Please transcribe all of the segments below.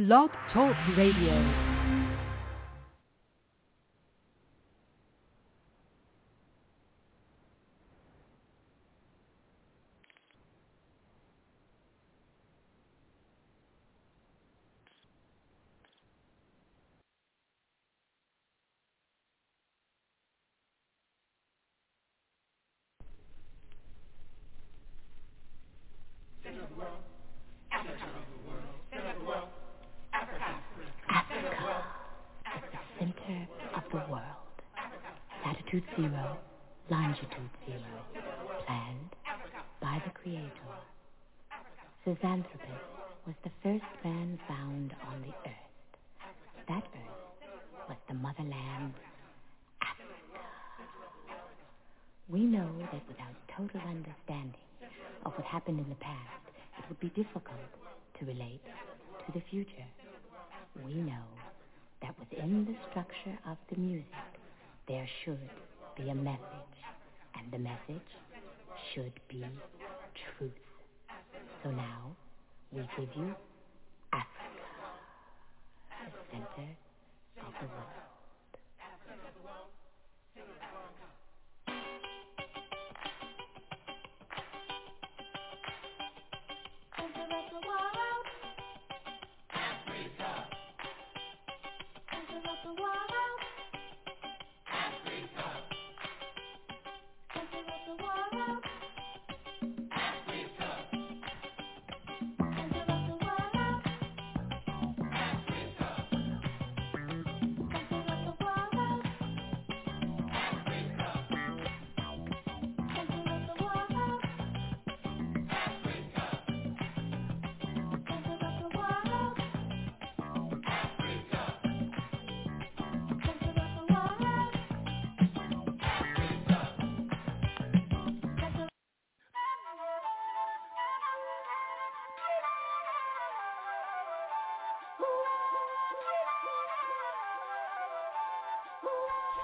Blog Talk Radio. Africa, the center of the world. Latitude zero, longitude zero, planned by the Creator. Zinjanthropus was the first man found on the earth. That earth was the motherland, Africa. We know that without total understanding of what happened in the past, it would be difficult to relate to the future. We know that within the structure of the music, there should be a message, and the message should be truth. So now, we give you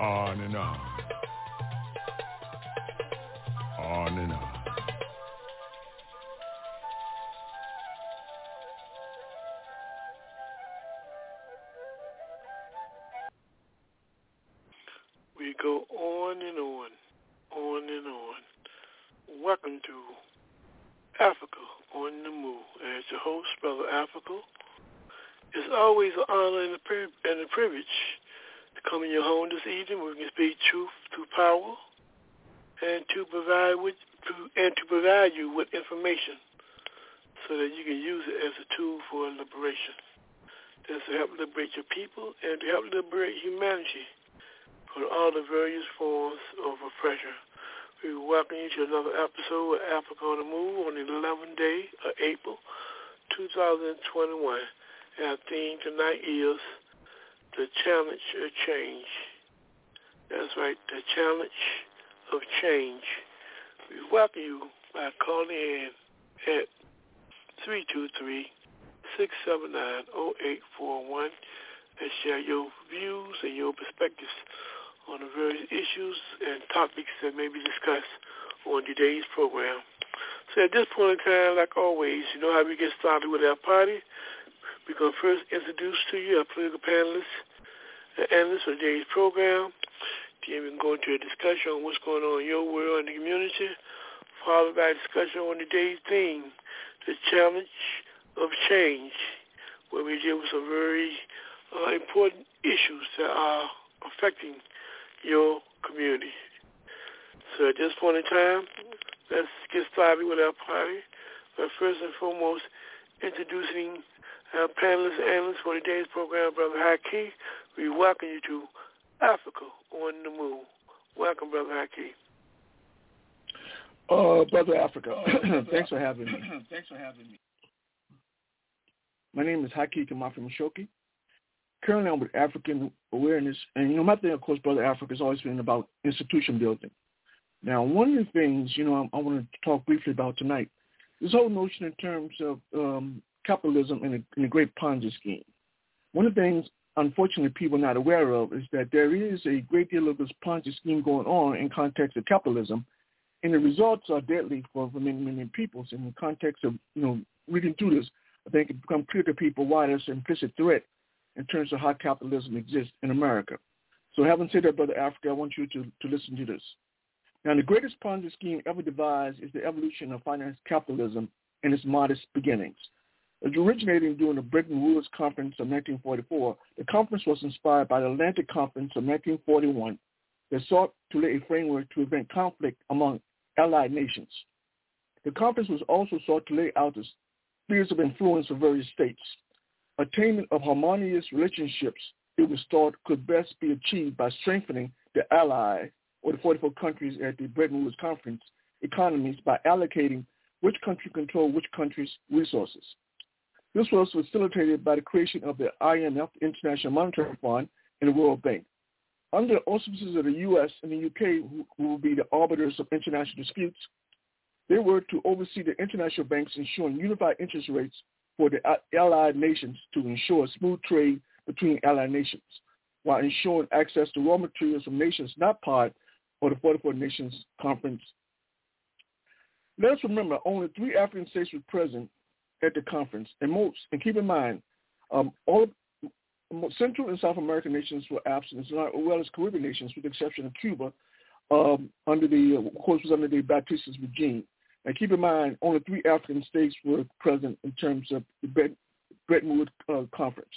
On and on. On and on. We go on and on, on and on. Welcome to Africa on the Move. As your host, Brother Africa, it's always an honor and a, pri- and a privilege to come in your home this evening we can speak truth to power and to provide with to, and to provide you with information so that you can use it as a tool for liberation. That's to help liberate your people and to help liberate humanity from all the various forms of oppression. We welcome you to another episode of Africa on the Move on the 11th day of April 2021. And Our theme tonight is the challenge of change. That's right, the challenge of change. We welcome you by calling in at 323-679-0841 and share your views and your perspectives on the various issues and topics that may be discussed on today's program. So at this point in time, like always, you know how we get started with our party. We're going to first introduce to you our political panelists and analysts for today's program. Then we can go into a discussion on what's going on in your world and the community, followed by a discussion on today's theme, the challenge of change, where we deal with some very uh, important issues that are affecting your community. So at this point in time, let's get started with our party. But first and foremost, introducing our panelists and analysts for today's program, Brother Haki. We welcome you to Africa on the Move. Welcome, Brother Haki. Uh, Brother Africa, thanks for having me. thanks for having me. My name is Haki Kamafi Mashoki. Currently, I'm with African Awareness, and you know, my thing, of course, Brother Africa, has always been about institution building. Now, one of the things, you know, I, I want to talk briefly about tonight, this whole notion in terms of um, capitalism in a, in a great Ponzi scheme. One of the things, unfortunately, people are not aware of is that there is a great deal of this Ponzi scheme going on in context of capitalism, and the results are deadly for, for many, many peoples. In the context of, you know, reading through this, I think it becomes clear to people why there's an implicit threat in terms of how capitalism exists in America. So having said that, Brother Africa, I want you to, to listen to this. Now, the greatest Ponzi scheme ever devised is the evolution of finance capitalism in its modest beginnings. Originating during the Bretton Woods Conference of 1944, the conference was inspired by the Atlantic Conference of 1941 that sought to lay a framework to prevent conflict among allied nations. The conference was also sought to lay out the spheres of influence of various states. Attainment of harmonious relationships, it was thought, could best be achieved by strengthening the ally or the 44 countries at the Bretton Woods Conference economies by allocating which country control which country's resources. This was facilitated by the creation of the IMF, International Monetary Fund, and the World Bank. Under the auspices of the U.S. and the UK, who will be the arbiters of international disputes, they were to oversee the international banks ensuring unified interest rates for the uh, allied nations to ensure smooth trade between allied nations, while ensuring access to raw materials from nations not part of the 44 Nations Conference. Let us remember only three African states were present at the conference, and most, and keep in mind, um, all Central and South American nations were absent, as well as Caribbean nations, with the exception of Cuba, um, under the, of course, was under the Batista regime. And keep in mind, only three African states were present in terms of the Bretton Woods uh, Conference.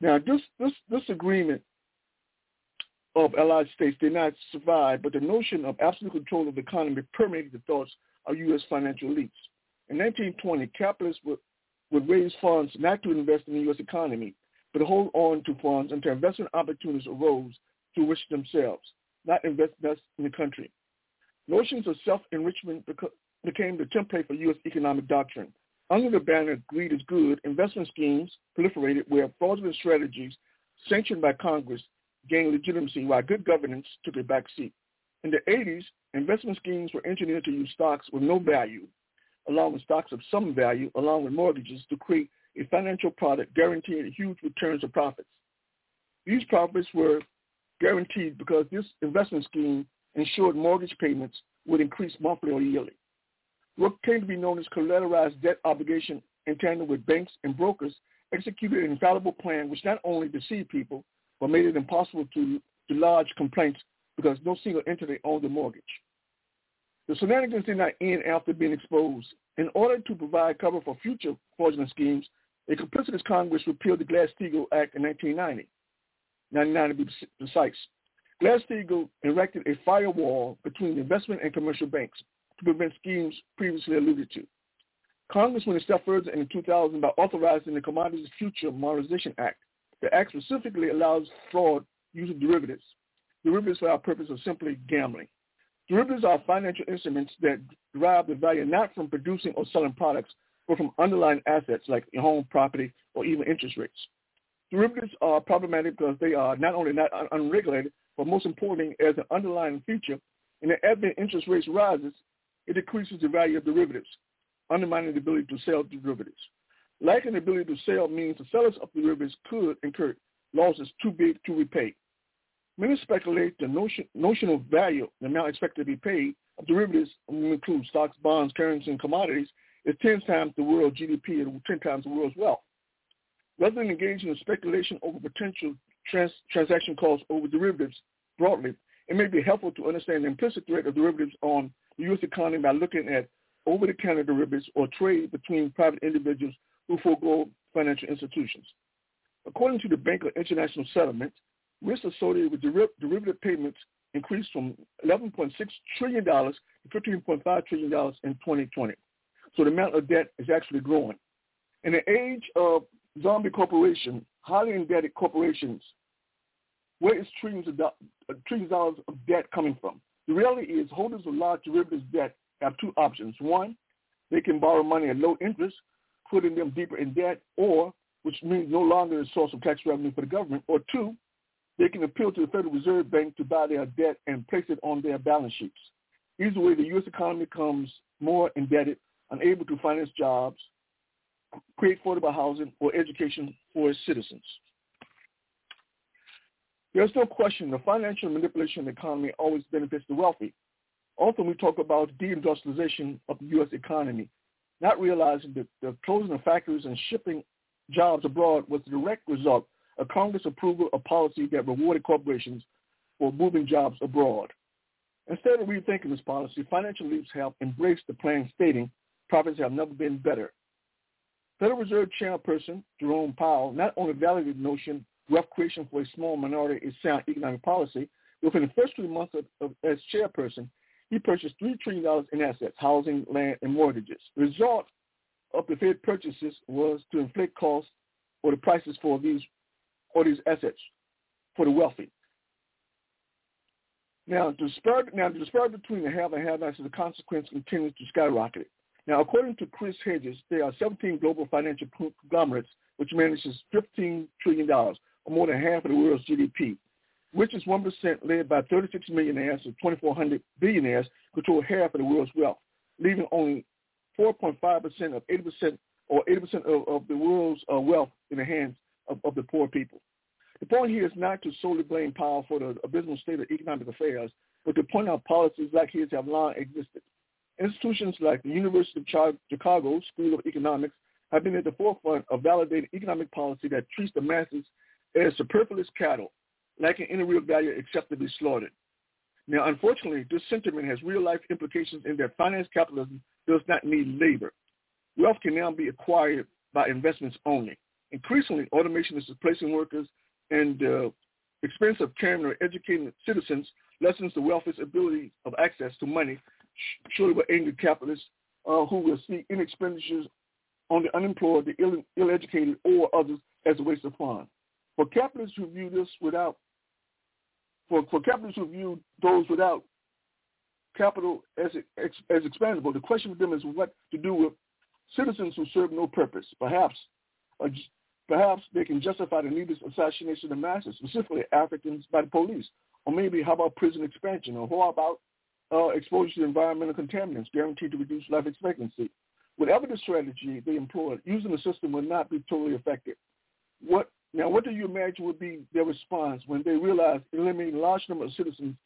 Now, this, this, this agreement of allied states did not survive, but the notion of absolute control of the economy permeated the thoughts of U.S. financial elites. In 1920, capitalists would, would raise funds not to invest in the U.S. economy, but hold on to funds until investment opportunities arose to enrich themselves, not invest best in the country. Notions of self-enrichment became the template for U.S. economic doctrine. Under the banner greed is good, investment schemes proliferated where fraudulent strategies sanctioned by Congress gained legitimacy while good governance took a back seat. In the 80s, investment schemes were engineered to use stocks with no value along with stocks of some value, along with mortgages, to create a financial product guaranteeing huge returns or profits. These profits were guaranteed because this investment scheme ensured mortgage payments would increase monthly or yearly. What came to be known as collateralized debt obligation in tandem with banks and brokers executed an infallible plan which not only deceived people, but made it impossible to, to lodge complaints because no single entity owned the mortgage. The shenanigans did not end after being exposed. In order to provide cover for future fraudulent schemes, a complicitous Congress repealed the Glass-Steagall Act in 1990, 99 to be precise. Glass-Steagall erected a firewall between investment and commercial banks to prevent schemes previously alluded to. Congress went a step further in 2000 by authorizing the Commodities Future Modernization Act. The act specifically allows fraud using derivatives. Derivatives for our purpose of simply gambling. Derivatives are financial instruments that derive the value not from producing or selling products, but from underlying assets like home, property, or even interest rates. Derivatives are problematic because they are not only not unregulated, but most importantly, as an underlying feature, and the the interest rates rises, it decreases the value of derivatives, undermining the ability to sell derivatives. Lacking the ability to sell means the sellers of derivatives could incur losses too big to repay. Many speculate the notion, notional value, the amount expected to be paid of derivatives, include stocks, bonds, currencies, and commodities, is 10 times the world GDP and 10 times the world's wealth. Rather than engaging in speculation over potential trans, transaction costs over derivatives broadly, it may be helpful to understand the implicit threat of derivatives on the U.S. economy by looking at over-the-counter derivatives or trade between private individuals who forego financial institutions. According to the Bank of International Settlement, risks associated with deriv- derivative payments increased from $11.6 trillion to $15.5 trillion in 2020. So the amount of debt is actually growing. In the age of zombie corporation, highly indebted corporations, where is trillions of, do- uh, trillions of dollars of debt coming from? The reality is holders of large derivatives debt have two options. One, they can borrow money at low interest, putting them deeper in debt, or which means no longer a source of tax revenue for the government, or two, they can appeal to the Federal Reserve Bank to buy their debt and place it on their balance sheets. Either way, the U.S. economy becomes more indebted, unable to finance jobs, create affordable housing or education for its citizens. There's no question the financial manipulation of the economy always benefits the wealthy. Often we talk about deindustrialization of the U.S. economy, not realizing that the closing of factories and shipping jobs abroad was the direct result a Congress approval of policy that rewarded corporations for moving jobs abroad. Instead of rethinking this policy, financial elites have embraced the plan stating profits have never been better. Federal Reserve Chairperson Jerome Powell not only validated the notion wealth creation for a small minority is sound economic policy, within the first three months of, of, as chairperson, he purchased $3 trillion in assets, housing, land, and mortgages. The result of the Fed purchases was to inflate costs or the prices for these or these assets for the wealthy. Now, the disparity, now the disparity between the have and have-nots as a consequence continues to skyrocket. Now, according to Chris Hedges, there are 17 global financial conglomerates which manages $15 trillion, or more than half of the world's GDP. which is 1% led by 36 millionaires and 2,400 billionaires control half of the world's wealth, leaving only 4.5% of 80% or 80% of, of the world's uh, wealth in the hands of, of the poor people. The point here is not to solely blame Powell for the abysmal state of economic affairs, but to point out policies like his have long existed. Institutions like the University of Chicago School of Economics have been at the forefront of validating economic policy that treats the masses as superfluous cattle, lacking any real value except to be slaughtered. Now, unfortunately, this sentiment has real-life implications in that finance capitalism does not need labor. Wealth can now be acquired by investments only. Increasingly, automation is displacing workers and the expense of caring or educating citizens lessens the wealthiest ability of access to money, surely will anger capitalists uh, who will see in expenditures on the unemployed, the Ill, ill-educated, or others as a waste of funds. For capitalists who view this without, for, for capitalists who view those without capital as, as expandable, the question for them is what to do with citizens who serve no purpose. Perhaps Perhaps they can justify the needless assassination of masses, specifically Africans by the police. Or maybe how about prison expansion? Or how about uh, exposure to environmental contaminants guaranteed to reduce life expectancy? Whatever the strategy they employ, using the system will not be totally effective. What now? What do you imagine would be their response when they realize eliminating a large number of citizens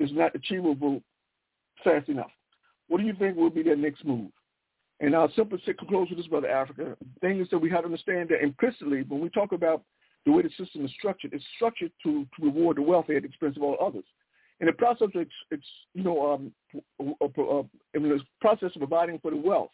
is not achievable fast enough? What do you think will be their next move? And I'll simply close with this, Brother Africa. The thing is that we have to understand that implicitly, when we talk about the way the system is structured, it's structured to, to reward the wealthy at the expense of all others. In the process of, it's, you know, um, in the process of providing for the wealth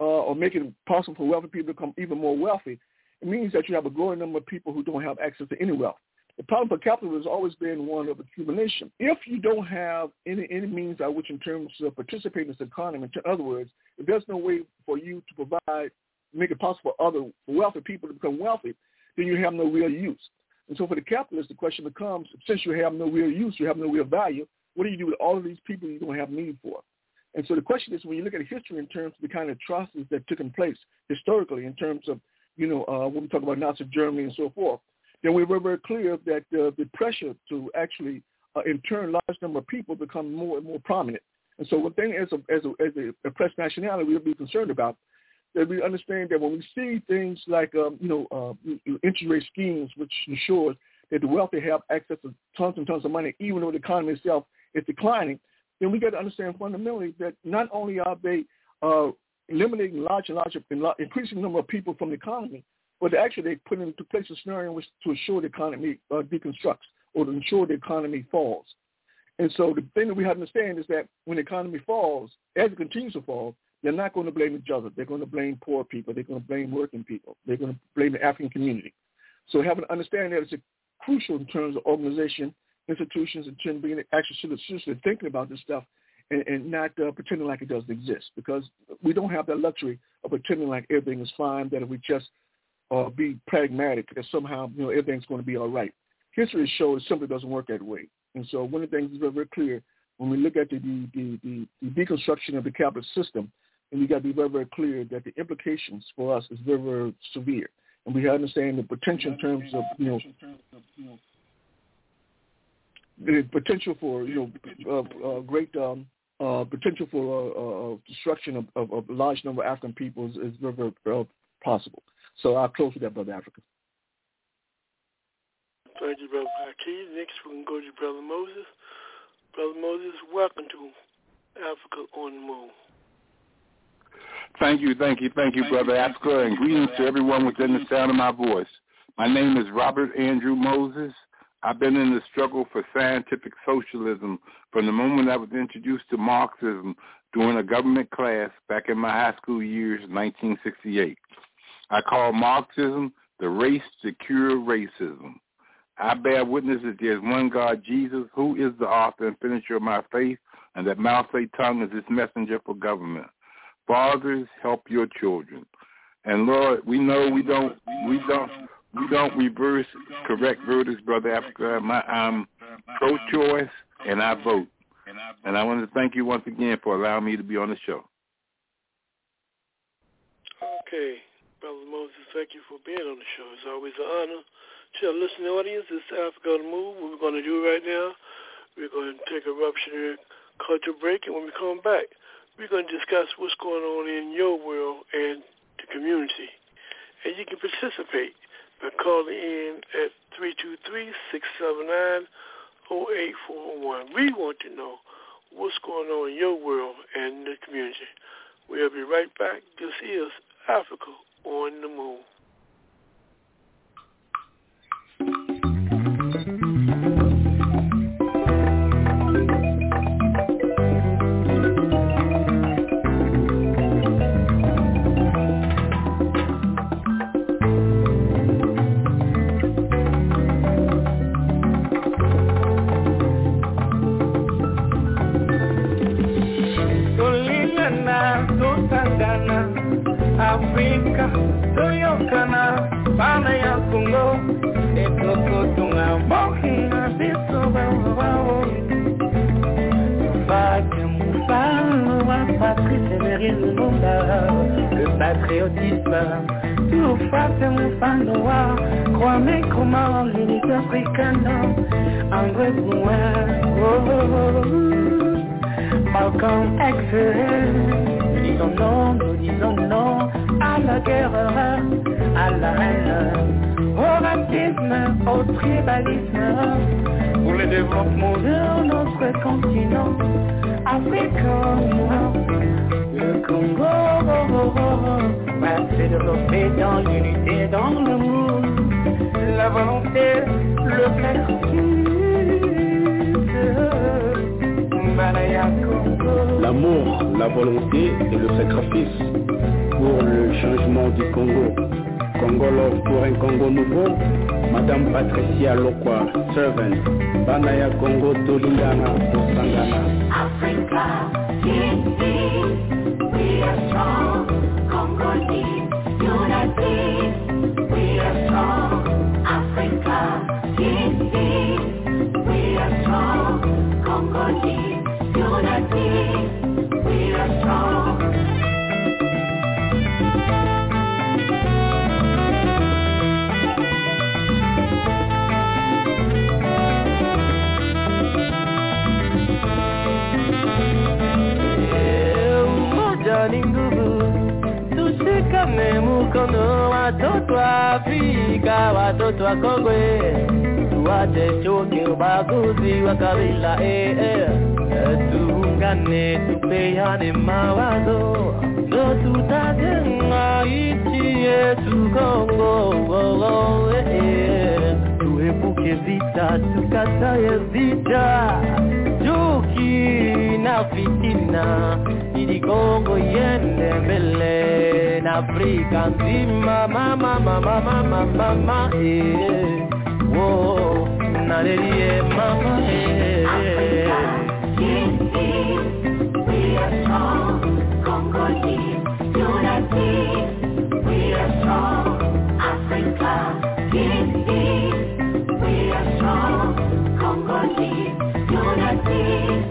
uh, or making it possible for wealthy people to become even more wealthy, it means that you have a growing number of people who don't have access to any wealth. The problem for capitalism has always been one of accumulation. If you don't have any, any means by which in terms of participating in this economy, in other words, if there's no way for you to provide, make it possible for other wealthy people to become wealthy, then you have no real use. And so for the capitalist, the question becomes, since you have no real use, you have no real value, what do you do with all of these people you don't have need for? And so the question is, when you look at history in terms of the kind of atrocities that took place historically, in terms of, you know, uh, when we talk about Nazi Germany and so forth, then we were very clear that uh, the pressure to actually uh, intern large number of people become more and more prominent. And so one thing as a, as a, as a oppressed nationality we'll be concerned about that we understand that when we see things like, um, you know, uh, interest rate schemes, which ensures that the wealthy have access to tons and tons of money, even though the economy itself is declining, then we got to understand fundamentally that not only are they uh, eliminating large and larger, increasing number of people from the economy, but actually they put into place a scenario in which to ensure the economy uh, deconstructs or to ensure the economy falls. And so the thing that we have to understand is that when the economy falls, as it continues to fall, they're not going to blame each other. They're going to blame poor people. They're going to blame working people. They're going to blame the African community. So having to understand that is crucial in terms of organization, institutions, and to being actually seriously thinking about this stuff and, and not uh, pretending like it doesn't exist because we don't have that luxury of pretending like everything is fine, that if we just uh, be pragmatic that somehow you know everything's going to be all right. History shows it simply doesn't work that way. And so one of the things is very, very clear when we look at the, the, the, the deconstruction of the capitalist system, and we got to be very, very clear that the implications for us is very, very severe. And we gotta understand the potential in terms of, you know, the potential for, you know, uh, uh, great um, uh, potential for uh, uh, destruction of, of, of, a large number of African peoples is very, very uh, possible. So I'll close with that, Brother Africa. Thank you, Brother Hakeem. Next, we can go to Brother Moses. Brother Moses, welcome to Africa on the Move. Thank you, thank you, thank you, thank Brother you, Africa, and greetings to everyone within the sound of my voice. My name is Robert Andrew Moses. I've been in the struggle for scientific socialism from the moment I was introduced to Marxism during a government class back in my high school years, 1968. I call Marxism the race to cure racism. I bear witness that there is one God, Jesus, who is the author and finisher of my faith, and that Mao tongue is his messenger for government. Fathers, help your children. And Lord, we know we don't, we don't, we don't reverse correct verdicts, brother Africa. My, I'm pro-choice. and I vote. And I want to thank you once again for allowing me to be on the show. Okay, Brother Moses, thank you for being on the show. It's always an honor to our listening audience. It's Africa on the Move. What we're going to do right now, we're going to take a rupture culture break, and when we come back, we're going to discuss what's going on in your world and the community. And you can participate by calling in at 323-679-0841. We want to know what's going on in your world and the community. We'll be right back. This is Africa on the Move. Afrika toyokana bana ya Kongo etokotunga mokina biso bao Fake mufano wa Patrice Emery Lumumba. Le patriotisme. Tufate mfano wa Kwame Nkrumah l'unité africaine Andrée Blouin oh, oh, oh. Malcolm X disons non, nous disons non à la guerre, à la haine, au racisme, au tribalisme, pour le développement de notre continent africain. Le Congo va se développer dans l'unité, dans l'amour, la volonté, le sacrifice. L'amour, la volonté et le sacrifice pour le changement du Congo. Congo Love pour un Congo nouveau. Madame Patricia Lokwa, servant. Banaya Congo Tolingana, Osangana. Africa, we are strong. Mkono, watoto wa Afrika, watoto chuki, ubaguzi wa kabila eh, eh. Eh, tuungane, tupeane mawazo, ndo tutajenga nchi yetu Kongo. Tuepuke vita, tukataye vita, chuki na fitina, ili Kongo iende mbele na Afrika nzima, mama mama mama mama eh, wo nalelie mama eh. good.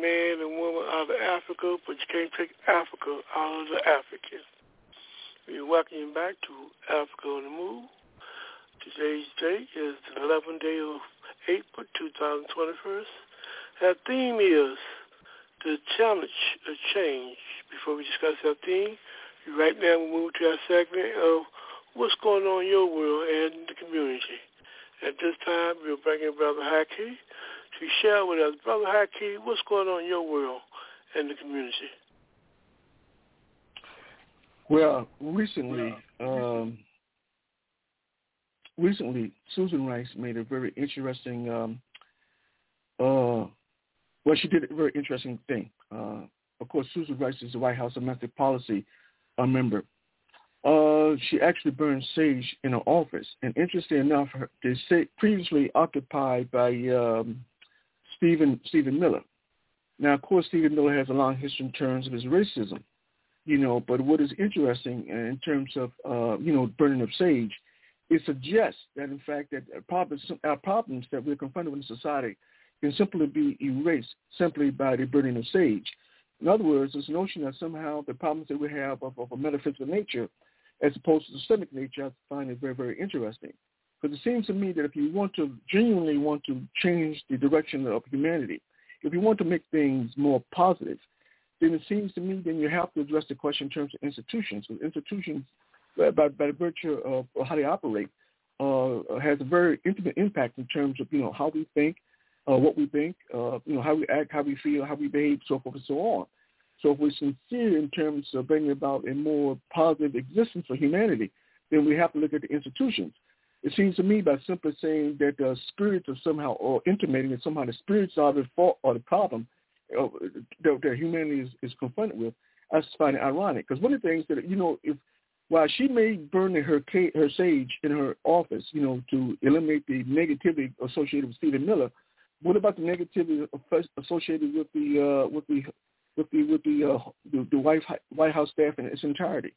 Man and woman out of Africa, but you can't take Africa out of the African. We welcome you back to Africa on the Move. Today's date is the 11th day of April 2021. Our theme is the challenge of change. Before we discuss our theme, right now we move to our segment of what's going on in your world and the community. At this time, we're bringing Brother Haki to share with us. Brother Haki, what's going on in your world and the community? Well, recently, um, recently Susan Rice made a very interesting. Um, uh, well, she did a very interesting thing. Uh, of course, Susan Rice is the White House domestic policy uh, member. Uh, she actually burned sage in her office, and interestingly enough, her, they say previously occupied by um, Stephen Stephen Miller. Now, of course, Stephen Miller has a long history in terms of his racism, you know. But what is interesting in terms of uh, you know burning of sage, it suggests that in fact that our problems, our problems that we're confronted with in society can simply be erased simply by the burning of sage. In other words, this notion that somehow the problems that we have of, of a metaphysical nature, as opposed to systemic nature, I find it very, very interesting. Because it seems to me that if you want to genuinely want to change the direction of humanity, if you want to make things more positive, then it seems to me then you have to address the question in terms of institutions. Because institutions, by, by, virtue of how they operate, uh, has a very intimate impact in terms of you know how we think, uh, what we think, uh, you know how we act, how we feel, how we behave, so forth and so on. So if we're sincere in terms of bringing about a more positive existence for humanity, then we have to look at the institutions. It seems to me by simply saying that the spirits are somehow, or intimating that somehow the spirits are the fault or the problem uh, that, that humanity is, is confronted with, I just find it ironic. Because one of the things that, you know, if while she may burn her her sage in her office, you know, to eliminate the negativity associated with Stephen Miller, what about the negativity associated with the uh, with the with the with the uh, the, the White White House staff in its entirety?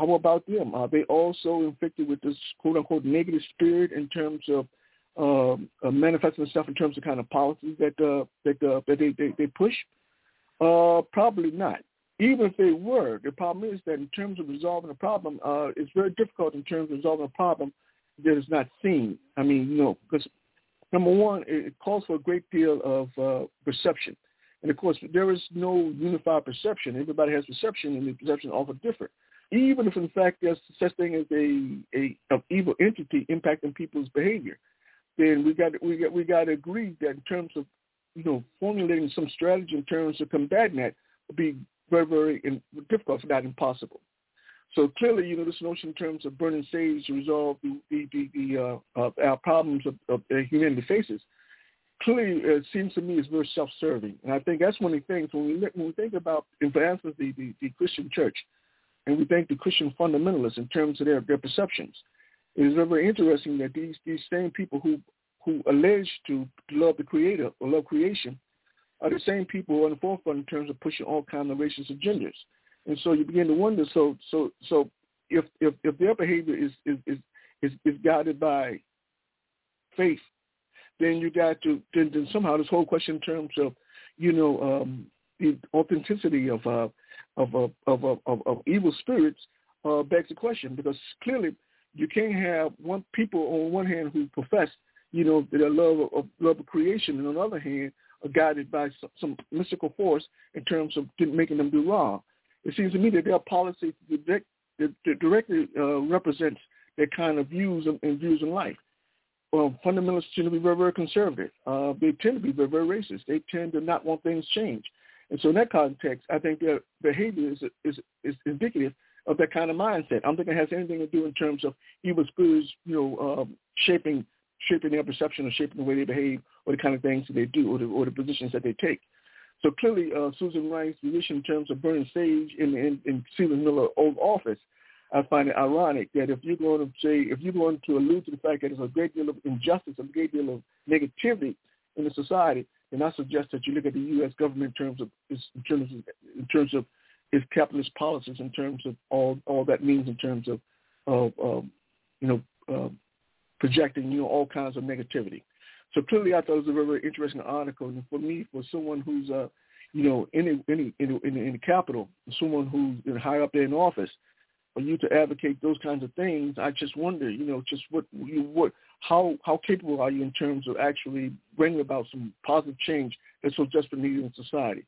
How about them? Are they also infected with this quote unquote negative spirit in terms of um, uh, manifesting itself in terms of kind of policies that uh, that uh, that they, they, they push? Uh, probably not. Even if they were, the problem is that in terms of resolving a problem, uh, it's very difficult in terms of resolving a problem that is not seen. I mean, you know, because number one, it calls for a great deal of uh, perception. And of course, there is no unified perception. Everybody has perception, and the perception is often different. Even if, in fact, there's such thing as a a of evil entity impacting people's behavior, then we got we got we got to agree that in terms of you know formulating some strategy in terms of combating that would be very, very in, difficult, if not impossible. So clearly, you know, this notion in terms of burning sage to resolve the the, the, the uh, our problems of, of humanity faces, clearly it seems to me is very self-serving, and I think that's one of the things when we when we think about, instance, the, the, the Christian church, and we think the Christian fundamentalists in terms of their their perceptions, it is very, interesting that these these same people who who allege to love the Creator or love creation are the same people who are in the forefront in terms of pushing all kinds of racist agendas. And so you begin to wonder, so so so if if, if their behavior is is, is is is guided by faith, then you got to then, then somehow this whole question in terms of you know um, the authenticity of uh, of, of, of of of evil spirits uh, begs the question because clearly you can't have one people on one hand who profess you know their love of love of creation, and on the other hand are guided by some, some mystical force in terms of making them do wrong. It seems to me that their policy direct, directly uh, represents their kind of views and, and views in life. Well, fundamentalists tend to be very, very conservative. Uh, they tend to be very, very racist. They tend to not want things changed. And so in that context, I think their behavior is, is, is indicative of that kind of mindset. I don't think it has anything to do in terms of evil spirits, you know, um, shaping shaping their perception or shaping the way they behave or the kind of things that they do or the, or the positions that they take. So clearly, uh, Susan Rice's position in terms of burning sage in, in, in Stephen Miller's old office, I find it ironic that if you're going to say, if you're going to allude to the fact that there's a great deal of injustice, a great deal of negativity in the society, then I suggest that you look at the U.S. government in terms of in terms of, in terms of its capitalist policies, in terms of all all that means in terms of of um, you know uh, projecting, you know, all kinds of negativity. So clearly, I thought it was a very, very interesting article. And for me, for someone who's, uh, you know, in any in, in, in the capital, someone who's high up there in office, for you to advocate those kinds of things, I just wonder, you know, just what you what how how capable are you in terms of actually bringing about some positive change that's so desperately needed in society.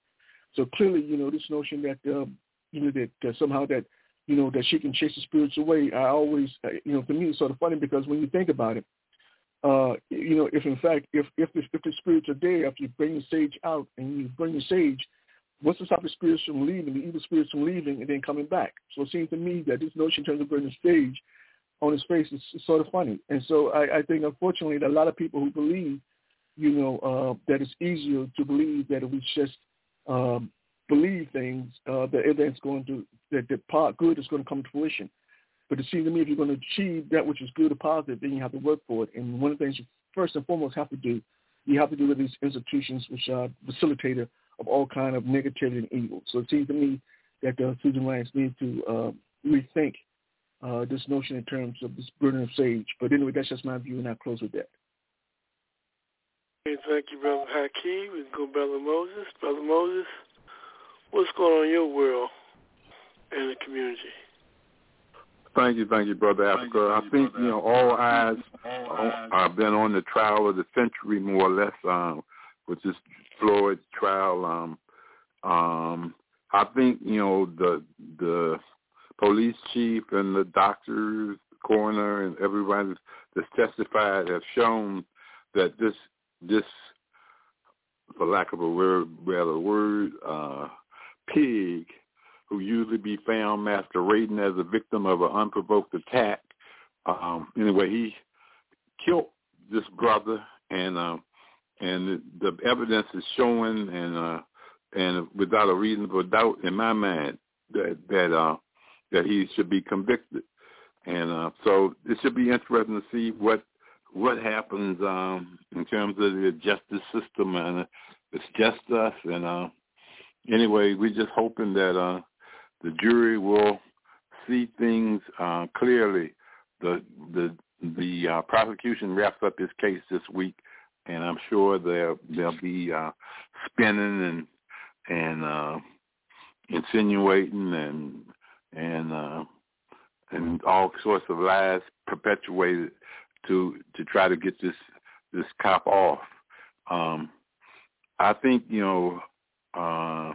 So clearly, you know, this notion that uh, you know that somehow that you know, that she can chase the spirits away. I always, uh, you know, for me it's sort of funny because when you think about it, uh, you know, if in fact, if if the, if the spirits are there, if you bring the sage out and you bring the sage, what's to stop the spirits from leaving, the evil spirits from leaving and then coming back? So it seems to me that this notion in terms of bringing the sage on his face is, is sort of funny. And so I, I think, unfortunately, that a lot of people who believe, you know, uh, that it's easier to believe that if we just um, believe things uh, that everything's going to that the part good is going to come to fruition. But it seems to me if you're going to achieve that which is good or positive, then you have to work for it. And one of the things you first and foremost have to do, you have to do with these institutions which are facilitator of all kind of negativity and evil. So it seems to me that the Susan Rice needs to uh, rethink uh, this notion in terms of this burden of sage. But anyway, that's just my view, and I'll close with that. Okay, thank you, Brother Haki. We can go Brother Moses. Brother Moses, what's going on in your world and the community? Thank you, thank you, Brother Africa. I think, you know, all eyes have been on the trial of the century, more or less, um, with this Floyd trial. Um, um, I think, you know, the the police chief and the doctors, coroner, and everybody that's testified have shown that this this, for lack of a word, better word, uh, pig who usually be found masquerading as a victim of an unprovoked attack. Um, anyway, he killed this brother, and uh, and the, the evidence is showing, and uh, and without a reasonable doubt in my mind that that uh, that he should be convicted. And uh, so it should be interesting to see what what happens um, in terms of the justice system, and it's just us. And uh, anyway, we're just hoping that uh, the jury will see things uh, clearly. The the the uh, prosecution wraps up this case this week, and I'm sure they'll they'll be uh, spinning and and uh, insinuating and and uh, and all sorts of lies perpetuated to to try to get this this cop off. Um, I think you know. Uh,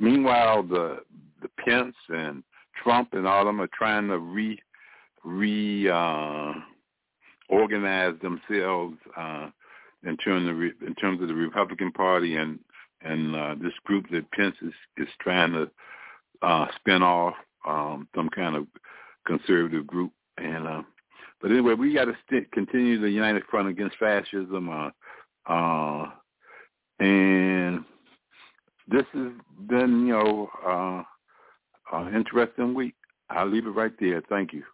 meanwhile, the the Pence and Trump and all of them are trying to re re uh, organize themselves uh, in terms of in terms of the Republican Party and and uh, this group that Pence is is trying to uh, spin off um, some kind of conservative group. And uh, but anyway, we got to st- continue the United Front against fascism. Uh, uh, and this has been, you know, uh, uh, interesting week. I'll leave it right there. Thank you.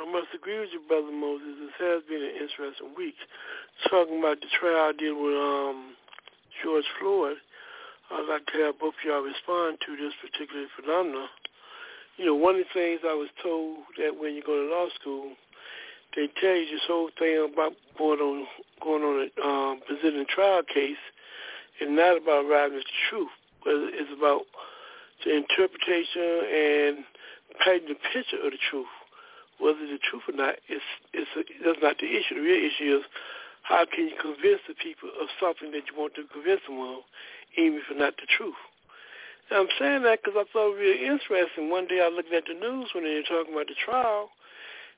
I must agree with you, Brother Moses. This has been an interesting week. Talking about the trial deal with um, George Floyd, I'd like to have both of y'all respond to this particular phenomenon. You know, one of the things I was told that when you go to law school, they tell you this whole thing about going on going on a um, presenting trial case is not about arriving at the truth, but it's about the interpretation and painting the picture of the truth. Whether the truth or not is is that's not the issue. The real issue is how can you convince the people of something that you want to convince them of, even if it's not the truth. Now, I'm saying that because I thought it was really interesting. One day I looking at the news when they were talking about the trial,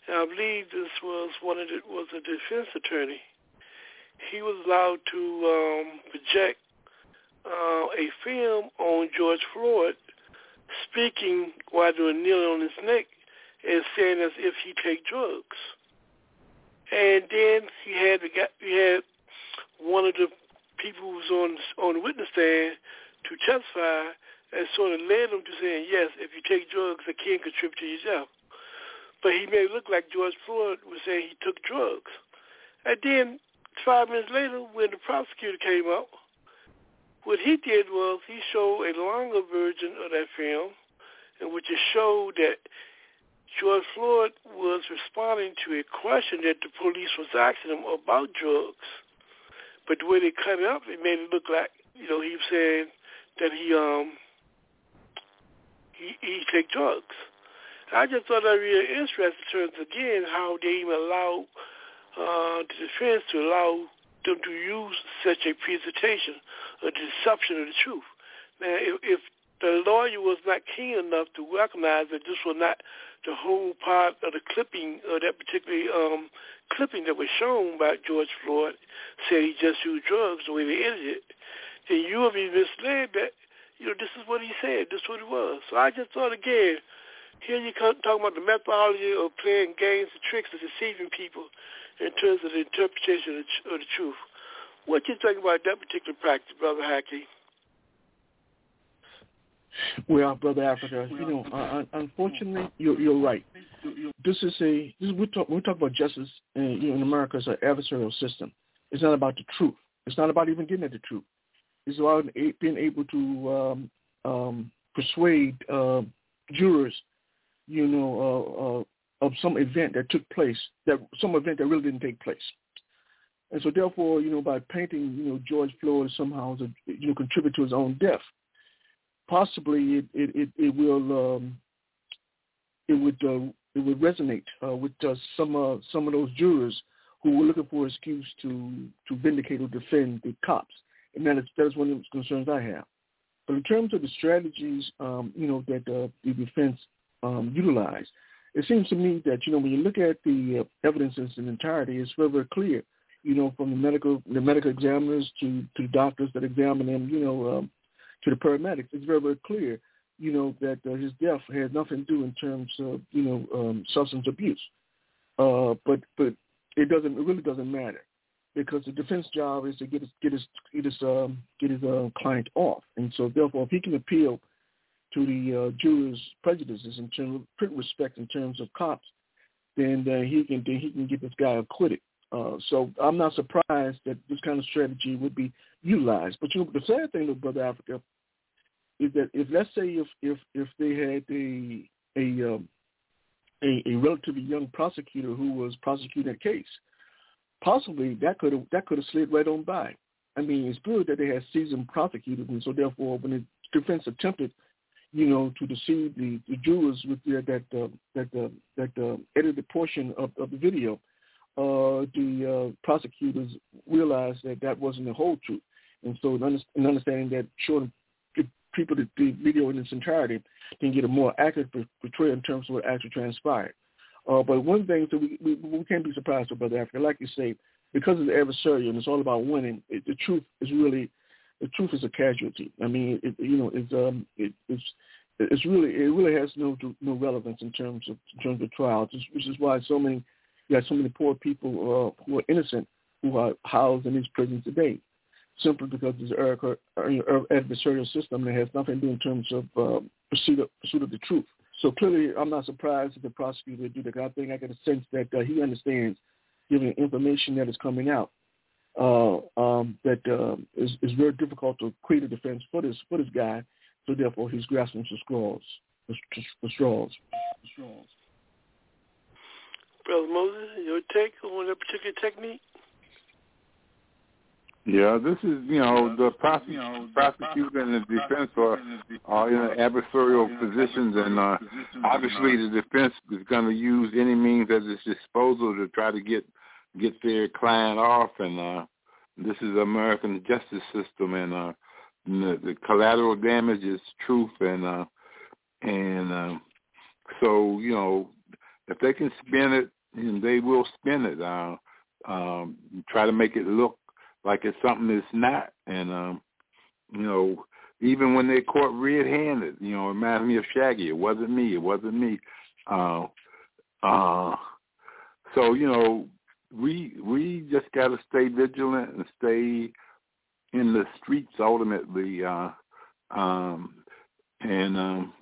and I believe this was one of the was a defense attorney. He was allowed to um, project uh, a film on George Floyd speaking while were kneeling on his neck and saying as if he take drugs. And then he had the guy, he had one of the people who was on on the witness stand to testify and sort of led him to saying, yes, if you take drugs, it can contribute to your death. But he made it look like George Floyd was saying he took drugs. And then five minutes later, when the prosecutor came up, what he did was he showed a longer version of that film in which it showed that George Floyd was responding to a question that the police was asking him about drugs. But the way they cut it up, it made it look like, you know, he was saying that he um he he take drugs. I just thought that really interesting in terms again how they even allow uh, the defense to allow them to use such a presentation, a deception of the truth. Now, if, if the lawyer was not keen enough to recognize that this was not the whole part of the clipping of that particular um, clipping that was shown by George Floyd, said he just used drugs the way they edited it, then you will be misled that, you know, this is what he said, this is what it was. So I just thought, again, here you come talking about the methodology of playing games and tricks and deceiving people in terms of the interpretation of the, of the truth. What you think about that particular practice, Brother Haki? Well, brother Africa, you know, uh, unfortunately, you're, you're right. This is a this is, we talk we talk about justice, and you know, in America, it's an adversarial system. It's not about the truth. It's not about even getting at the truth. It's about being able to um, um, persuade uh, jurors, you know, uh, uh, of some event that took place, that some event that really didn't take place. And so, therefore, you know, by painting, you know, George Floyd somehow, to, you know, contribute to his own death possibly it it it, it will um, it would uh, it would resonate uh, with uh, some uh, some of those jurors who were looking for an excuse to to vindicate or defend the cops, and that is that is one of the concerns I have. But in terms of the strategies, um, you know, that uh, the defense um, utilized, it seems to me that you know when you look at the uh, evidence in its entirety, it's very very clear. You know, from the medical the medical examiners to to doctors that examine them, you know, um, to the paramedics, it's very, very clear, you know, that uh, his death had nothing to do in terms of, you know, um, substance abuse. Uh, but but it doesn't. It really doesn't matter because the defense job is to get his get his get his um, get his uh, client off, and so therefore, if he can appeal to the uh, jurors' prejudices in terms of respect in terms of cops, then uh, he can then he can get this guy acquitted. Uh, so I'm not surprised that this kind of strategy would be utilized. But you know, the sad thing with Brother Africa is that if let's say if if if they had a a um, a, a relatively young prosecutor who was prosecuting a case, possibly that could have that could have slid right on by. I mean, it's good that they had seasoned prosecutors, and so therefore, when the defense attempted, you know, to deceive the, the jurors with that uh, that uh, that uh, edited portion of, of the video, uh, the uh, prosecutors realized that that wasn't the whole truth, and so in, under, in understanding that, showing people the, the video in its entirety can get a more accurate portrayal in terms of what actually transpired. Uh, but one thing that we, we we can't be surprised about Africa, like you say, because the adversarial and it's all about winning. It, the truth is really the truth is a casualty. I mean, it, you know, it's um, it, it's it's really it really has no no relevance in terms of in terms of trials, which is why so many you have so many poor people uh, who are innocent who are housed in these prisons today, simply because there's an adversarial system that has nothing to do in terms of uh, pursuit of, pursuit of the truth. So clearly, I'm not surprised that the prosecutor did that. I think I get a sense that uh, he understands, given the information that is coming out, uh, um, that uh, is, is very difficult to create a defense for this for this guy. So therefore, he's grasping for straws. For straws. For straws. Brother Moses, your take on that particular technique? Yeah, this is you know the prosecutor, prosecutor and the defense are are in adversarial positions, and uh, obviously the defense is going to use any means at its disposal to try to get get their client off, and uh, this is American justice system, and uh, the, the collateral damage is truth, and uh, and uh, so you know if they can spin it, and they will spin it. Uh, um, try to make it look like it's something it's not. And um, you know, even when they caught red-handed, you know, it reminds me of Shaggy. It wasn't me. It wasn't me. Uh, uh, so you know, we we just got to stay vigilant and stay in the streets ultimately, uh, um, and um,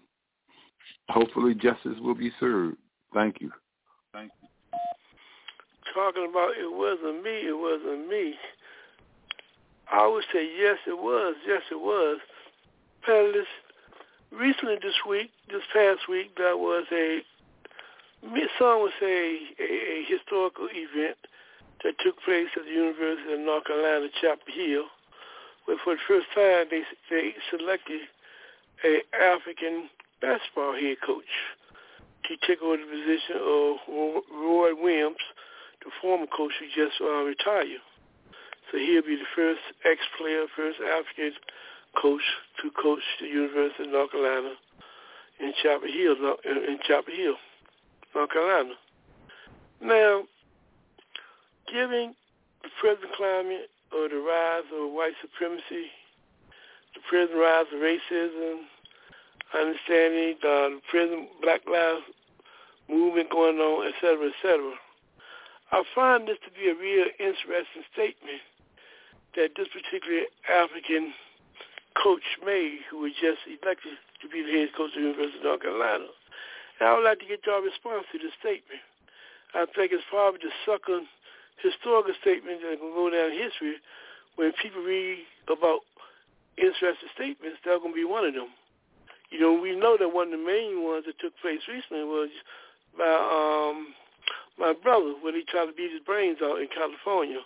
hopefully justice will be served. Thank you. Thank you. Talking about it wasn't me. It wasn't me. I would say yes, it was. Yes, it was. Panelists, recently this week, this past week, there was a, some would say, a, a historical event that took place at the University of North Carolina, Chapel Hill, where for the first time they they selected a African basketball head coach to take over the position of Roy Williams, the former coach who just uh, retired. So he'll be the first ex-player, first African coach to coach the University of North Carolina in Chapel Hill, in Chapel Hill, North Carolina. Now, given the present climate of the rise of white supremacy, the present rise of racism, understanding the present Black Lives movement going on, et cetera, et cetera, I find this to be a real interesting statement that this particular African coach made, who was just elected to be the head coach of the University of North Carolina. And I would like to get your response to this statement. I think it's probably the second historical statement that can go down in history. When people read about interesting statements, they're going to be one of them. You know, we know that one of the main ones that took place recently was by um, my brother when he tried to beat his brains out in California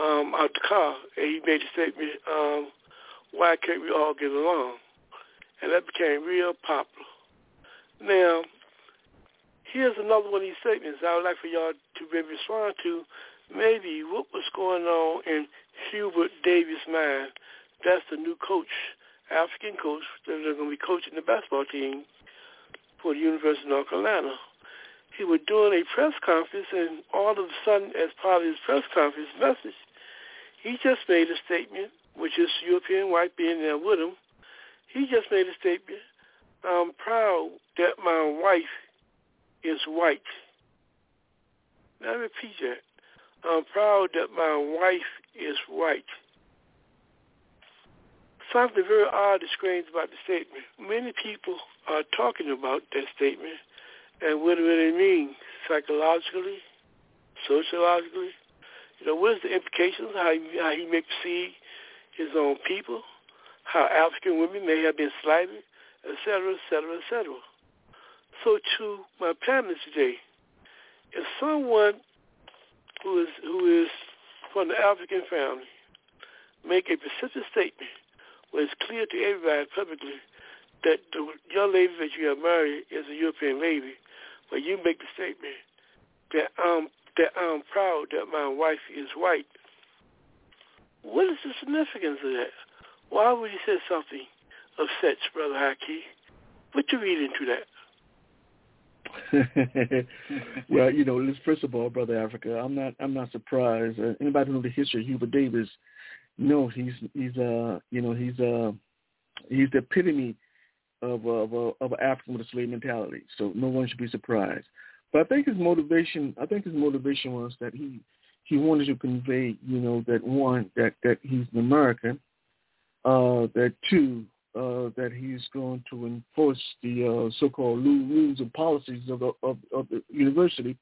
um, out the car, and he made a statement, um, why can't we all get along? And that became real popular. Now, here's another one of these statements I would like for y'all to maybe respond to. Maybe what was going on in Hubert Davis' mind. That's the new coach, African coach, that are going to be coaching the basketball team for the University of North Carolina. He was doing a press conference, and all of a sudden, as part of his press conference message, he just made a statement, which is European white being there with him. He just made a statement. I'm proud that my wife is white. Now, I repeat that. I'm proud that my wife is white. Something very odd and strange about the statement. Many people are talking about that statement and what it really means psychologically, sociologically. You know, what is the implications, how he, how he may perceive his own people, how African women may have been slighted, et cetera, et cetera, et cetera. So to my panelists today, if someone who is who is from the African family make a specific statement where it's clear to everybody publicly that the young lady that you have married is a European lady, but you make the statement that I'm that I'm proud that my wife is white. What is the significance of that? Why would he say something of such, Brother Haki? What you read into that? well, you know, first of all, brother Africa, I'm not I'm not surprised. Uh, anybody who knows the history of Hubert Davis, know he's he's uh you know he's uh he's the epitome of of of, of an African with a slave mentality. So no one should be surprised. But I think his motivation I think his motivation was that he he wanted to convey you know that one that that he's an American, uh that two uh, that he's going to enforce the uh, so-called rules and policies of the, of, of the university,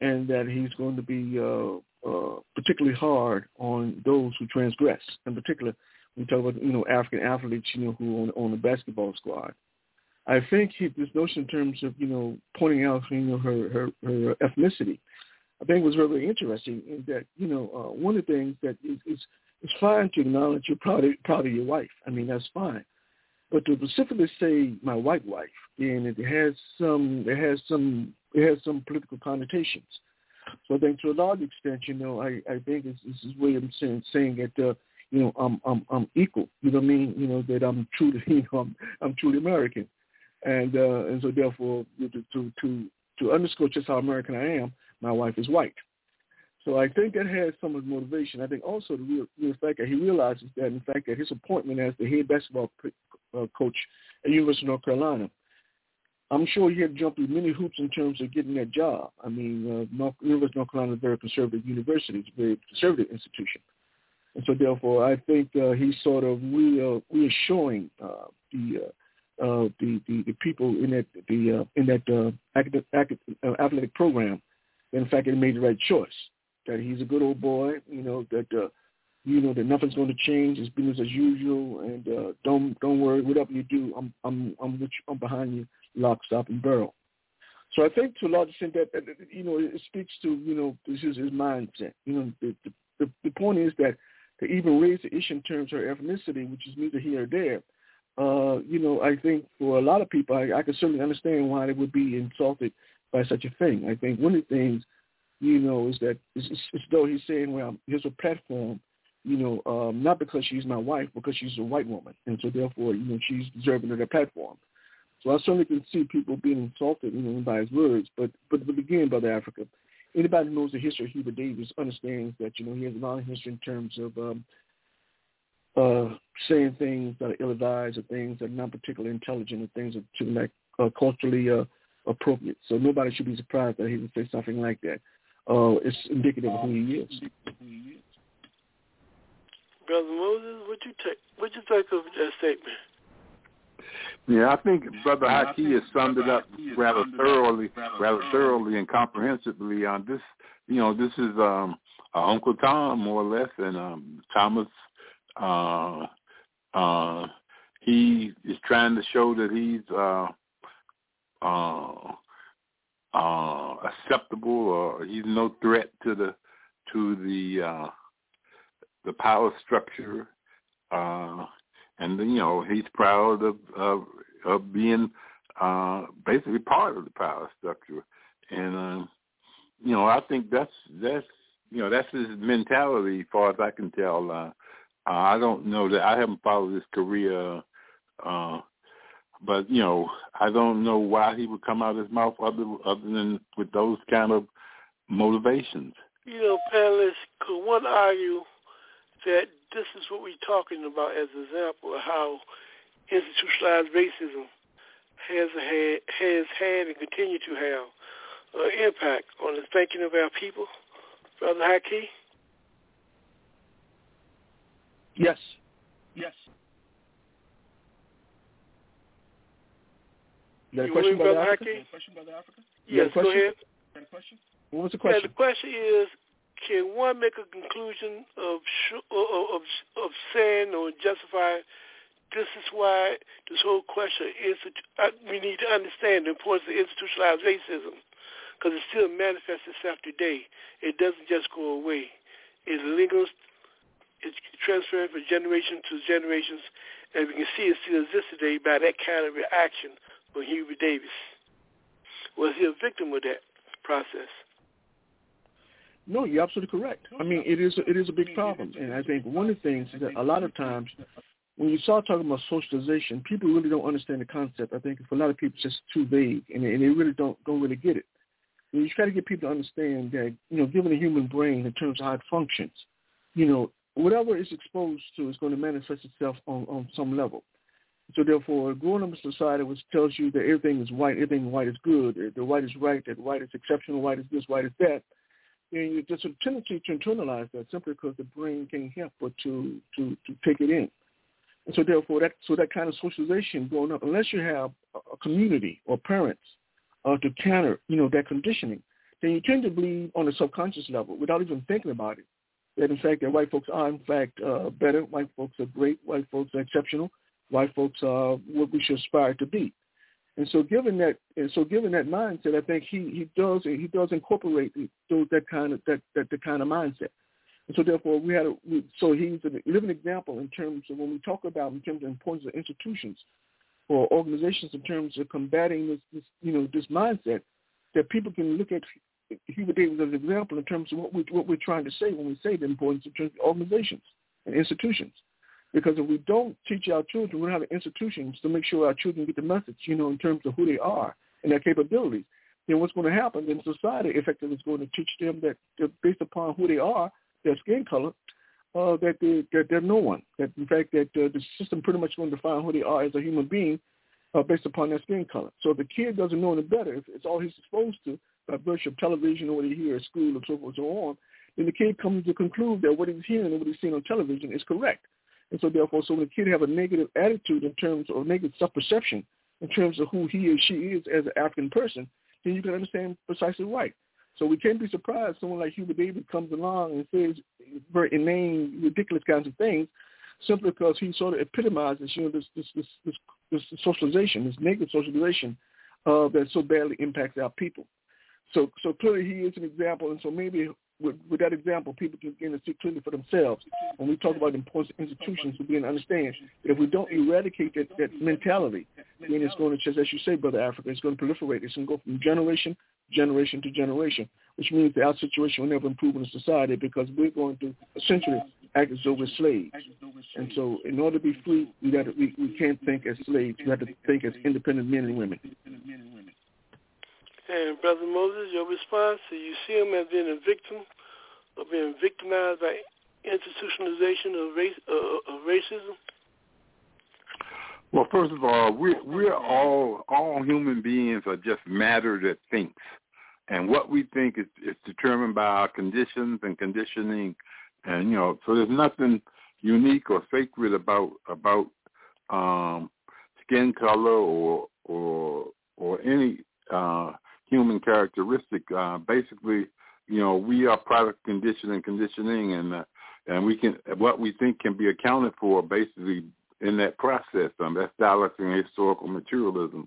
and that he's going to be uh, uh, particularly hard on those who transgress. In particular, we talk about you know African athletes, you know, who on, on the basketball squad. I think he, this notion in terms of you know pointing out you know her her, her ethnicity, I think was really interesting. In that you know uh, one of the things that is, is it's fine to acknowledge you're proud of, proud of your wife. I mean, that's fine. But to specifically say my white wife, then it has some, it has some, it has some political connotations. So I think to a large extent, you know, I, I think it's, it's his way of saying, saying that, uh, you know, I'm, I'm, I'm equal. You know what I mean? You know, that I'm truly, you know, I'm, I'm truly American. And, uh, and so therefore, to, to, to, underscore just how American I am, my wife is white. So I think that has some of the motivation. I think also the real, real fact that he realizes that, in fact, that his appointment as the head basketball uh, coach at University of North Carolina, I'm sure he had jumped through many hoops in terms of getting that job. I mean, uh, North, University of North Carolina is a very conservative university. It's a very conservative institution. And so therefore, I think uh, he's sort of re, uh, reassuring uh, the, uh, uh, the, the the people in that the uh, in that uh, academic, uh, athletic program in fact he made the right choice that he's a good old boy, you know, that uh you know that nothing's going to change, it's business as usual and uh don't don't worry, whatever you do, I'm I'm I'm with you, I'm behind you, lock, stop and barrel. So I think to a large extent that, that you know it speaks to you know this is his mindset. You know the, the the point is that to even raise the issue in terms of her ethnicity, which is neither here or there, uh, you know, I think for a lot of people, I, I can certainly understand why they would be insulted by such a thing. I think one of the things you know, is that it's, it's, it's though he's saying, well, here's a platform, you know, um, not because she's my wife, because she's a white woman, and so therefore, you know, she's deserving of that platform. So I certainly can see people being insulted, you know, by his words. But but but again, brother Africa, anybody who knows the history of Hubert Davis understands that you know he has a long history in terms of um, uh, saying things that are ill-advised or things that are not particularly intelligent or things that are like uh, culturally uh, appropriate. So nobody should be surprised that he would say something like that uh, it's indicative of who he is. Brother Moses, what you take? What you think of that statement? Yeah, I think Brother Haki has summed it up rather thoroughly, rather thoroughly and comprehensively. On this, you know, this is um, uh, Uncle Tom more or less, and um, Thomas. Uh, uh, he is trying to show that he's uh, uh, uh, acceptable or he's no threat to the to the uh, the power structure, uh, and you know he's proud of of, of being uh, basically part of the power structure, and uh, you know I think that's that's you know that's his mentality, as far as I can tell. Uh, uh, I don't know that I haven't followed his career. Uh, but you know, I don't know why he would come out of his mouth other other than with those kind of motivations. You know, panelists, could one argue that this is what we're talking about as an example of how institutionalized racism has had, has had and continue to have uh, impact on the thinking of our people, Brother Haki? Yes. Yes. You got a You question, with me, Brother Brother Africa? Haki? You got Yes, go ahead. question? ahead. What was the Yeah, question? the question is, can one make a conclusion of sh- of, of of saying or justify this is why this whole question is uh, we need to understand the importance of institutionalized racism because it still manifests itself today. It doesn't just go away. It lingers. It's transferred from generation to generations, and we can see it still exists today by that kind of reaction from Hubert Davis. Was he a victim of that process? No, you're absolutely correct. I mean, it is it is a big problem, and I think one of the things that a lot of times when you start talking about socialization, people really don't understand the concept. I think for a lot of people, it's just too vague, and they, and they really don't don't really get it. You try to get people to understand that you know, given the human brain in terms of how it functions, you know, whatever it's exposed to is going to manifest itself on on some level. So therefore, growing up in a society which tells you that everything is white, everything white is good, that white is right, that white is exceptional, white is this, white is that, and you, there's a tendency to internalize that simply because the brain can't help but to to to take it in. And so therefore, that so that kind of socialization growing up, unless you have a community or parents uh, to counter, you know, that conditioning, then you tend to believe on a subconscious level without even thinking about it that in fact that white folks are in fact uh, better, white folks are great, white folks are exceptional, white folks are what we should aspire to be. And so, given that, and so given that mindset, I think he he does he does incorporate those that kind of that that the kind of mindset. And so, therefore, we had a we, so he's a living example in terms of when we talk about in terms of the importance of institutions or organizations in terms of combating this, this you know this mindset that people can look at Hubert Davis as an example in terms of what we what we're trying to say when we say the importance of organizations and institutions. Because if we don't teach our children, we don't have institutions to make sure our children get the message, you know, in terms of who they are and their capabilities, then what's going to happen? Then society effectively is going to teach them that, based upon who they are, their skin color, uh, that, they, that they're no one. That in fact that uh, the system pretty much going to define who they are as a human being uh, based upon their skin color. So if the kid doesn't know any better, if it's all he's exposed to by virtue of television or what he hears at school and so forth and so on, then the kid comes to conclude that what he's hearing and what he's seeing on television is correct. And so therefore, so when a kid have a negative attitude in terms of negative self-perception in terms of who he or she is as an African person, then you can understand precisely right. So we can't be surprised someone like Hubert Davis comes along and says very inane, ridiculous kinds of things simply because he sort of epitomizes, you know, this this this this, this socialization, this negative socialization uh, that so badly impacts our people. So so clearly he is an example, and so maybe with, with that example, people can begin to see clearly for themselves. When we talk about the importance of institutions, we begin to understand that if we don't eradicate that, that mentality, then it's going to just, as you say, Brother Africa, it's going to proliferate. It's going to go from generation, generation to generation, which means that our situation will never improve in society because we're going to essentially act as though we're slaves. And so in order to be free, we, got to, we, we can't think as slaves. We have to think as independent men and women. And Brother Moses, your response, do you see him as being a victim or being victimized by institutionalization of race uh, of racism? Well, first of all, we're we're all all human beings are just matter that thinks, and what we think is is determined by our conditions and conditioning, and you know, so there's nothing unique or sacred about about um, skin color or or or any uh, human characteristic. Uh, basically, you know, we are product conditioning and conditioning, and uh, and we can what we think can be accounted for basically in that process. Um, that's dialectic historical materialism,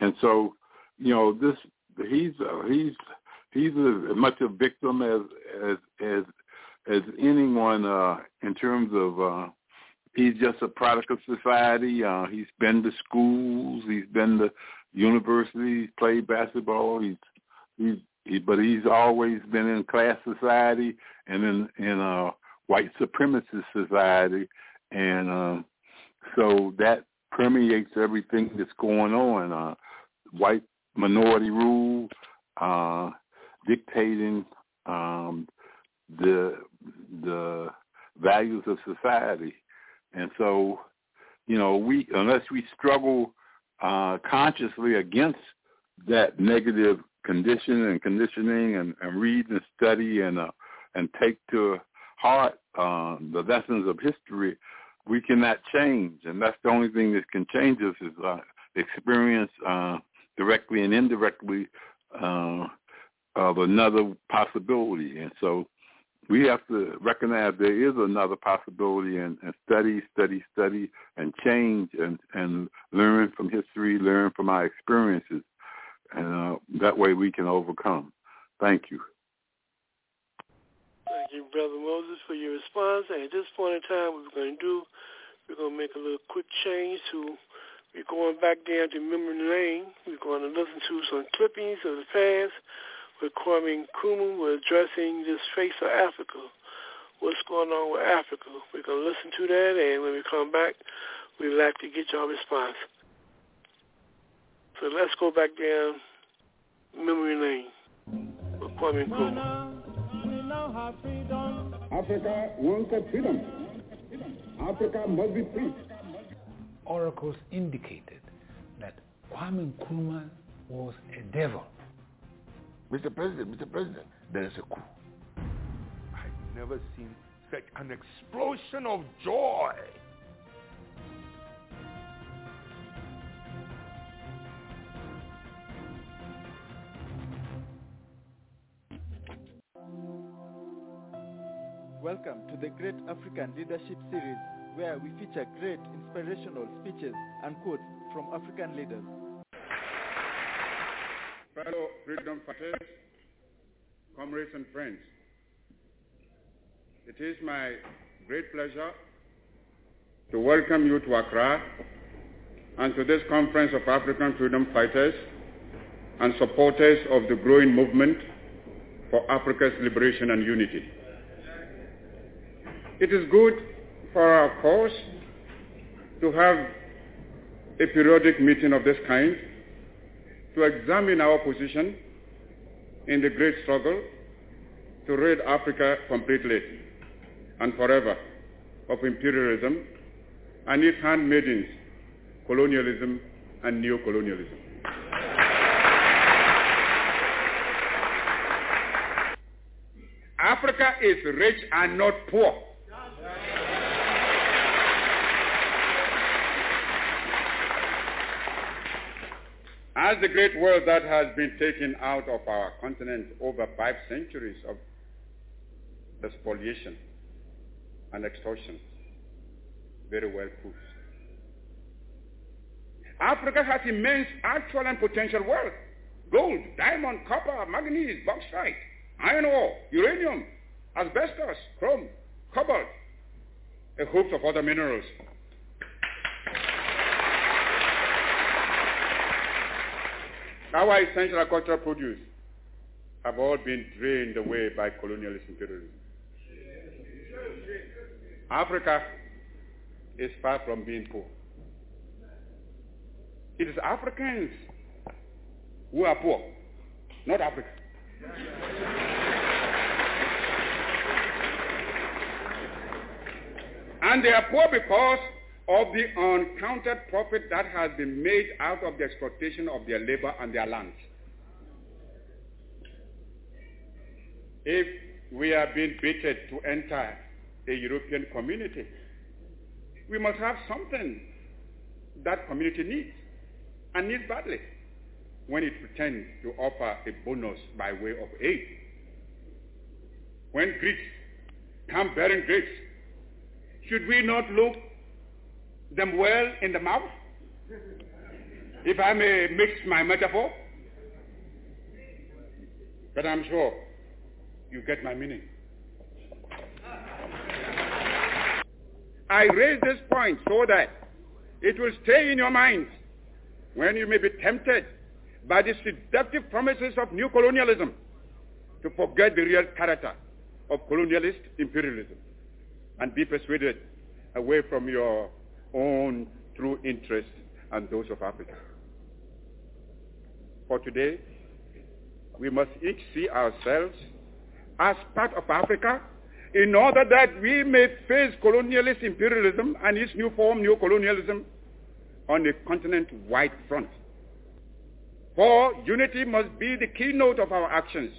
and so you know this he's uh, he's he's as much a victim as as as as anyone uh, in terms of. Uh, He's just a product of society. Uh, he's been to schools. He's been to universities. Played basketball. He's he's he, but he's always been in class society and in in a white supremacist society, and uh, so that permeates everything that's going on. Uh, white minority rule, uh, dictating um, the the values of society, and so you know we unless we struggle uh, consciously against that negative condition and conditioning and, and read and study and uh, and take to heart uh, the lessons of history, we cannot change, and that's the only thing that can change us is uh, experience uh, directly and indirectly uh, of another possibility, and so we have to recognize there is another possibility and, and study, study, study, and change and, and learn from history, learn from our experiences. And uh, that way we can overcome. Thank you. Thank you, Brother Moses, for your response. And at this point in time, what we're going to do, we're going to make a little quick change to, we're going back down to memory lane. We're going to listen to some clippings of the past with Kwame Nkrumah. We're addressing this face of Africa. What's going on with Africa? We're going to listen to that, and when we come back, we'd like to get your response. So let's go back down memory lane with Kwame Nkrumah. Africa wants a freedom. Africa must be free. Oracles indicated that Kwame Nkrumah was a devil. Mr. President, Mr. President, there is a coup. I've never seen such an explosion of joy. Welcome to the Great African Leadership Series, where we feature great inspirational speeches and quotes from African leaders. Fellow freedom fighters, comrades and friends, it is my great pleasure to welcome you to Accra and to this conference of African freedom fighters and supporters of the growing movement for Africa's liberation and unity. It is good for our cause to have a periodic meeting of this kind to examine our position in the great struggle to rid Africa completely and forever of imperialism and its handmaidens, colonialism and neocolonialism. Africa is rich and not poor. As the great wealth that has been taken out of our continent over five centuries of spoliation and extortion very well proves. Africa has immense actual and potential wealth. Gold, diamond, copper, manganese, bauxite, iron ore, uranium, asbestos, chrome, cobalt, a host of other minerals. Our essential agricultural produce have all been drained away by colonialist imperialism. Africa is far from being poor. It is Africans who are poor, not Africa. And they are poor because of the uncounted profit that has been made out of the exploitation of their labor and their lands. If we are being baited to enter a European community, we must have something that community needs and needs badly when it pretends to offer a bonus by way of aid. When Greeks come bearing grapes, should we not look them well in the mouth? If I may mix my metaphor. But I'm sure you get my meaning. I raise this point so that it will stay in your mind when you may be tempted by the seductive promises of new colonialism to forget the real character of colonialist imperialism and be persuaded away from your own true interests and those of Africa. For today, we must each see ourselves as part of Africa in order that we may face colonialist imperialism and its new form, new colonialism, on a continent-wide front. For unity must be the keynote of our actions.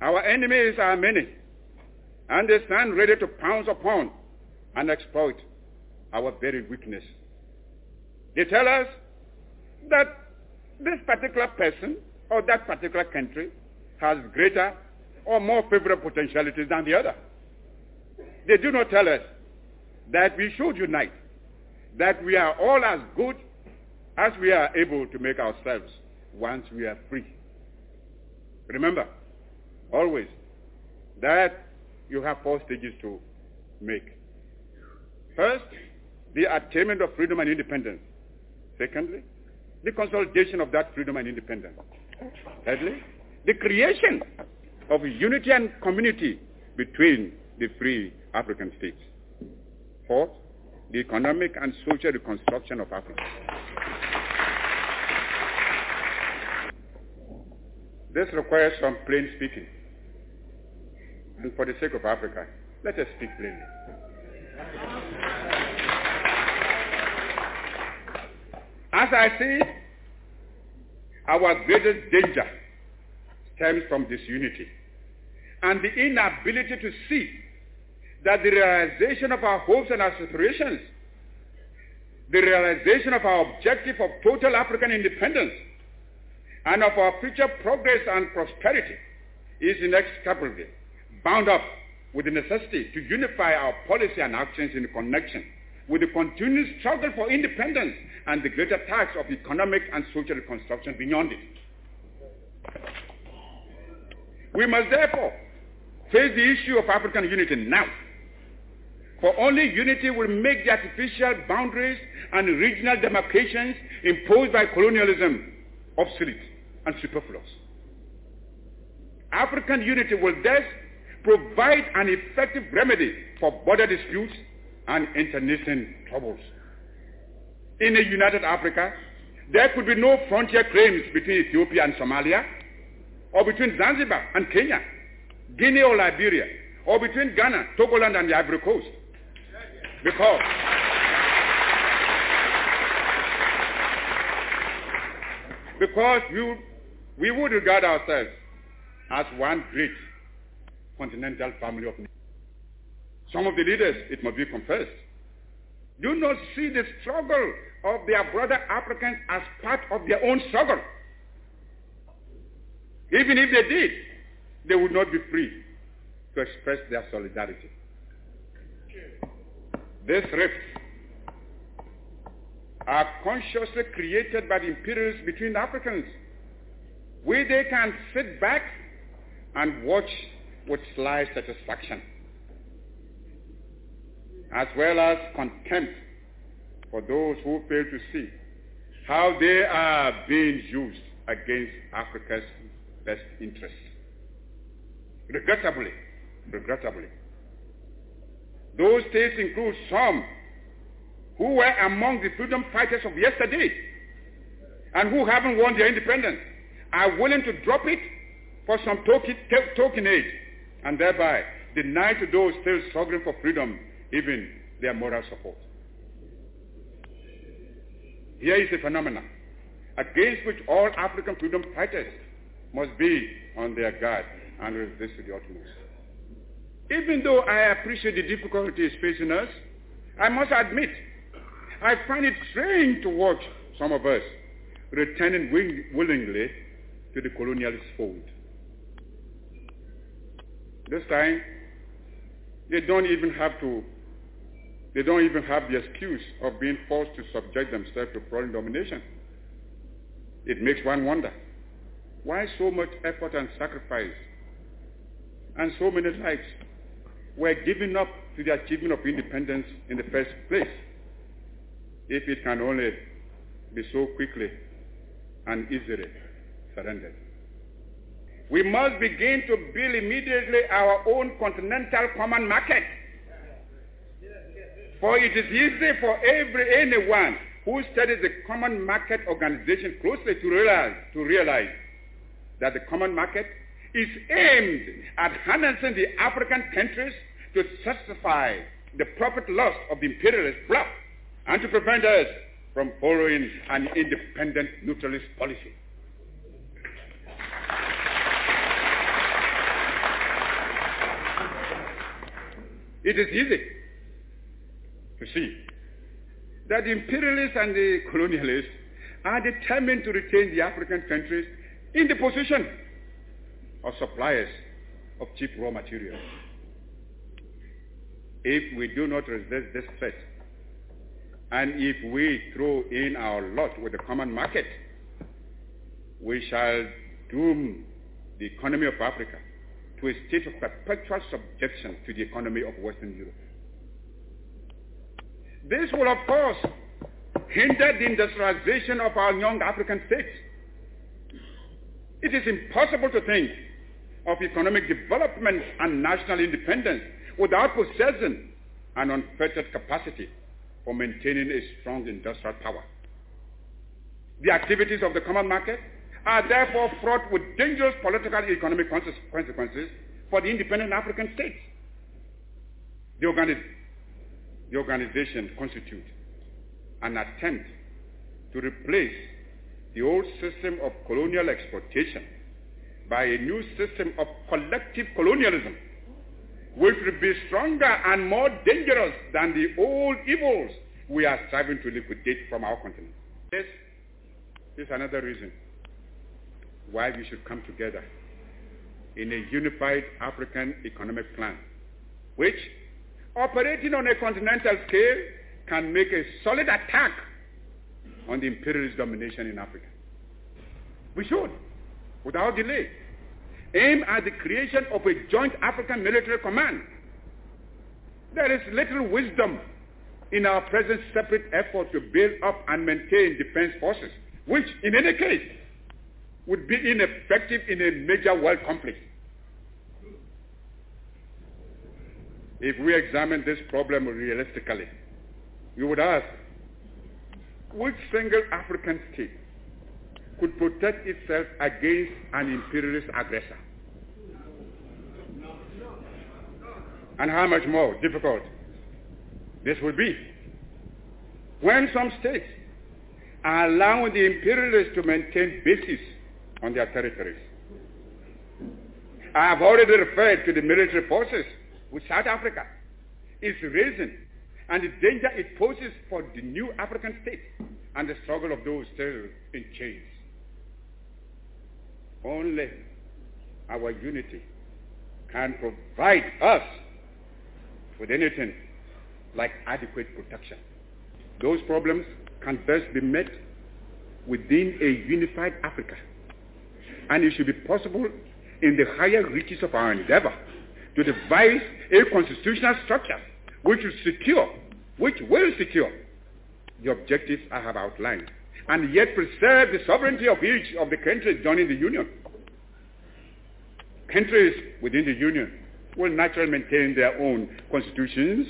Our enemies are many, and they stand ready to pounce upon and exploit our very weakness. They tell us that this particular person or that particular country has greater or more favorable potentialities than the other. They do not tell us that we should unite, that we are all as good as we are able to make ourselves once we are free. Remember, always, that you have four stages to make. First, the attainment of freedom and independence. Secondly, the consolidation of that freedom and independence. Thirdly, the creation of unity and community between the free African states. Fourth, the economic and social reconstruction of Africa. This requires some plain speaking. And for the sake of Africa, let us speak plainly. As I see, our greatest danger stems from disunity and the inability to see that the realization of our hopes and aspirations, the realization of our objective of total African independence, and of our future progress and prosperity is inextricably bound up with the necessity to unify our policy and actions in connection with the continued struggle for independence and the greater task of economic and social reconstruction beyond it. We must therefore face the issue of African unity now. For only unity will make the artificial boundaries and regional demarcations imposed by colonialism obsolete and superfluous. African unity will thus provide an effective remedy for border disputes and internecine troubles. In a united Africa, there could be no frontier claims between Ethiopia and Somalia, or between Zanzibar and Kenya, Guinea or Liberia, or between Ghana, Togoland, and the Ivory Coast. Because because we, we would regard ourselves as one great continental family of nations. Some of the leaders, it must be confessed, do not see the struggle of their brother Africans as part of their own struggle. Even if they did, they would not be free to express their solidarity. These rifts are consciously created by the imperialists between the Africans, where they can sit back and watch with sly satisfaction, as well as contempt for those who fail to see how they are being used against Africa's best interests. Regrettably, regrettably, those states include some who were among the freedom fighters of yesterday and who haven't won their independence are willing to drop it for some token, token aid and thereby deny to those still struggling for freedom even their moral support. Here is a phenomenon against which all African freedom fighters must be on their guard and resist to the utmost. Even though I appreciate the difficulties facing us, I must admit, I find it strange to watch some of us returning willingly to the colonialist fold. This time, they don't even have to, they don't even have the excuse of being forced to subject themselves to foreign domination. It makes one wonder, why so much effort and sacrifice and so many lives were given up to the achievement of independence in the first place, if it can only be so quickly and easily surrendered. We must begin to build immediately our own continental common market. For it is easy for every anyone who studies the common market organization closely to realize, to realize that the common market is aimed at harnessing the African countries to satisfy the profit lust of the imperialist bloc and to prevent us from following an independent neutralist policy. It is easy to see that the imperialists and the colonialists are determined to retain the African countries in the position of suppliers of cheap raw materials. If we do not resist this threat, and if we throw in our lot with the common market, we shall doom the economy of Africa to a state of perpetual subjection to the economy of Western Europe. This will, of course, hinder the industrialization of our young African states. It is impossible to think of economic development and national independence without possessing an unfettered capacity for maintaining a strong industrial power. The activities of the common market are therefore fraught with dangerous political and economic consequences for the independent African states. The, organi- the organization constitutes an attempt to replace the old system of colonial exploitation by a new system of collective colonialism, which will be stronger and more dangerous than the old evils we are striving to liquidate from our continent. This is another reason why we should come together in a unified African economic plan, which, operating on a continental scale, can make a solid attack on the imperialist domination in Africa. We should, without delay, aim at the creation of a joint African military command. There is little wisdom in our present separate effort to build up and maintain defense forces, which, in any case, would be ineffective in a major world conflict. If we examine this problem realistically, you would ask, which single African state could protect itself against an imperialist aggressor? And how much more difficult this would be when some states are allowing the imperialists to maintain bases on their territories. I have already referred to the military forces with South Africa, its reason, and the danger it poses for the new African states and the struggle of those still in chains. Only our unity can provide us with anything like adequate protection. Those problems can best be met within a unified Africa. And it should be possible in the higher reaches of our endeavor to devise a constitutional structure which will secure, which will secure the objectives I have outlined, and yet preserve the sovereignty of each of the countries joining the Union. Countries within the Union will naturally maintain their own constitutions,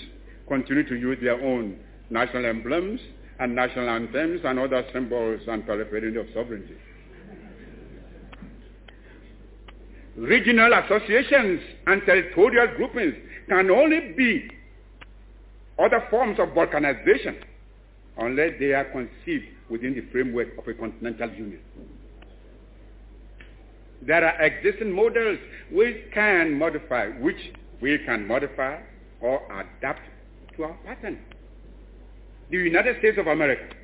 continue to use their own national emblems and national anthems and other symbols and paraphernalia of sovereignty. Regional associations and territorial groupings can only be other forms of balkanization unless they are conceived within the framework of a continental union. There are existing models which can modify, which we can modify or adapt to our pattern. The United States of America,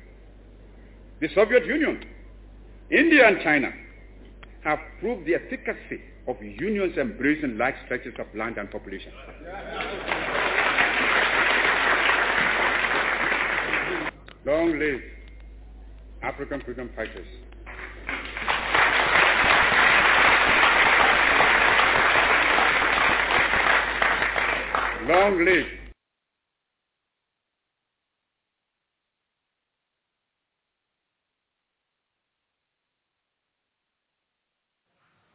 the Soviet Union, India and China have proved the efficacy of unions embracing large stretches of land and population. Long live African freedom fighters. Long live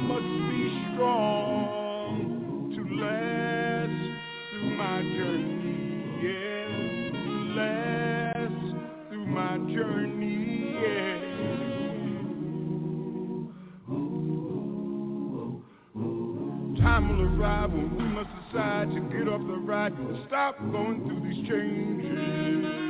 must be strong to last through my journey. Yeah, last through my journey. Yeah. Time will arrive when we must decide to get off the ride and stop going through these changes.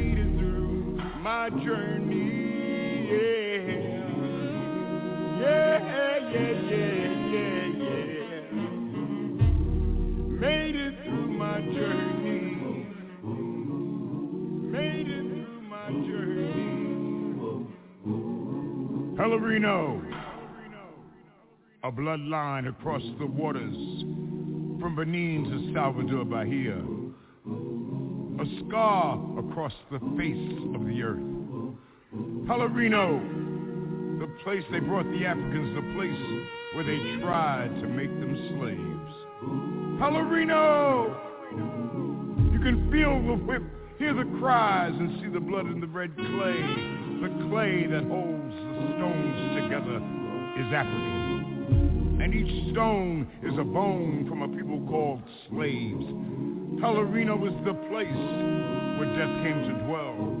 journey, yeah, yeah, yeah, yeah, yeah, yeah, made it through my journey, made it through my journey, Pelourinho a bloodline across the waters from Benin to Salvador Bahia, a scar across the face of the earth. Pelourinho, the place they brought the Africans, the place where they tried to make them slaves. Pelourinho! You can feel the whip, hear the cries, and see the blood in the red clay. The clay that holds the stones together is African. and each stone is a bone from a people called slaves. Pelourinho is the place where death came to dwell.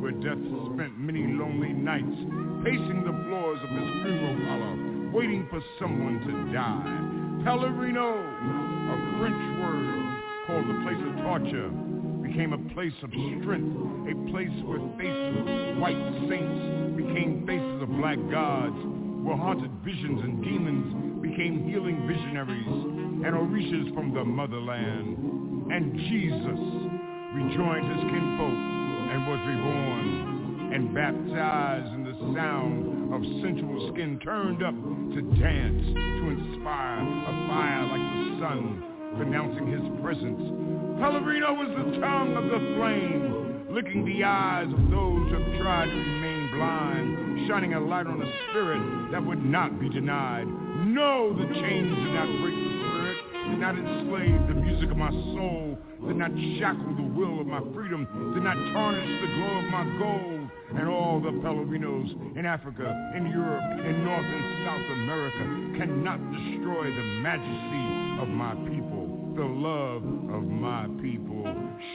where death spent many lonely nights pacing the floors of his funeral parlor, waiting for someone to die. Pelourinho, a French word called the place of torture, became a place of strength, a place where faces of white saints became faces of black gods, where haunted visions and demons became healing visionaries and orishas from the motherland. And Jesus rejoined his kinfolk and was reborn and baptized in the sound of sensual skin turned up to dance, to inspire a fire like the sun, pronouncing his presence. Pelourinho was the tongue of the flame, licking the eyes of those who have tried to remain blind, shining a light on a spirit that would not be denied. No, the chains did not break the did not enslave the music of my soul, did not shackle the will of my freedom, did not tarnish the glow of my gold. And all the Pelourinhos in Africa, in Europe, in North and South America cannot destroy the majesty of my people, the love of my people,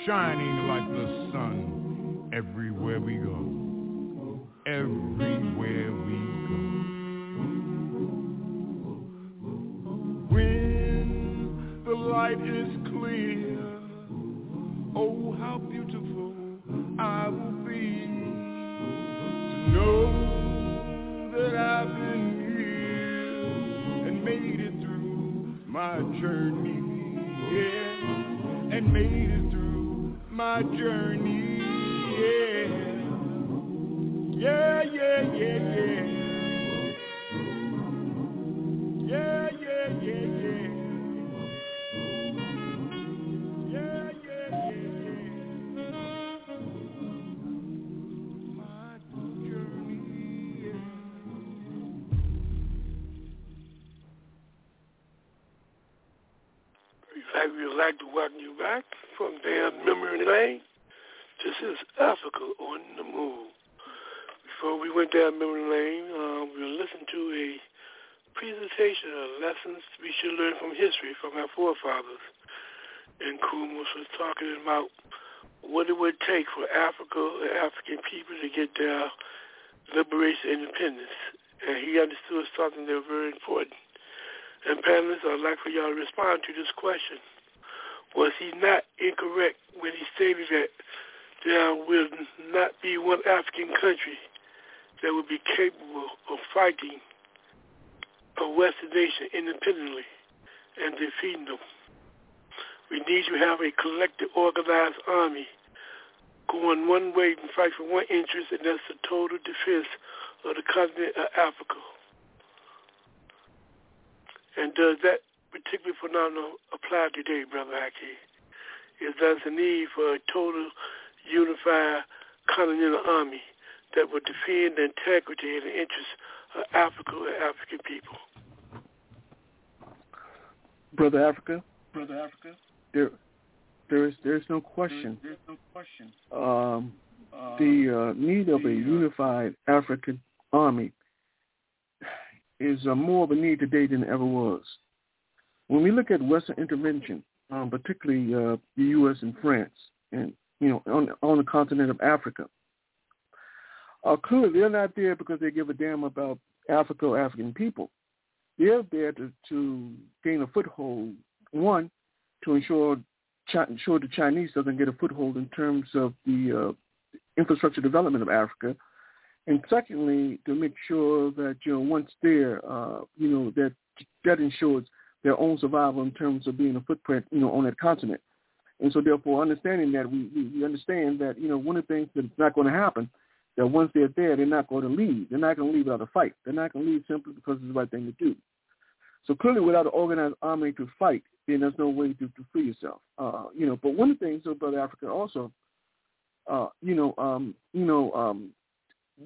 shining like the sun everywhere we go. Everywhere we light is clear, oh how beautiful I will be to know that I've been here and made it through my journey, yeah, and made it through my journey, yeah, yeah, yeah, yeah, yeah. Yeah, yeah, back from down memory lane. This is Africa on the move. Before we went down memory lane, um, we listened to a presentation of lessons we should learn from history from our forefathers. And Kumus was talking about what it would take for Africa and African people to get their liberation independence. And he understood something that was very important. And panelists, I'd like for y'all to respond to this question. Was he not incorrect when he stated that there will not be one African country that would be capable of fighting a Western nation independently and defeating them? We need to have a collective organized army going one way and fight for one interest, and that's the total defense of the continent of Africa. And does that particular phenomenon apply today, Brother Haki? Is there's a need for a total unified continental army that would defend the integrity and the interests of Africa and African people? Brother Africa, Brother Africa, there, there is there is no question. there's no question. Um, Uh, the uh, need of a unified African army is uh, more of a need today than it ever was. When we look at Western intervention, um, particularly uh, the U.S. and France, and you know on, on the continent of Africa, uh, clearly they're not there because they give a damn about Africa or African people. They're there to, to gain a foothold. One, to ensure Chi- ensure the Chinese doesn't get a foothold in terms of the uh, infrastructure development of Africa, and secondly, to make sure that you know once there, uh, you know that that ensures their own survival in terms of being a footprint, you know, on that continent. And so, therefore, understanding that we, we, we understand that you know one of the things that's not going to happen that once they're there, they're not going to leave. They're not going to leave without a fight. They're not going to leave simply because it's the right thing to do. So clearly, without an organized army to fight, then there's no way to, to free yourself. Uh, you know, but one of the things about Africa also, uh, you know, um, you know, um,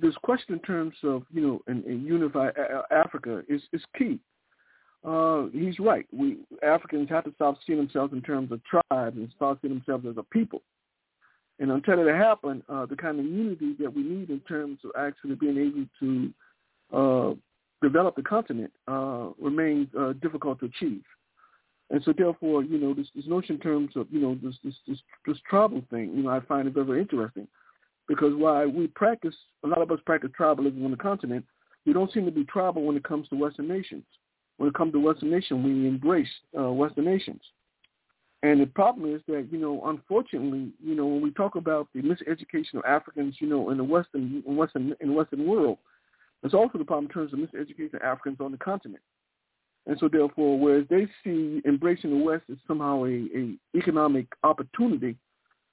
this question in terms of you know, and, and unify a- Africa is is key. Uh, he's right. We Africans have to stop seeing themselves in terms of tribes and start seeing themselves as a people. And until that happens, uh, the kind of unity that we need in terms of actually being able to uh, develop the continent uh, remains uh, difficult to achieve. And so, therefore, you know, this, this notion in terms of you know this this this, this tribal thing, you know, I find it very, very interesting because while we practice, a lot of us practice tribalism on the continent, we don't seem to be tribal when it comes to Western nations. When it comes to Western nation, we embrace uh, Western nations. And the problem is that, you know, unfortunately, you know, when we talk about the miseducation of Africans, you know, in the Western in Western in Western world, there's also the problem in terms of miseducation of Africans on the continent. And so therefore, whereas they see embracing the West as somehow a, a economic opportunity,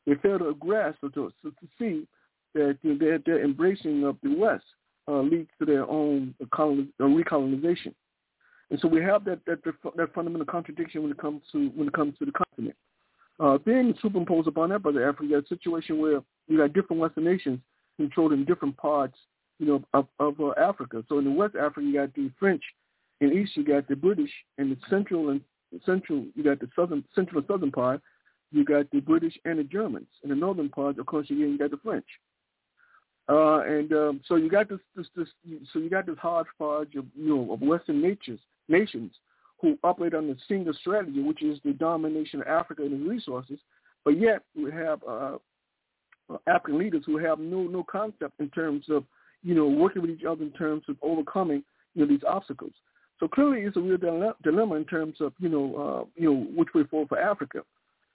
they fail to grasp or to, to, to see that their, their embracing of the West uh, leads to their own coloniz- uh, recolonization. And so we have that, that that fundamental contradiction when it comes to when it comes to the continent. Uh, then superimposed upon that, brother Africa, you got a situation where you got different Western nations controlled in different parts, you know, of, of uh, Africa. So in the West Africa, you got the French. In East, you got the British. In the Central and Central, you got the Southern Central and Southern part. You got the British and the Germans. In the Northern part, of course, you got the French. Uh, and um, so you got this, this, this, so you got this hodgepodge of, you know, of Western natures, nations who operate on a single strategy, which is the domination of Africa and its resources. But yet we have uh, African leaders who have no no concept in terms of, you know, working with each other in terms of overcoming, you know, these obstacles. So clearly, it's a real dilemma in terms of, you know, uh, you know, which way forward for Africa.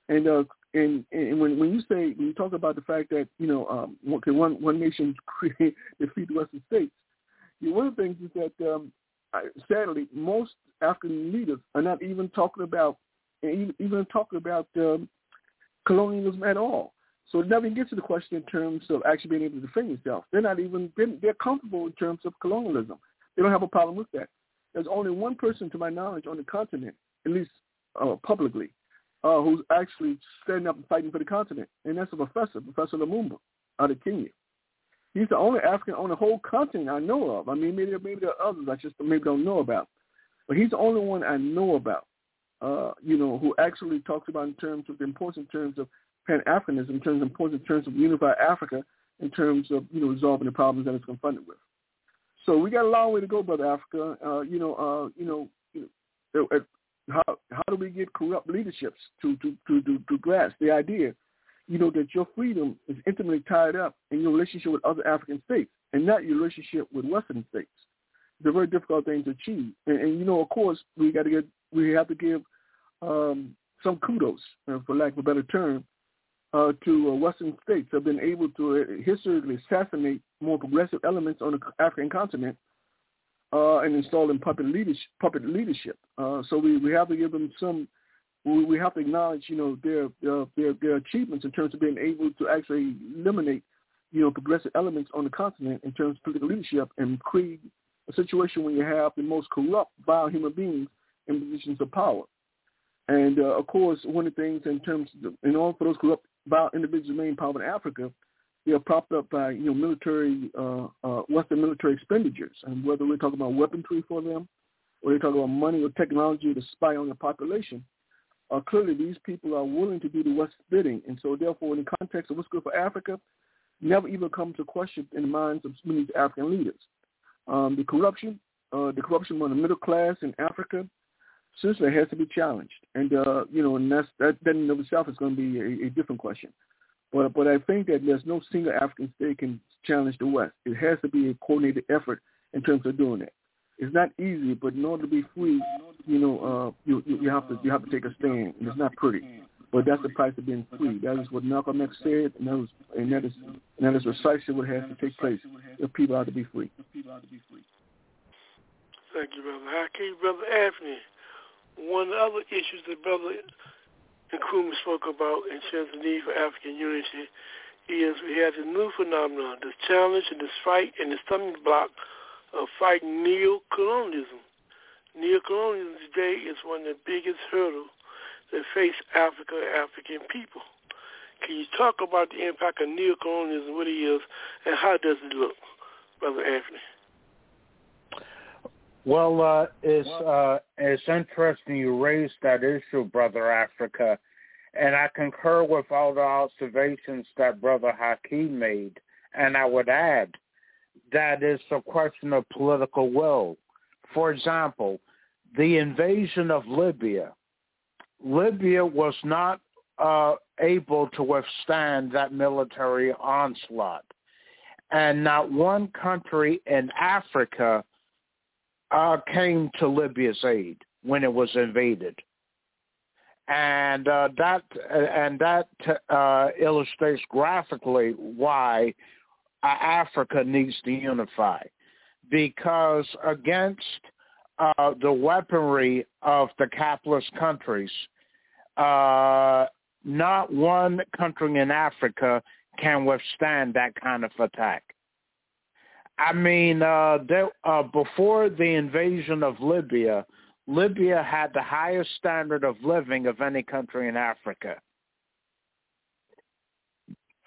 And uh, and and when when you say when you talk about the fact that you know um, okay one one nation create defeat the Western states, you know, one of the things is that um, sadly most African leaders are not even talking about even, even talking about um, colonialism at all. So it never gets to the question in terms of actually being able to defend yourself. They're not even they're comfortable in terms of colonialism. They don't have a problem with that. There's only one person, to my knowledge, on the continent, at least uh, publicly, uh, who's actually standing up and fighting for the continent, and that's a professor, Professor Lumumba, out of Kenya. He's the only African on the whole continent I know of. I mean, maybe maybe there are others I just maybe don't know about, but he's the only one I know about. Uh, you know, who actually talks about in terms of the importance in terms of Pan Africanism, in terms of importance in terms of unified Africa, in terms of you know resolving the problems that it's confronted with. So we got a long way to go, brother Africa. Uh, you know, uh, you know, you know, how how do we get corrupt leaderships to to to to, to grasp the idea, you know, that your freedom is intimately tied up in your relationship with other African states and not your relationship with Western states. It's a very difficult thing to achieve, and, and you know, of course, we got to get we have to give um, some kudos, uh, for lack of a better term, uh, to uh, Western states have been able to uh, historically assassinate more progressive elements on the African continent uh, and installing puppet leadership. Puppet leadership. Uh, so we, we have to give them some. We, we have to acknowledge, you know, their, uh, their their achievements in terms of being able to actually eliminate, you know, progressive elements on the continent in terms of political leadership and create a situation where you have the most corrupt, vile human beings in positions of power. And uh, of course, one of the things in terms, of, in order for those corrupt, vile individuals to remain power in Africa, they are propped up by you know military uh, uh, Western military expenditures, and whether we're talking about weaponry for them, or they're talking about money or technology to spy on the population, uh, clearly these people are willing to do the West's bidding, and so therefore, in the context of what's good for Africa, never even comes to question in the minds of many African leaders. Um, the corruption, uh, the corruption among the middle class in Africa, seriously has to be challenged, and uh, you know, and that's that, that in and of itself is going to be a, a different question. But but I think that there's no single African state can challenge the West. It has to be a coordinated effort in terms of doing it. It's not easy, but in order to be free, you know, uh, you you have to you have to take a stand, and it's not pretty. But that's the price of being free. That is what Malcolm X said, and that was and that is and that is precisely what has to take place if people are to be free. Thank you, brother Hakeem. Brother Anthony, one of the other issues that brother Nkrumah spoke about in terms of the need for African unity is we have the new phenomenon, this challenge and this fight and the stumbling block of fighting neo-colonialism. Neo-colonialism today is one of the biggest hurdles that face Africa and African people. Can you talk about the impact of neocolonialism, what it is, and how does it look, Brother Anthony? Well, uh, it's uh, it's interesting you raised that issue, Brother Africa, and I concur with all the observations that Brother Hakeem made. And I would add that it's a question of political will. For example, the invasion of Libya. Libya was not uh, able to withstand that military onslaught. And not one country in Africa uh, came to Libya's aid when it was invaded. And uh, that and that uh, illustrates graphically why uh, Africa needs to unify, because against uh, the weaponry of the capitalist countries, uh, not one country in Africa can withstand that kind of attack. I mean, uh, uh, before the invasion of Libya, Libya had the highest standard of living of any country in Africa.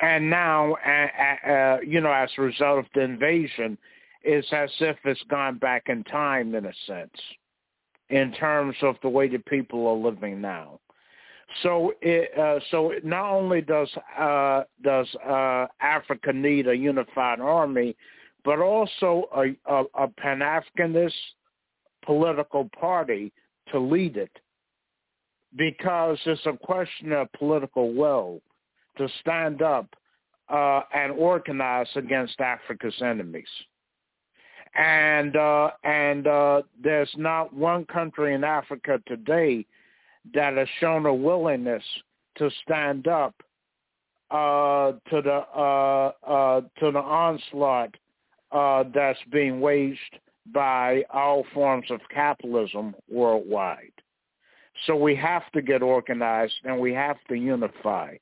And now, uh, uh, you know, as a result of the invasion, it's as if it's gone back in time in a sense, in terms of the way the people are living now. So it uh, so not only does uh, does uh, Africa need a unified army, but also a, a, a Pan Africanist political party to lead it, because it's a question of political will to stand up uh, and organize against Africa's enemies. And uh, and uh, there's not one country in Africa today that has shown a willingness to stand up uh, to the uh, uh, to the onslaught uh, that's being waged by all forms of capitalism worldwide. So we have to get organized and we have to unify.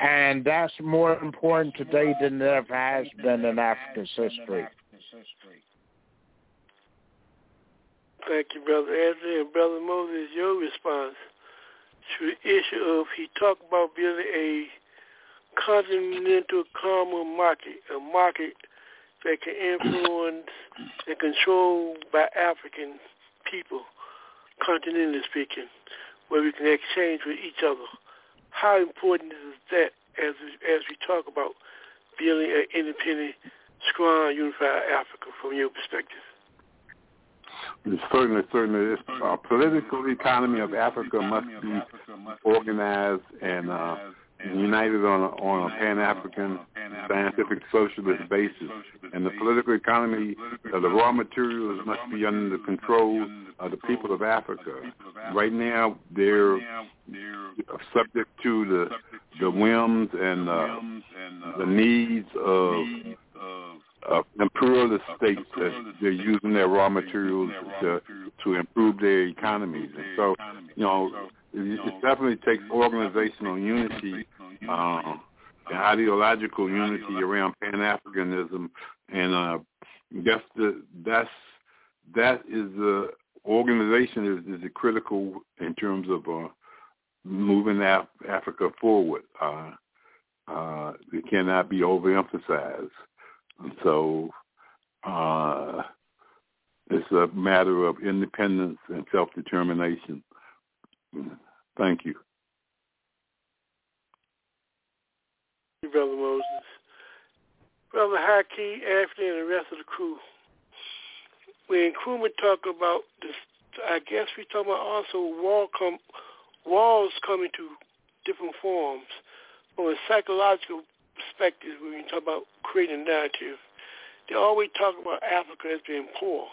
And that's more important today than it ever has been in Africa's history. Thank you, Brother Anthony. And Brother Moses, your response to the issue of he talked about building a continental common market, a market that can influence and control by African people, continentally speaking, where we can exchange with each other. How important is that as as we talk about building an independent, strong, unified Africa from your perspective? Certainly, certainly. It's, uh, political economy of Africa must be organized and uh, united on a, on a Pan-African scientific socialist basis. And the political economy of the raw materials must be under the control of the people of Africa. Right now, they're subject to the the whims and uh, the needs of uh, imperialist states that they're using their raw materials to to improve their economies. And so, you know, it, it definitely takes organizational unity, um, and ideological unity around Pan Africanism, and uh, that's the that's that is the organization is, is critical in terms of uh, moving Af- Africa forward. Uh, uh, it cannot be overemphasized. And so uh, it's a matter of independence and self-determination. Thank you. Brother Moses. Brother Haki, Anthony, and the rest of the crew. When Nkrumah talk about this, I guess we talk about also wall com- walls coming to different forms. From a psychological perspective, when you talk about creating narrative, they always talk about Africa as being poor.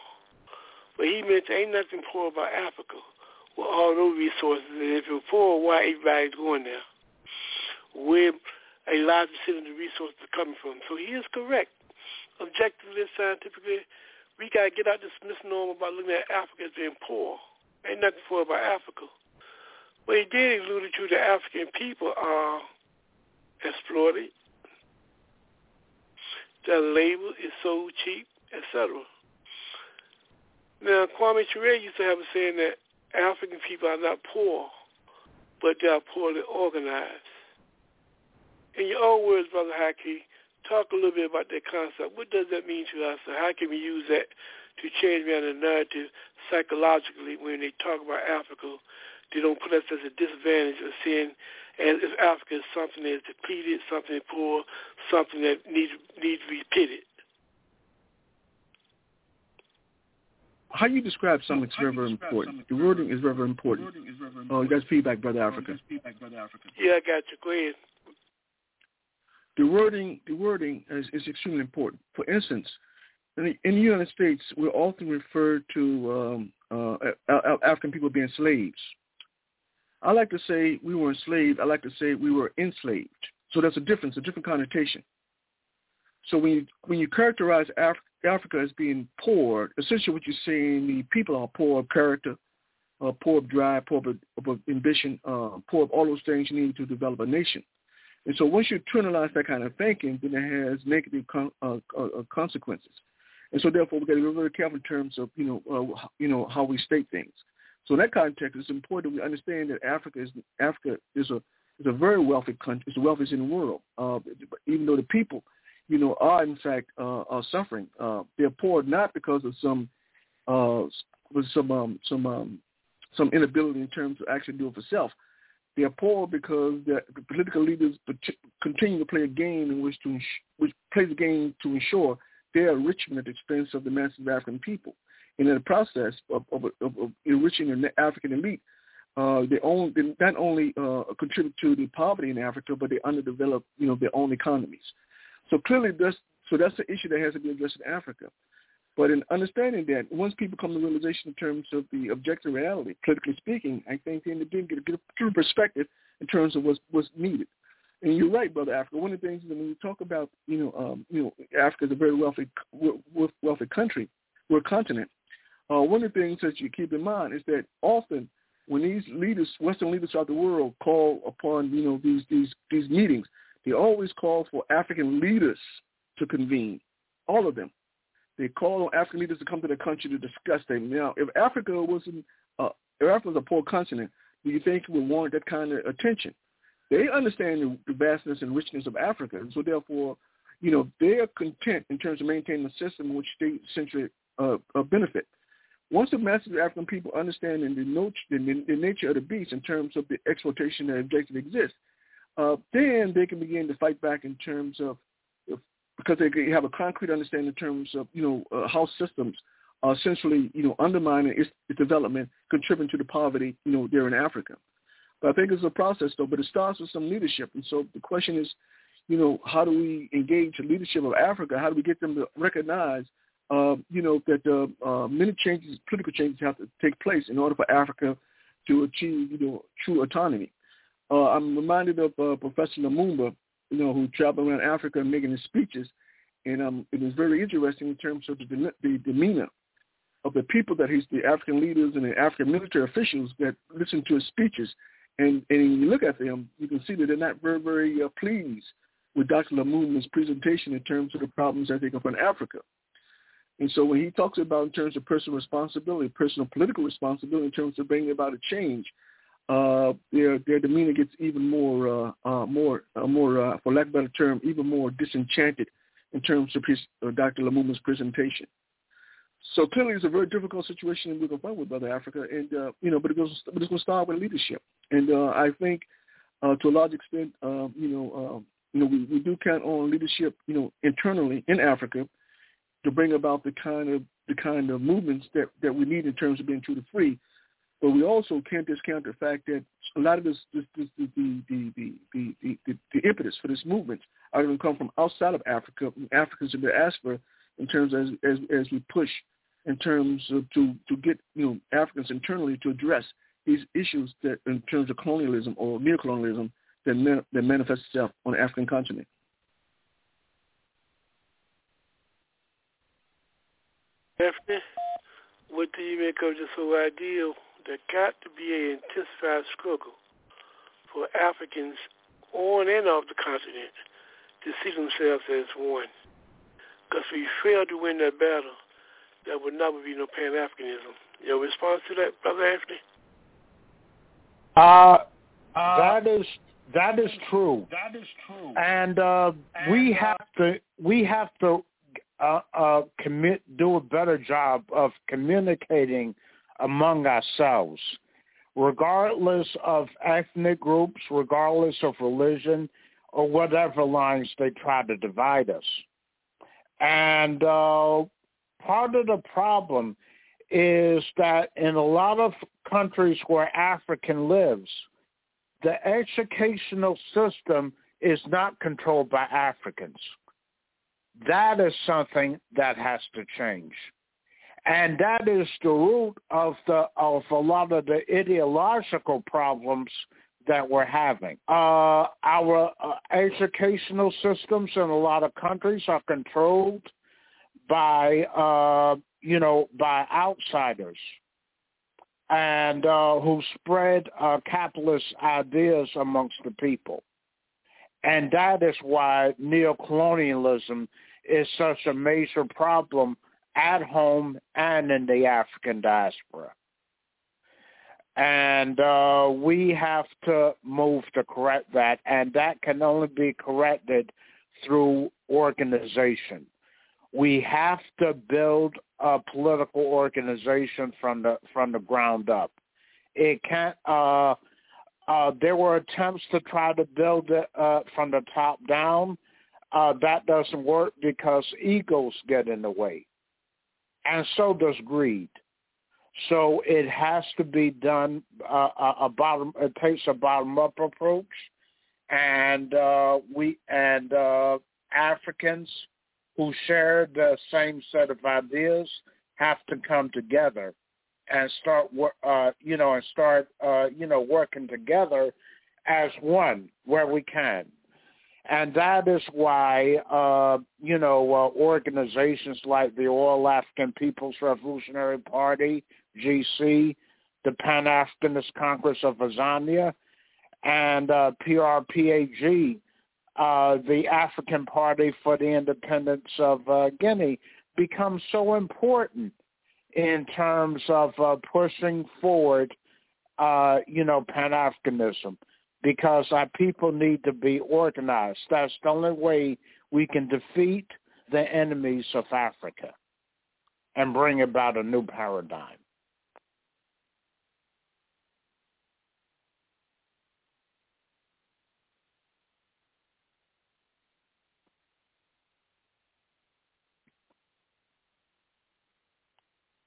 But he meant ain't nothing poor about Africa with all those resources. And if you're poor, why everybody's going there? Where a large percentage of the resources are coming from. So he is correct. Objectively, scientifically, we got to get out this misnomer about looking at Africa as being poor. Ain't nothing poor about Africa. But he did allude to the African people are exploited, their labor is so cheap, etc. Now, Kwame Ture used to have a saying that African people are not poor. but they are poorly organized. In your own words, Brother Haki, talk a little bit about that concept. What does that mean to us, and how can we use that to change around the narrative psychologically when they talk about Africa? They don't put us as a disadvantage of seeing as if Africa is something that is depleted, something poor, something that needs needs to be pitted. How you describe something is very, very important. The wording is very, very important. Oh, you got oh, feedback, Brother Africa. Yeah, I got you. Go ahead. The wording, the wording is, is extremely important. For instance, in the, in the United States, we often refer to um, uh, African people being slaves. I like to say we were enslaved. I like to say we were enslaved. So that's a difference, a different connotation. So when you when you characterize Af- Africa as being poor, essentially what you're saying the people are poor of character, uh, poor of drive, poor of, of ambition, uh, poor of all those things you need to develop a nation. And so once you internalize that kind of thinking, then it has negative con- uh, uh, consequences. And so therefore we've got to be very careful in terms of you know uh, you know how we state things. So in that context, it's important that we understand that Africa is Africa is a is a very wealthy country. It's the wealthiest in the world. Uh, even though the people, you know, are in fact uh, are suffering. Uh, they're poor not because of some uh, some um, some um, some inability in terms of actually doing for self. They're poor because the political leaders continue to play a game in which to which plays a game to ensure their enrichment at the expense of the masses of African people. And in the process of, of, of, of enriching the African elite, uh, they, own, they not only uh, contribute to the poverty in Africa, but they underdevelop, you know, their own economies. So clearly, that's so that's the issue that has to be addressed in Africa. But in understanding that, once people come to realization in terms of the objective reality, politically speaking, I think then they get, get a true perspective in terms of what's, what's needed. And you're right, brother Africa. One of the things when you talk about, you know, um, you know, Africa is a very wealthy, wealthy country, we're a continent. Uh, one of the things that you keep in mind is that often when these leaders, Western leaders throughout the world, call upon, you know, these these these meetings, they always call for African leaders to convene, all of them. They call on African leaders to come to the country to discuss things. Now, if Africa wasn't, uh, if Africa was a poor continent, do you think it would warrant that kind of attention? They understand the, the vastness and richness of Africa, and so therefore, you know, they are content in terms of maintaining a system in which essentially uh, uh, benefit. Once the masses of African people understand the, the, the nature of the beast in terms of the exploitation that objectively exists, uh, then they can begin to fight back in terms of, because they have a concrete understanding in terms of, you know, uh, how systems are essentially, you know, undermining its, its development, contributing to the poverty, you know, there in Africa. But I think it's a process, though, but it starts with some leadership. And so the question is, you know, how do we engage the leadership of Africa? How do we get them to recognize uh, you know, that uh, uh, many changes, political changes have to take place in order for Africa to achieve, you know, true autonomy. Uh, I'm reminded of uh, Professor Lumumba, you know, who traveled around Africa and making his speeches, and um, it was very interesting in terms of the, the demeanor of the people that he's, the African leaders and the African military officials that listen to his speeches. And, and when you look at them, you can see that they're not very, very uh, pleased with Dr. Lumumba's presentation in terms of the problems that they confront Africa. And so when he talks about in terms of personal responsibility, personal political responsibility in terms of bringing about a change, uh, their their demeanor gets even more uh, uh, more uh, more uh, for lack of a better term, even more disenchanted in terms of his, uh, Dr. Lumumba's presentation. So clearly, it's a very difficult situation we're going to find with Brother Africa, and uh, you know, but it goes, but it's going to start with leadership, and uh, I think uh, to a large extent, uh, you know, uh, you know, we, we do count on leadership, you know, internally in Africa to bring about the kind of the kind of movements that, that we need in terms of being true to free. But we also can't discount the fact that a lot of this, this, this the, the, the, the, the, the, the impetus for this movement are going to come from outside of Africa, Africans in the diaspora, in terms of, as as we push in terms of to to get you know Africans internally to address these issues that in terms of colonialism or neocolonialism that man, that manifests itself on the African continent. Daphne, what do you make of this whole idea? There got to be an intensified struggle for Africans on and off the continent to see themselves as one. Because if we fail to win that battle, there would never be no Pan-Africanism. Your response to that, Brother Anthony? Uh, that is that is true. That is true. And uh, we have to we have to uh, uh, commit do a better job of communicating among ourselves, regardless of ethnic groups, regardless of religion, or whatever lines they try to divide us. And uh, part of the problem is that in a lot of countries where African lives, the educational system is not controlled by Africans. That is something that has to change. And that is the root of the of a lot of the ideological problems that we're having. Uh, our uh, educational systems in a lot of countries are controlled by uh, you know by outsiders and uh, who spread uh, capitalist ideas amongst the people. And that is why neocolonialism is such a major problem at home and in the African diaspora. And uh, we have to move to correct that, and that can only be corrected through organization. We have to build a political organization from the from the ground up. It can't. Uh, uh, there were attempts to try to build it uh, from the top down. Uh, that doesn't work because egos get in the way, and so does greed. So it has to be done uh, a bottom. It takes a bottom up approach, and uh, we and uh, Africans who share the same set of ideas have to come together and start uh you know and start uh you know working together as one where we can and that is why uh you know uh, organizations like the All African People's Revolutionary Party GC the Pan Africanist Congress of Azania and uh PRPAG uh, the African Party for the Independence of uh, Guinea become so important in terms of uh, pushing forward, uh, you know, Pan-Africanism because our people need to be organized. That's the only way we can defeat the enemies of Africa and bring about a new paradigm.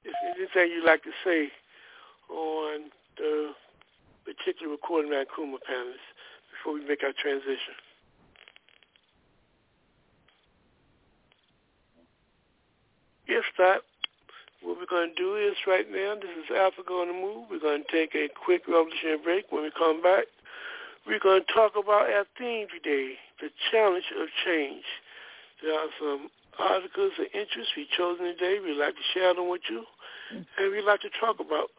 Is anything you'd like to say on the particular recording of Nkrumah panelists before we make our transition? If not, what we're going to do is right now, this is Africa on the Move. We're going to take a quick revolutionary break. When we come back, we're going to talk about our theme today, the challenge of change. There are some articles of interest we've chosen today. We'd like to share them with you. And we'd like to talk about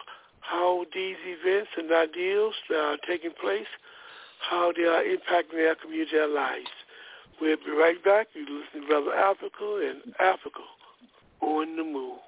how these events and ideals that are taking place, how they are impacting our community, our lives. We'll be right back. You listen to Brother Africa and Africa on the move.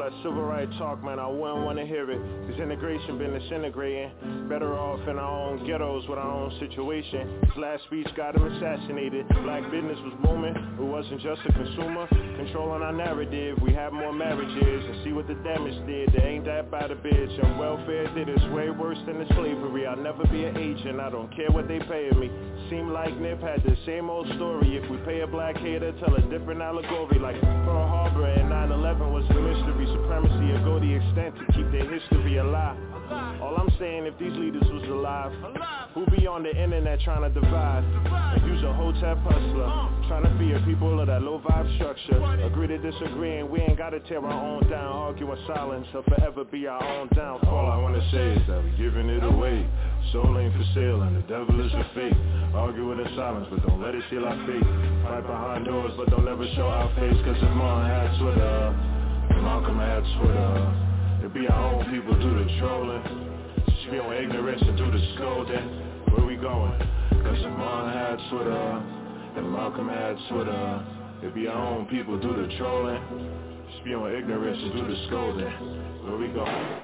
That civil rights talk, man? I wouldn't want to hear it. Cause integration been disintegrating. Better off in our own ghettos with our own situation. His last speech got him assassinated. Black business was booming. It wasn't just a consumer. Controlling our narrative. We have more marriages and see what the damage did. They ain't that bad a bitch. And welfare did it's way worse than the slavery. I'll never be an agent. I don't care what they paying me. Seem like Nip had the same old story. If we pay a black hater, tell a different allegory. Like Pearl Harbor and 9-11 was a mystery. Supremacy will go the extent to keep their history alive. All I'm saying, if these leaders was alive, who be on the internet trying to divide and use a hotel hustler, trying to fear people of that low vibe structure. Agree to disagree, and we ain't gotta tear our own down, argue in silence, or forever be our own downfall. All I wanna say is that we giving it away. Soul ain't for sale, and the devil is a fake. Argue with the silence, but don't let it seal our fate. Fight behind doors, but don't ever show our face. Cause if Martin had Twitter, Malcolm had Twitter. It be our own people do the trolling. On ignorance and do the scolding. Where we going? Cause if Martin had Twitter, and Malcolm had Twitter. It be our own people do the trolling. Spew on ignorance and do the scolding. Where we going?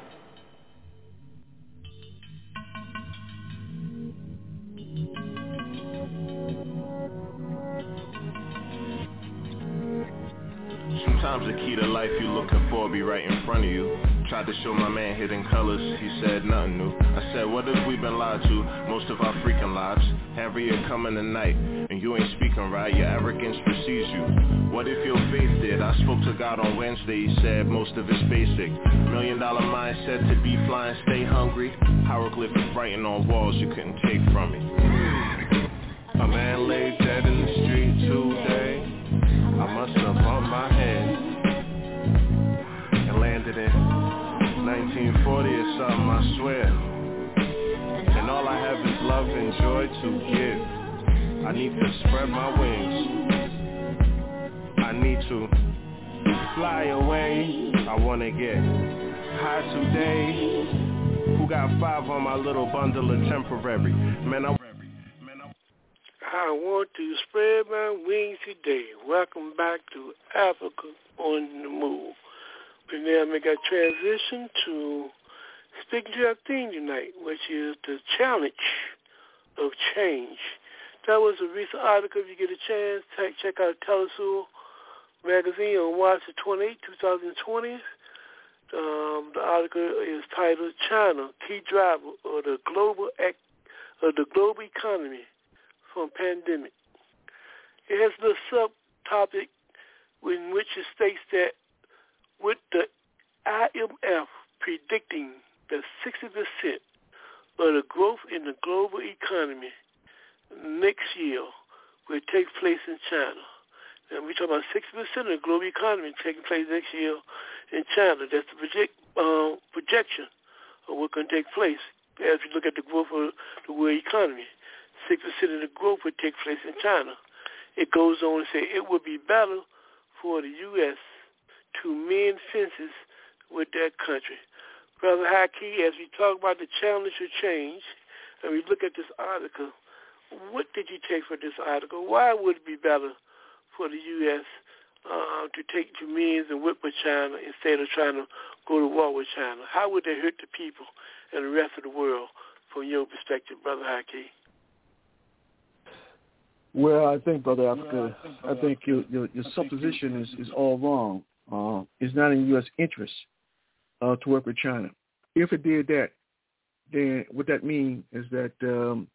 Sometimes the key to life you're looking for be right in front of you. Tried to show my man hidden colors, he said nothing new. I said, what if we been lied to most of our freaking lives? Harriet coming tonight, and you ain't speaking right, your arrogance precedes you. What if your faith did? I spoke to God on Wednesday, he said most of it's basic. Million dollar mindset to be flying, stay hungry. Hieroglyphic writing on walls you couldn't take from me. A man laid dead in the street today. I must have bumped my head and landed in 1940 or something, I swear. And all I have is love and joy to give. I need to spread my wings. I need to fly away. I wanna get high today. Who got five on my little bundle of temporary? Man, I I want to spread my wings today. Welcome back to Africa on the Move. We now make a transition to speaking to our theme tonight, which is the challenge of change. That was a recent article. If you get a chance, check out teleSUR magazine on March 28, 2020. Um, the article is titled "China: Key Driver of the Global of the Global Economy from Pandemic." It has the subtopic in which it states that with the IMF predicting that 60% of the growth in the global economy next year will take place in China. And we're talking about 60% of the global economy taking place next year in China. That's the project, uh, projection of what's going to take place as we look at the growth of the world economy. 6% of the growth will take place in China. It goes on to say it would be better for the U.S. to mend fences with that country. Brother Haki, as we talk about the challenge of change, and we look at this article, what did you take from this article? Why would it be better for the U.S. Uh, to take to means and whip with China instead of trying to go to war with China? How would that hurt the people and the rest of the world from your perspective, Brother Haki? Well, I think, Brother Africa, I think your your, your supposition is, is all wrong. Uh, it's not in U.S. interest uh, to work with China. If it did that, then what that means is that um,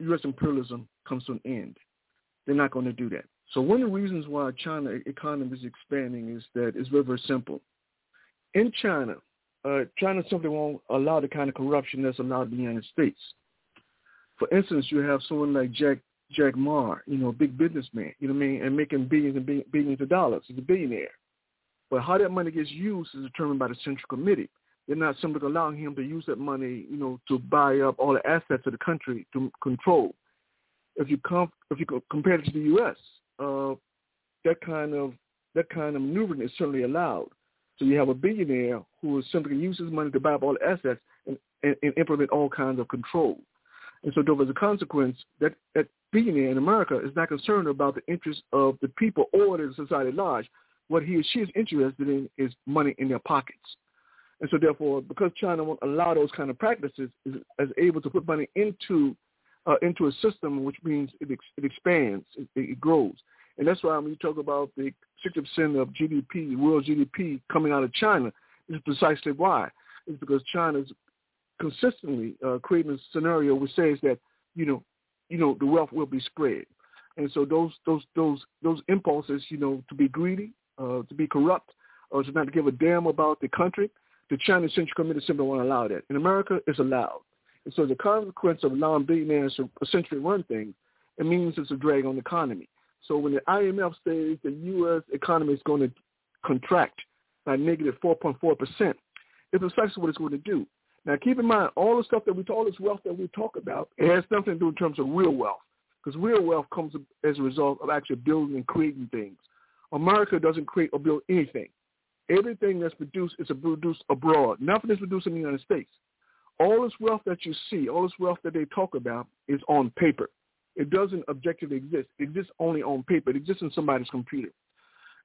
U.S. imperialism comes to an end. They're not going to do that. So one of the reasons why China economy is expanding is that it's very, very simple. In China, uh, China simply won't allow the kind of corruption that's allowed in the United States. For instance, you have someone like Jack Jack Ma, you know, a big businessman, you know what I mean, and making billions and billions of dollars. He's a billionaire. But how that money gets used is determined by the Central Committee. They're not simply allowing him to use that money, you know, to buy up all the assets of the country to control. If you com- if you compare it to the U.S., uh, that kind of that kind of maneuvering is certainly allowed. So you have a billionaire who is simply use his money to buy up all the assets and, and, and implement all kinds of control. And so, as a consequence, that, that billionaire in America is not concerned about the interests of the people or the society at large What he or she is interested in is money in their pockets. And so therefore, because China won't allow those kind of practices, is, is able to put money into uh, into a system, which means it, ex- it expands, it, it grows. And that's why when you talk about the 60% of GDP, world GDP coming out of China, is precisely why. It's because China's consistently uh, creating a scenario which says that, you know, you know, the wealth will be spread. And so those those those those impulses, you know, to be greedy, uh, to be corrupt, or to not give a damn about the country, the China Central Committee simply won't allow that. In America, it's allowed. And so the consequence of allowing billionaires to essentially run things, it means it's a drag on the economy. So when the IMF says the U.S. economy is going to contract by negative 4.4 percent, it's precisely what it's going to do. Now, keep in mind, all the stuff that we, all this wealth that we talk about, it has nothing to do in terms of real wealth, because real wealth comes as a result of actually building and creating things. America doesn't create or build anything. Everything that's produced is produced abroad. Nothing is produced in the United States. All this wealth that you see, all this wealth that they talk about is on paper. It doesn't objectively exist. It exists only on paper. It exists in somebody's computer.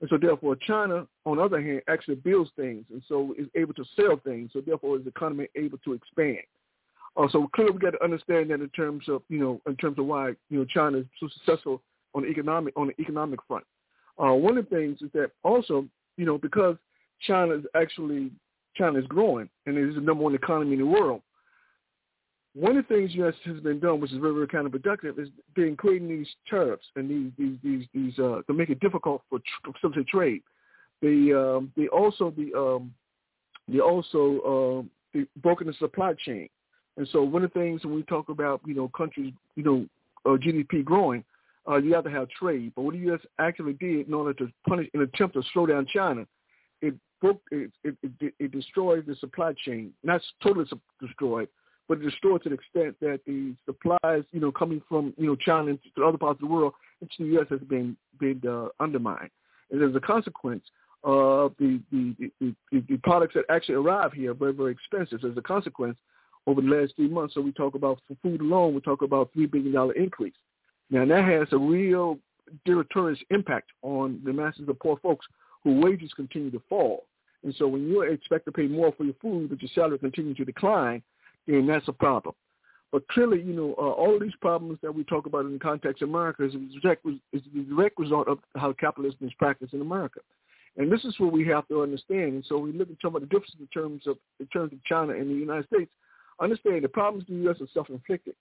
And so therefore China, on the other hand, actually builds things and so is able to sell things. So therefore is the economy able to expand. Uh, so clearly we got to understand that in terms of, you know, in terms of why, you know, China is so successful on the economic on the economic front. Uh, one of the things is that also, you know, because China is actually China is growing and it is the number one economy in the world. One of the things U.S. has been done, which is very, very kind of productive, is been creating these tariffs and these these these, these uh, to make it difficult for some to trade. They um, they also the um, they also um, they broken the supply chain, and so one of the things when we talk about you know countries you know uh, GDP growing, uh, you have to have trade. But what the U.S. actually did in order to punish an attempt to slow down China, it broke it it, it, it destroyed the supply chain. Not totally destroyed, but destroyed to the extent that the supplies, you know, coming from, you know, China to other parts of the world into the U.S. has been been uh, undermined. And as a consequence, uh, the, the, the, the, the products that actually arrive here are very, very expensive. As a consequence, over the last three months, so we talk about for food alone, we talk about $3 billion increase. Now, that has a real deleterious impact on the masses of poor folks whose wages continue to fall. And so when you expect to pay more for your food, but your salary continues to decline, then that's a problem. But clearly, you know, uh, all of these problems that we talk about in the context of America is direct, is the direct result of how capitalism is practiced in America. And this is what we have to understand. And so we look at some of the differences in terms of in terms of China and the United States. Understand the problems in the U.S. are self-inflicted.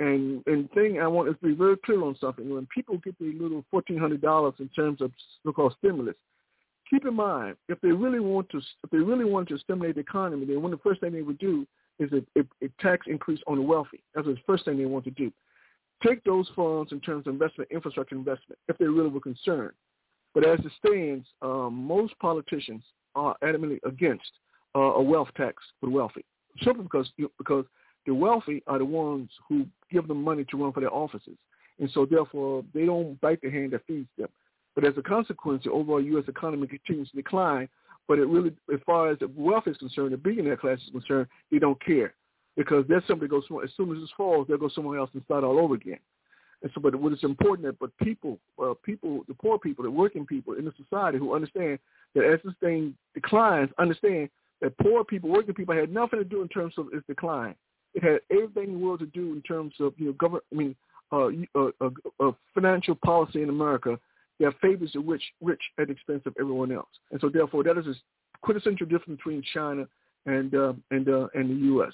And and thing I want to be very clear on something. When people get their little fourteen hundred dollars in terms of so-called stimulus, keep in mind if they really want to if they really want to stimulate the economy, then one of the first thing they would do is a, a, a tax increase on the wealthy. That's the first thing they want to do. Take those funds in terms of investment, infrastructure investment, if they really were concerned. But as it stands, um, most politicians are adamantly against uh, a wealth tax for the wealthy, simply because because the wealthy are the ones who give them money to run for their offices, and so therefore they don't bite the hand that feeds them. But as a consequence, the overall U.S. economy continues to decline. But it really, as far as the wealth is concerned, the billionaire class is concerned, they don't care because they're simply go. As soon as this falls, they'll go somewhere else and start all over again. And so, but what is important that, but people, uh, people, the poor people, the working people in the society who understand that as this thing declines, understand that poor people, working people, had nothing to do in terms of its decline. It had everything in the world to do in terms of you know government. I mean, uh, uh, uh, uh, financial policy in America that favors the rich, rich at the expense of everyone else. And so, therefore, that is a quintessential difference between China and uh, and uh, and the U.S.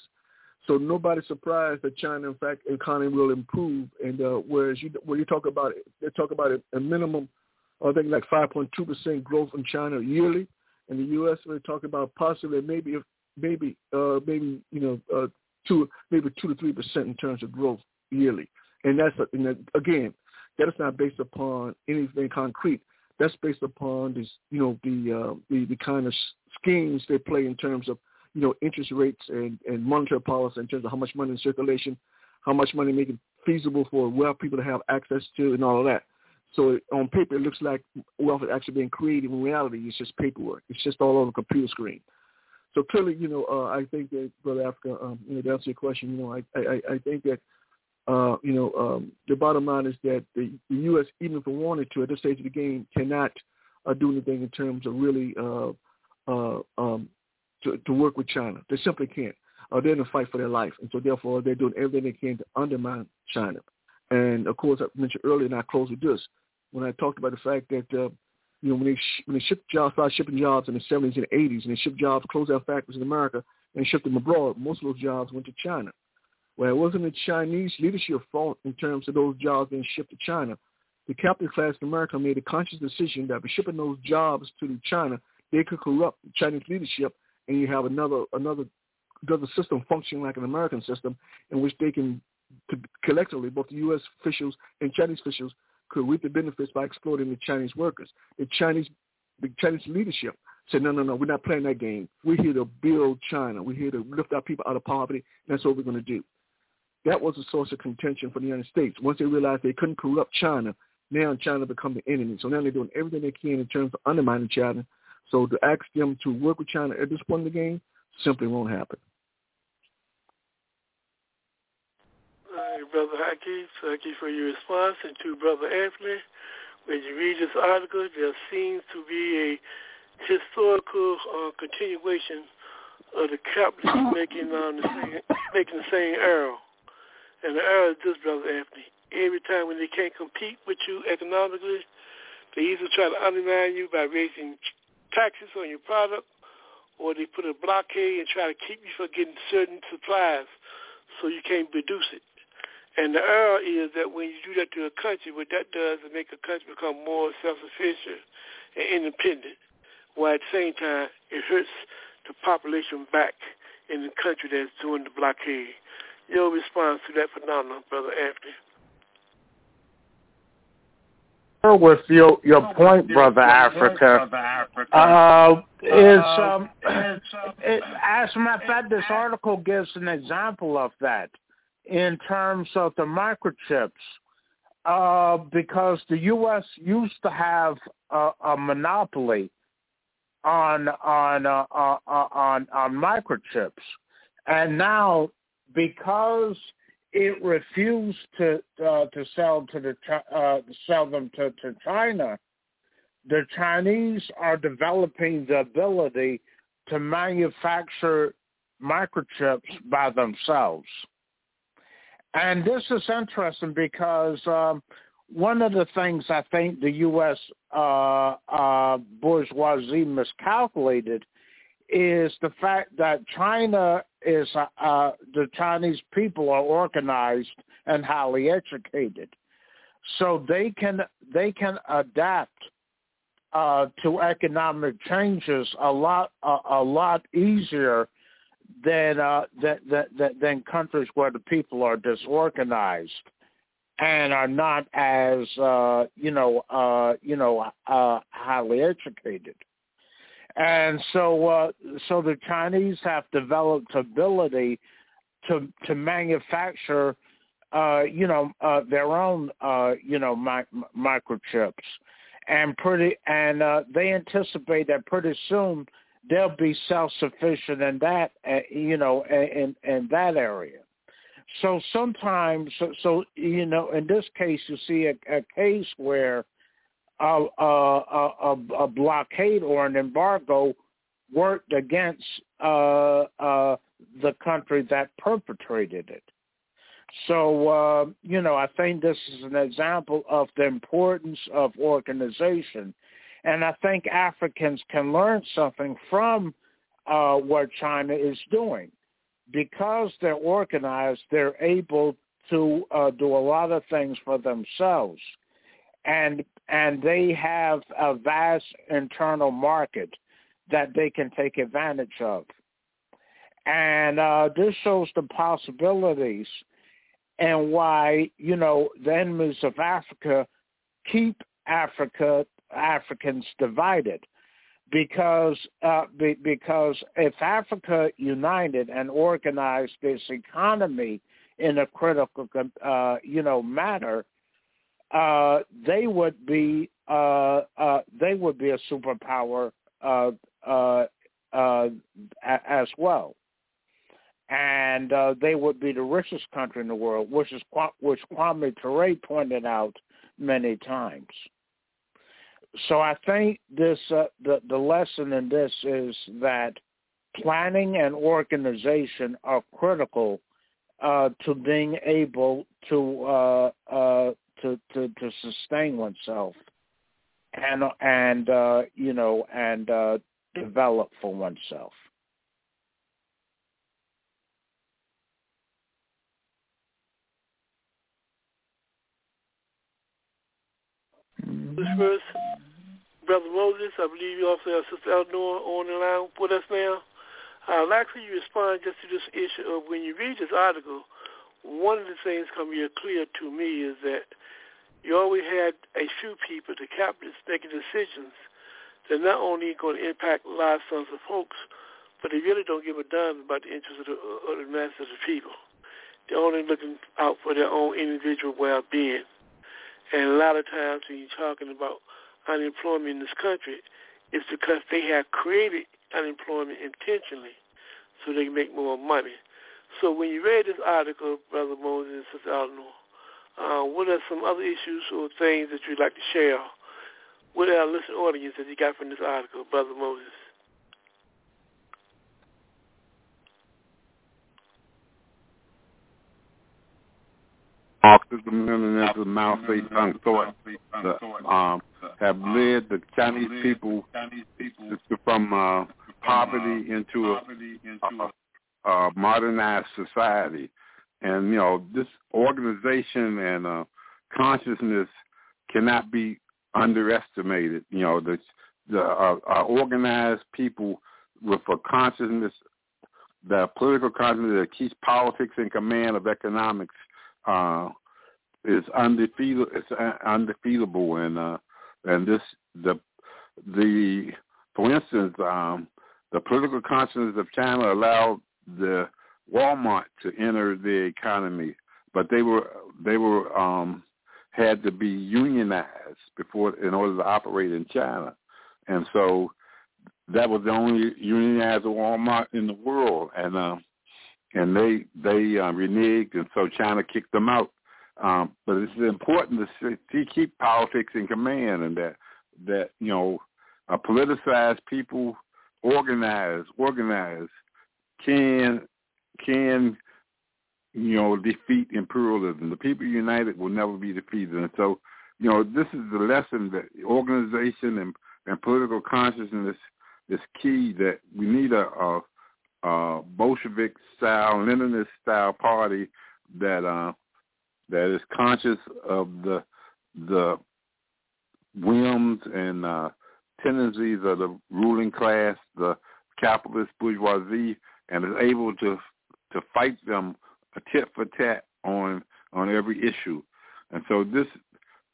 So nobody's surprised that China, in fact, economy will improve. And whereas you, when you talk about it, they talk about a, minimum, I think like 5.2 percent growth in China yearly. In the U.S., we're talking about possibly maybe maybe uh, maybe you know two maybe two to three percent in terms of growth yearly. And that's and that, again, that is not based upon anything concrete. That's based upon this, you know, the uh, the the kind of schemes they play in terms of you know, interest rates and, and monetary policy in terms of how much money in circulation, how much money making feasible for wealth people to have access to and all of that. So on paper, it looks like wealth is actually being created. In reality, it's just paperwork. It's just all on a computer screen. So clearly, you know, uh, I think that, Brother Africa, um, you know, to answer your question, you know, I, I, I think that, uh, you know, um, the bottom line is that the, the U.S., even if it wanted to, at this stage of the game, cannot uh, do anything in terms of really uh, uh, um, to, to work with China. They simply can't. Uh, they're in a fight for their life, and so therefore they're doing everything they can to undermine China. And of course, I mentioned earlier, and I close with this when I talked about the fact that uh, you know when they sh- when they shipped jobs, started shipping jobs in the 70s and 80s, and they shipped jobs, closed down factories in America, and shipped them abroad. Most of those jobs went to China. Well, it wasn't the Chinese leadership fault in terms of those jobs being shipped to China. The capitalist class in America made a conscious decision that by shipping those jobs to China, they could corrupt Chinese leadership, and you have another another another system functioning like an American system in which they can collectively, both the U.S. officials and Chinese officials could reap the benefits by exploiting the Chinese workers. The Chinese the Chinese leadership said, no, no, no, we're not playing that game. We're here to build China. We're here to lift our people out of poverty. That's what we're going to do. That was a source of contention for the United States. Once they realized they couldn't corrupt China, now China become the enemy. So now they're doing everything they can in terms of undermining China. So to ask them to work with China at this point in the game simply won't happen. All right, Brother Haki, thank you for your response. And to Brother Anthony, when you read this article, there seems to be a historical uh, continuation of the capitalists making um, the same, making the same error. And the error is this, Brother Anthony. Every time when they can't compete with you economically, they either try to undermine you by raising taxes on your product, or they put a blockade and try to keep you from getting certain supplies so you can't produce it. And the error is that when you do that to a country, what that does is make a country become more self-sufficient and independent, while at the same time it hurts the population back in the country that's doing the blockade. Your response to that phenomenon, Brother Anthony? with your your point, brother Africa, uh, is um, it, as a matter of fact, this article gives an example of that in terms of the microchips, uh, because the U.S. used to have a, a monopoly on on uh, uh, on on microchips, and now because it refused to uh, to sell to the uh, sell them to, to China. The Chinese are developing the ability to manufacture microchips by themselves, and this is interesting because um, one of the things I think the U.S. Uh, uh, bourgeoisie miscalculated is the fact that China is uh, uh, the Chinese people are organized and highly educated, so they can they can adapt uh, to economic changes a lot a lot easier than, uh, than than than countries where the people are disorganized and are not as uh, you know uh, you know uh, highly educated. And so, uh, so the Chinese have developed ability to to manufacture, uh, you know, uh, their own, uh, you know, mi- microchips, and pretty, and uh, they anticipate that pretty soon they'll be self-sufficient in that, uh, you know, in in that area. So sometimes, so, so you know, in this case, you see a, a case where a, a, a, a blockade or an embargo worked against uh, uh, the country that perpetrated it. So, uh, you know, I think this is an example of the importance of organization. And I think Africans can learn something from uh, what China is doing. Because they're organized, they're able to uh, do a lot of things for themselves. And and they have a vast internal market that they can take advantage of. And uh, this shows the possibilities and why, you know, the enemies of Africa keep Africa, Africans divided. Because uh, be, because if Africa united and organized its economy in a critical, uh, you know, manner, uh, they would be uh, uh, they would be a superpower uh, as well, and they would be the richest country in the world, which is which Kwame Ture pointed out many times. So I think this uh, the the lesson in this is that planning and organization are critical uh, to being able to uh, uh, to, to to sustain oneself and and uh, you know and uh, develop for oneself. Mm-hmm. First, Brother Moses, I believe you also have Sister Eleanor on the line with us now. I'd like for you to respond just to this issue of when you read this article, one of the things come real clear to me is that you always had a few people, the capitalists, making decisions that not only going to impact large sums of folks, but they really don't give a damn about the interests of the, of the masses of people. They're only looking out for their own individual well-being. And a lot of times when you're talking about unemployment in this country, it's because they have created unemployment intentionally so they can make more money. So when you read this article, Brother Moses and Sister Eleanor, uh, what are some other issues or things that you'd like to share with our listening audience that you got from this article, Brother Moses? Marxism, Leninism, Mao Zedong thought that, um, have led the Chinese people from uh, poverty into a, a, a modernized society. And, you know, this organization and uh, consciousness cannot be underestimated. You know, the, the uh, uh, organized people with a consciousness, the political consciousness that keeps politics in command of economics uh, is undefeatable. It's undefeatable, and uh, and this the the for instance, um, the political consciousness of China allowed the Walmart to enter the economy, but they were they were um, had to be unionized before in order to operate in China, and so that was the only unionized Walmart in the world, and uh, and they they uh, reneged, and so China kicked them out. Um, but it's important to, see, to keep politics in command, and that that you know, uh, politicized people, organized, organized, can can you know defeat imperialism. The people united will never be defeated, and so you know this is the lesson that organization and and political consciousness is key. That we need a, a uh, Bolshevik style, Leninist style party that uh, that is conscious of the the whims and uh, tendencies of the ruling class, the capitalist bourgeoisie, and is able to to fight them a tit for tat on on every issue. And so this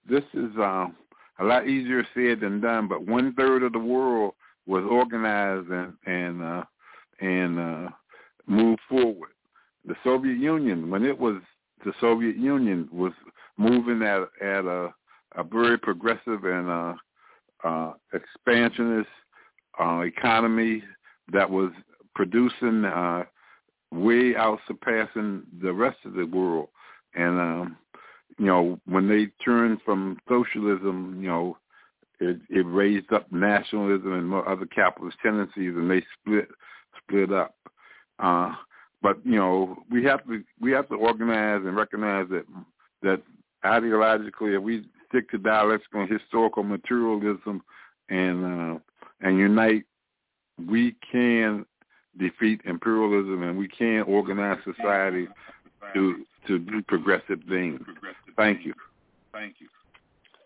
this is um, a lot easier said than done. But one third of the world was organized and and uh, and uh, move forward. The Soviet Union, when it was the Soviet Union, was moving at at a, a very progressive and uh, uh, expansionist uh, economy that was producing uh, way out surpassing the rest of the world. And um, you know, when they turned from socialism, you know, it, it raised up nationalism and other capitalist tendencies, and they split split up. Uh, but you know, we have to we have to organize and recognize that that ideologically, if we stick to dialectical and historical materialism and uh, and unite, we can defeat imperialism and we can organize society to to do progressive things. Thank you. Thank you.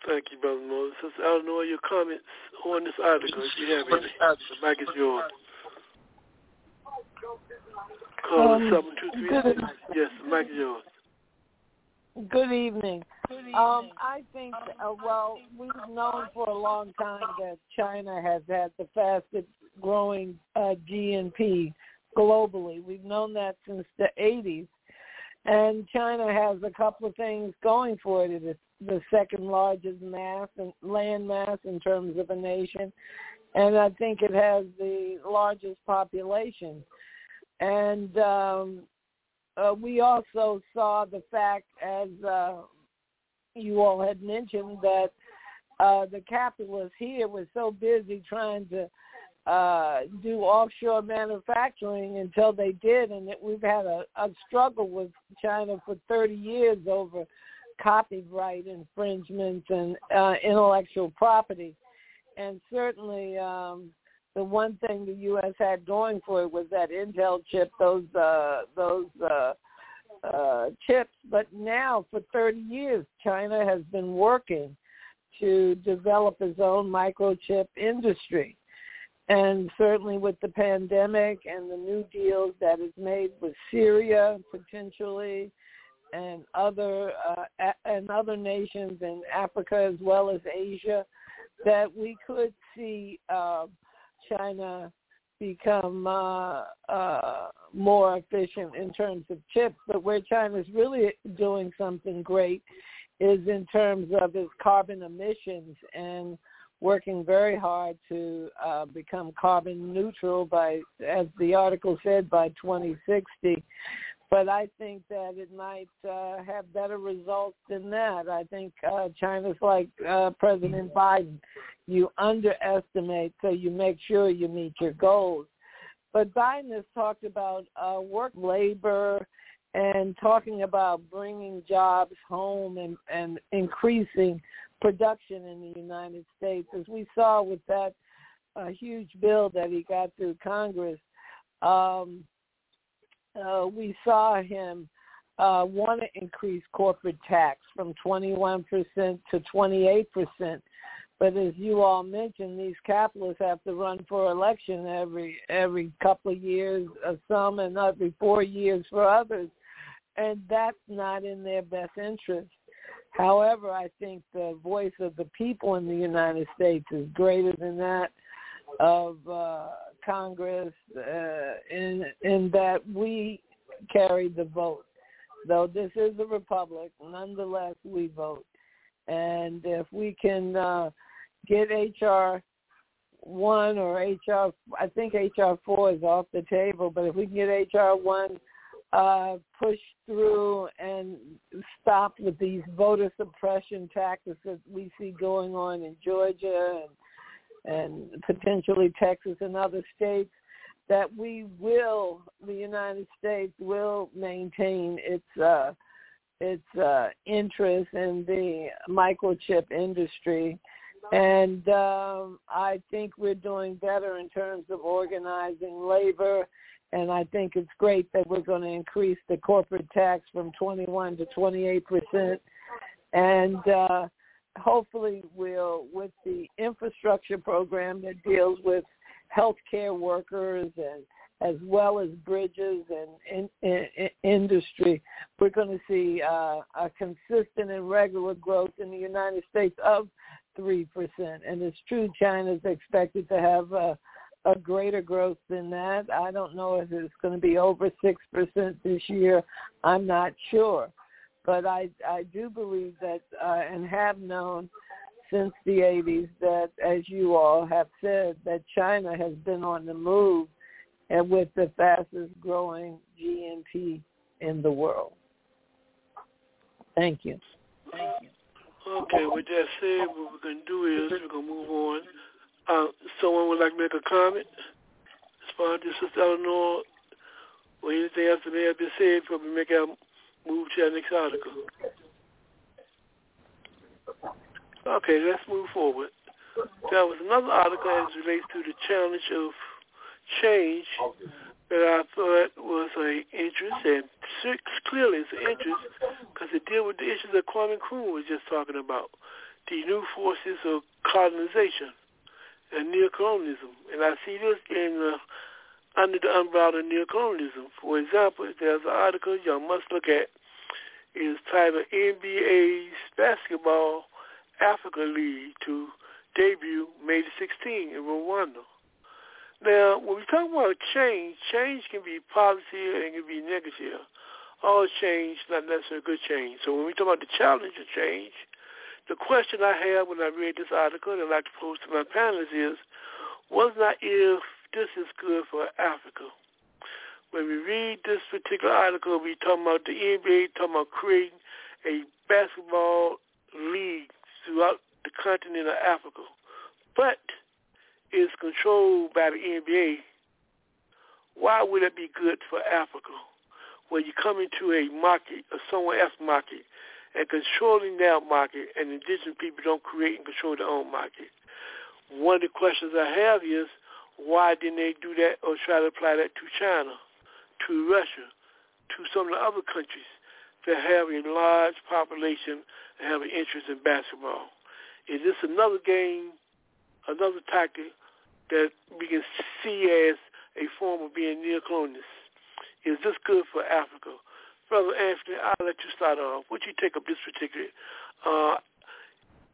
Thank you, Brother Moses. I don't know your comments on this article. If you have any, the mic is yours. Call um, seven two three six. Yes, Mike yours. Good evening. Um, I think, uh, well, we've known for a long time that China has had the fastest growing uh, GNP globally. We've known that since the 80s. And China has a couple of things going for it. It is the second largest mass and land mass in terms of a nation. And I think it has the largest population. And um, uh, we also saw the fact, as uh, you all had mentioned, that uh, the capitalists here were so busy trying to uh, do offshore manufacturing until they did, and that we've had a, a struggle with China for 30 years over copyright infringements and uh, intellectual property. And certainly, um, the one thing the U.S. had going for it was that Intel chip, those uh, those uh, uh, chips. But now, for 30 years, China has been working to develop its own microchip industry. And certainly with the pandemic and the new deals that is made with Syria potentially, and other uh, and other nations in Africa as well as Asia, that we could see uh, China become uh, uh, more efficient in terms of chips. But where China is really doing something great is in terms of its carbon emissions and working very hard to uh, become carbon neutral by, as the article said, by 2060. But I think that it might uh, have better results than that. I think uh, China's like uh, President Biden. You underestimate, so you make sure you meet your goals. But Biden has talked about uh, work labor and talking about bringing jobs home and, and increasing production in the United States. As we saw with that uh, huge bill that he got through Congress, um, uh, we saw him uh, want to increase corporate tax from 21% to 28%. But as you all mentioned, these capitalists have to run for election every every couple of years, uh, some and every four years for others, and that's not in their best interest. However, I think the voice of the people in the United States is greater than that of uh, Congress uh, in in that we carry the vote. Though this is a republic, nonetheless we vote. And if we can uh, get HR one or HR, I think HR four is off the table, but if we can get HR one uh, push through and stop with these voter suppression tactics that we see going on in Georgia and and potentially Texas and other states, that we will, the United States will maintain its uh, its uh, interest in the microchip industry. And um, I think we're doing better in terms of organizing labor and I think it's great that we're going to increase the corporate tax from 21 to 28 percent, and uh, hopefully we'll, with the infrastructure program that deals with healthcare workers and as well as bridges and in, in, in industry, we're going to see uh, a consistent and regular growth in the United States of three percent. And it's true, China is expected to have. Uh, a greater growth than that. I don't know if it's going to be over 6% this year. I'm not sure. But I, I do believe that uh, and have known since the 80s that, as you all have said, that China has been on the move and with the fastest growing GNP in the world. Thank you. Thank you. Okay, with that said, what we're going to do is we're going to move on uh, someone would like to make a comment as this, Sister Eleanor, or anything else that may have been said before we make our move to the next article? Okay, let's move forward. There was another article as relates to the challenge of change that I thought was an interest, and clearly it's an interest because it deals with the issues that Kwame Nkrumah was just talking about, the new forces of colonization and neocolonialism. And I see this in uh, under the umbrella of neocolonialism. For example, there's an article y'all must look at. It's titled NBA's Basketball Africa League to debut May 16 in Rwanda. Now, when we talk about change, change can be positive and can be negative. All change, not necessarily good change. So when we talk about the challenge of change, the question I have when I read this article and I'd like to pose to my panelists is, was not if this is good for Africa? When we read this particular article, we talking about the NBA, talking about creating a basketball league throughout the continent of Africa, but is controlled by the NBA, why would it be good for Africa? Where you come into a market, a someone else's market, and controlling that market, and indigenous people don't create and control their own market. One of the questions I have is, why didn't they do that or try to apply that to China, to Russia, to some of the other countries that have a large population and have an interest in basketball? Is this another game, another tactic that we can see as a form of being neo-colonialist? Is this good for Africa? Brother Anthony, I'll let you start off. Would you take up this particular uh,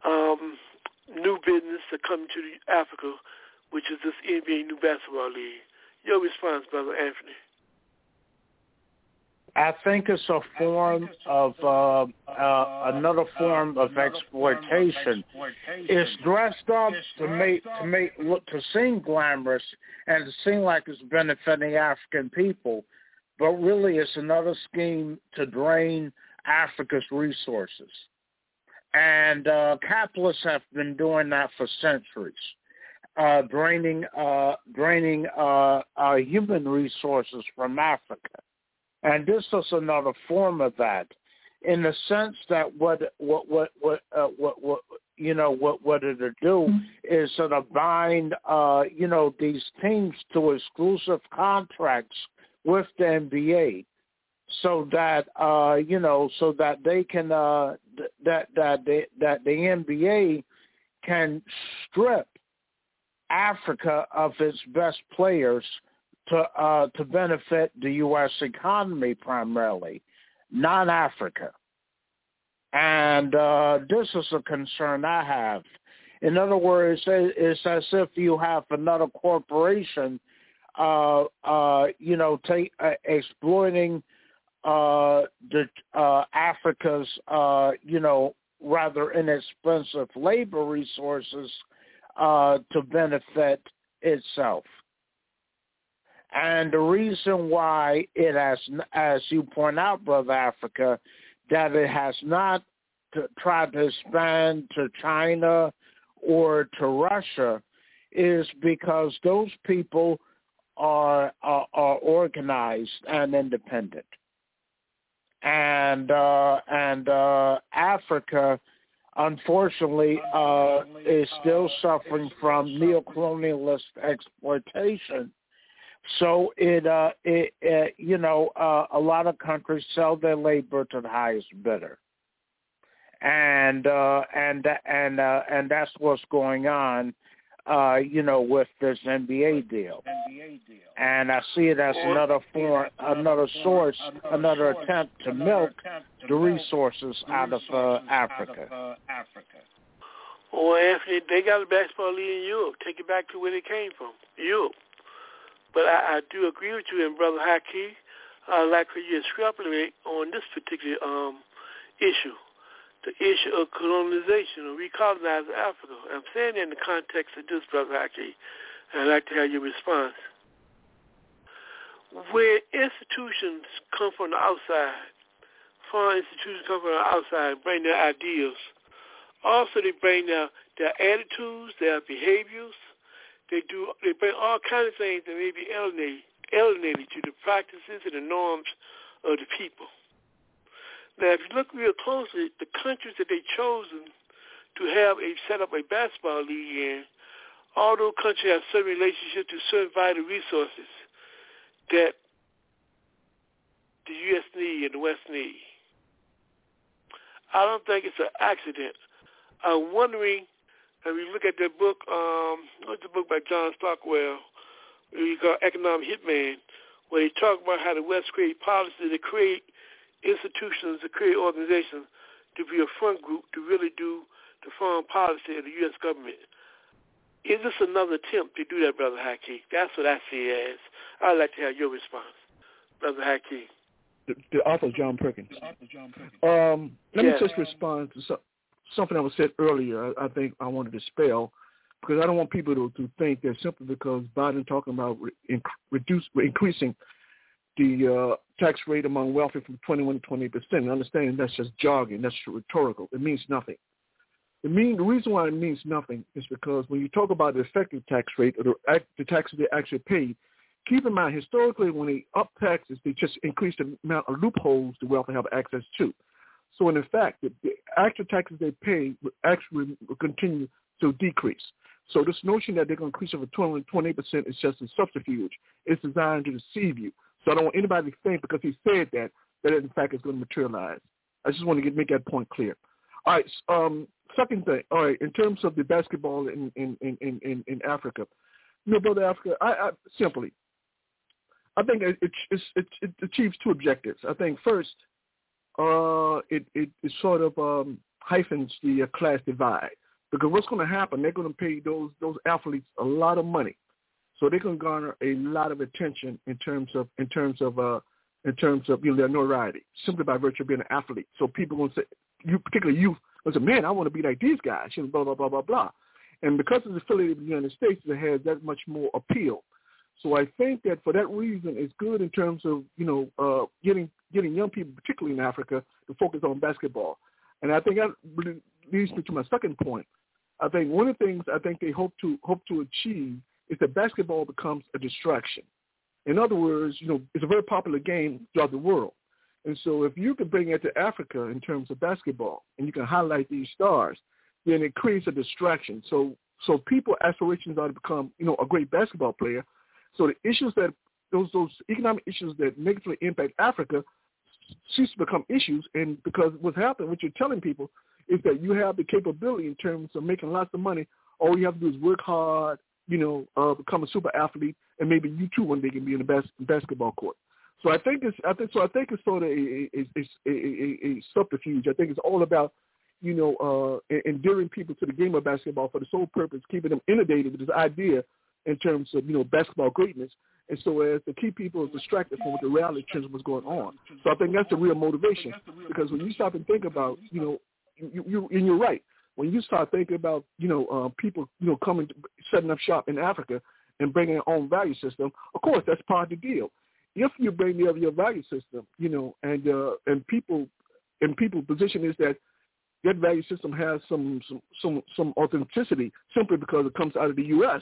um, new business that coming to Africa, which is this NBA New Basketball League? Your response, Brother Anthony. I think it's a form of uh, uh, another form of exploitation. It's dressed up to make to make look to seem glamorous and to seem like it's benefiting African people, but really it's another scheme to drain Africa's resources. And uh, capitalists have been doing that for centuries, uh, draining uh, draining uh, uh, human resources from Africa. And this is another form of that, in the sense that what what what what uh, what what you know what what it'll do is sort of bind uh, you know these teams to exclusive contracts with the NBA, so that uh, you know so that they can uh, th- that that they, that the NBA can strip Africa of its best players to uh, to benefit the U.S. economy primarily, not Africa. And uh, this is a concern I have. In other words, it's as if you have another corporation, uh, uh, you know, uh, exploiting uh, the Africa's, you know, rather inexpensive labor resources uh, to benefit itself. And the reason why it has, as you point out, Brother Africa, that it has not to tried to expand to China or to Russia is because those people are are, are organized and independent. And uh, and uh, Africa, unfortunately, uh, is still suffering from neocolonialist exploitation. So it, uh, it, uh, you know, uh, a lot of countries sell their labor to the highest bidder, and uh, and and uh, and that's what's going on, uh, you know, with this NBA deal. NBA deal. And I see it as another form, another source, another attempt to milk the resources out of uh, Africa. Well, Anthony, they got a basketball league in Europe. Take it back to where they came from, Europe. But I, I do agree with you and Brother Haki. I like how you extrapolate on this particular um, issue, the issue of colonization or recolonizing Africa. I'm saying that in the context of this, Brother and I'd like to have your response. Where institutions come from the outside, foreign institutions come from the outside, bring their ideals. Also, they bring their, their attitudes, their behaviors, they do. They bring all kinds of things that may be alienated, alienated to the practices and the norms of the people. Now, if you look real closely, the countries that they've chosen to have a set up a basketball league in, all those countries have certain relationships to certain vital resources that the U.S. need and the West need. I don't think it's an accident. I'm wondering and we look at that book, um, what's the book by John Stockwell, we call Economic Hitman, where he talk about how the West create policies to create institutions, to create organizations to be a front group to really do the foreign policy of the U.S. government. Is this another attempt to do that, Brother Haki? That's what I see it as. I'd like to have your response, Brother Haki. The, the author John Perkins. Um, let Yeah. me just respond to some, something that was said earlier. I, I think I wanted to dispel because I don't want people to, to think that simply because Biden talking about re, inc- reduce increasing the uh, tax rate among wealthy from 21 to 28 percent. Understanding that's just jargon. That's rhetorical. It means nothing. The mean the reason why it means nothing is because when you talk about the effective tax rate or the, the taxes they actually paid, keep in mind historically when they up taxes, they just increase the amount of loopholes the wealthy have access to. So in fact, the, the actual taxes they pay will actually will continue to decrease. So this notion that they're going to increase over 20, percent is just a subterfuge. It's designed to deceive you. So I don't want anybody to think because he said that, that in fact it's going to materialize. I just want to get, make that point clear. All right. Um, second thing. All right. In terms of the basketball in in in in, in Africa, you know, brother Africa. I, I simply, I think it it, it it achieves two objectives. I think first, uh, it it, it sort of um, hyphens the uh, class divide because what's going to happen? They're going to pay those those athletes a lot of money, so they can garner a lot of attention in terms of in terms of uh in terms of you know, their notoriety simply by virtue of being an athlete. So people to say, you particularly youth, will say, man, I want to be like these guys, you know, blah blah blah blah blah. And because it's affiliated with the United States, it has that much more appeal. So I think that for that reason, it's good in terms of you know uh, getting getting young people, particularly in Africa, to focus on basketball. And I think that leads me to my second point. I think one of the things I think they hope to hope to achieve is that basketball becomes a distraction. In other words, you know, it's a very popular game throughout the world. And so if you can bring it to Africa in terms of basketball and you can highlight these stars, then it creates a distraction. So so people aspirations are to become, you know, a great basketball player. So the issues that those those economic issues that negatively impact Africa cease to become issues and because what's happening, what you're telling people is that you have the capability in terms of making lots of money. All you have to do is work hard, you know, uh, become a super athlete, and maybe you too one day can be in the best basketball court. So I think it's I think so I think it's sort of a, a, a, a, subterfuge. I think it's all about you know uh, endearing people to the game of basketball for the sole purpose keeping them inundated with this idea in terms of you know basketball greatness, and so as to keep people distracted from what the reality of what's going on. So I think that's the real motivation because when you stop and think about you know you, you and you're right when you start thinking about you know uh, people you know coming to, setting up shop in Africa and bringing their own value system, of course that's part of the deal. If you bring your your value system, you know, and uh, and people and people position is that that value system has some some some some authenticity simply because it comes out of the U.S.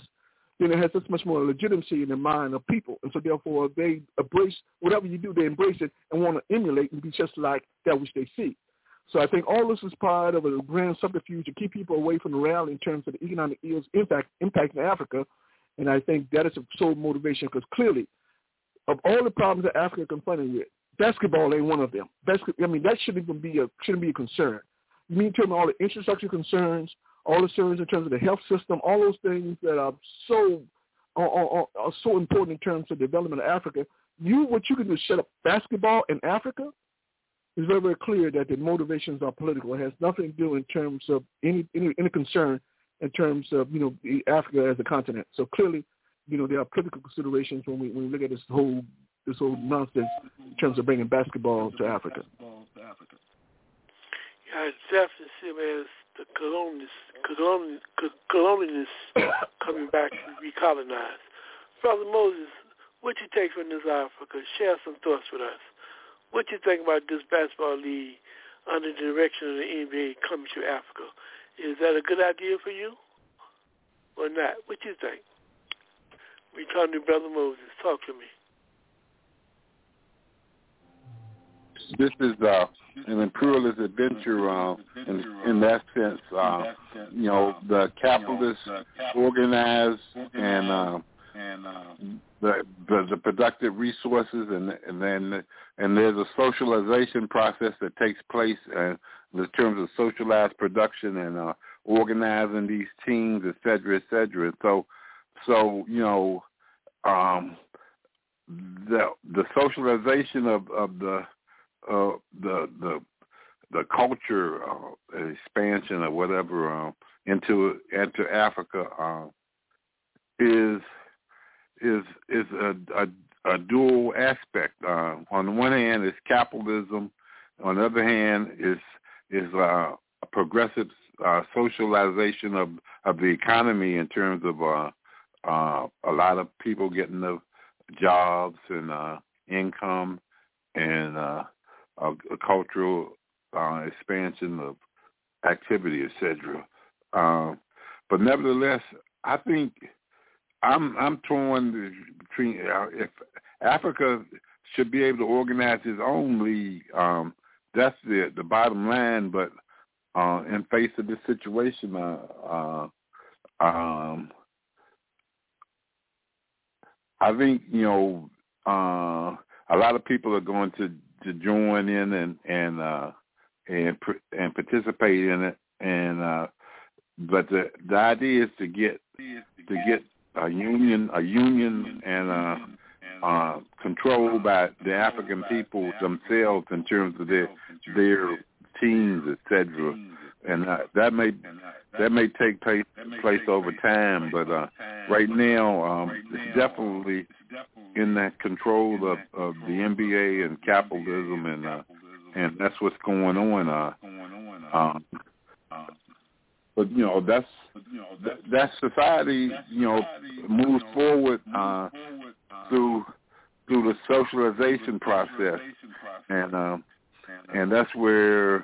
Then it has this much more legitimacy in the mind of people, and so therefore they embrace whatever you do, they embrace it and want to emulate and be just like that which they see. So I think all this is part of a grand subterfuge to keep people away from the reality in terms of the economic ills impact impacting Africa. And I think that is a sole motivation because clearly, of all the problems that Africa is confronted with, basketball ain't one of them. Basket, I mean, that shouldn't even be a shouldn't be a concern. You mean to me all the infrastructure concerns, all the concerns in terms of the health system, all those things that are so are, are, are so important in terms of development of Africa. You what you can do is set up basketball in Africa it's very, very clear that the motivations are political. It has nothing to do in terms of any any, any concern in terms of you know Africa as a continent. So clearly, you know there are political considerations when we when we look at this whole this whole nonsense in terms of bringing basketball to Africa. Yeah, it's definitely seen as the colonialists, colonialists coming back to recolonize. Brother Moses, what you take from this Africa? Share some thoughts with us. What you think about this basketball league under the direction of the NBA coming to Africa? Is that a good idea for you or not? What you think? We talking to Brother Moses. Talk to me. This is uh, an imperialist adventure uh, in, in that sense. Uh, you know, the capitalists organize and uh, and uh, the, the the productive resources, and and then and there's a socialization process that takes place uh, in terms of socialized production and uh, organizing these teams, et cetera, et cetera. So, so you know, um, the the socialization of of the uh, the the the culture uh, expansion or whatever uh, into into Africa uh, is is is a, a, a dual aspect. Uh, on the one hand, is capitalism. On the other hand, is is uh, a progressive uh, socialization of of the economy in terms of uh, uh, a lot of people getting the jobs and uh, income and uh, a, a cultural uh, expansion of activity, etc. Um, but nevertheless, I think I'm I'm torn between uh, if Africa should be able to organize its own league. Um, that's the the bottom line. But uh, in face of this situation, uh, uh, um, I think you know uh, a lot of people are going to to join in and and uh, and and participate in it. And uh, but the the idea is to get to get a union a union and uh, uh, controlled by the African people themselves in terms of their their teams, etc. And uh, that may that may take place, place over time, but uh, right now um, it's definitely in that control of, of the NBA and capitalism, and uh, and that's what's going on. Uh, um, but you know that's that, that society you know moves forward uh, through through the socialization process, and um, and that's where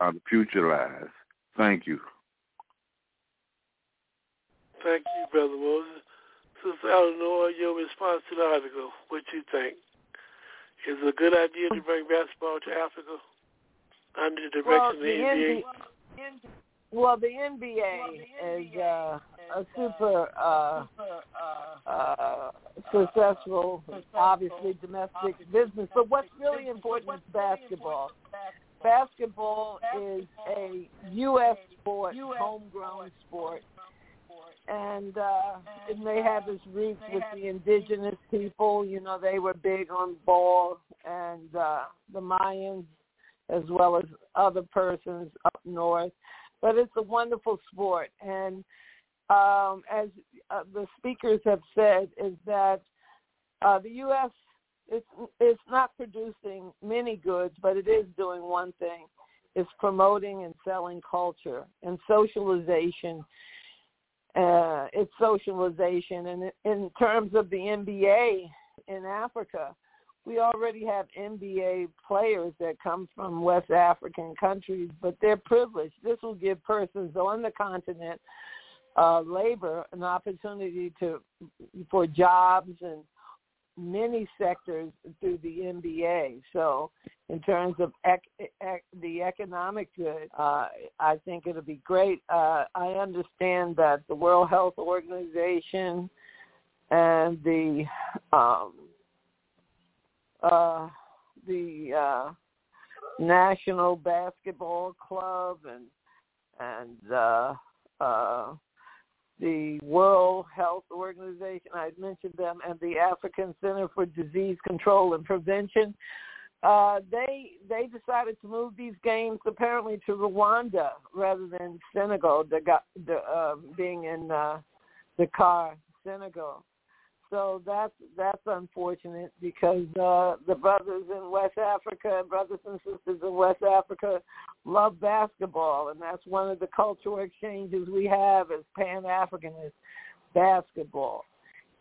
uh, the future lies. Thank you. Thank you, Brother Moses. Sister Eleanor, your response to the article, what you think? Is it a good idea to bring basketball to Africa under the direction well, of the NBA? Well, the NBA is uh, a super uh, uh, successful, obviously domestic business. But what's really important is basketball. Basketball is a U.S. sport, homegrown sport and uh and they have its roots with the indigenous people you know they were big on ball and uh the mayans as well as other persons up north but it's a wonderful sport and um as uh, the speakers have said is that uh the US it's it's not producing many goods but it is doing one thing it's promoting and selling culture and socialization uh, its socialization. And in terms of the NBA in Africa, we already have NBA players that come from West African countries, but they're privileged. This will give persons on the continent uh, labor an opportunity to for jobs and many sectors through the NBA. So in terms of ec- ec- the economic good, uh, I think it'll be great. Uh, I understand that the World Health Organization and the um, uh, the uh, National Basketball Club and and uh, uh, the World Health Organization, I mentioned them, and the African Center for Disease Control and Prevention. Uh, they they decided to move these games apparently to Rwanda rather than Senegal, the, the, uh, being in uh, Dakar, Senegal. So that's that's unfortunate because uh, the brothers in West Africa, brothers and sisters in West Africa, love basketball, and that's one of the cultural exchanges we have as Pan Africanist basketball.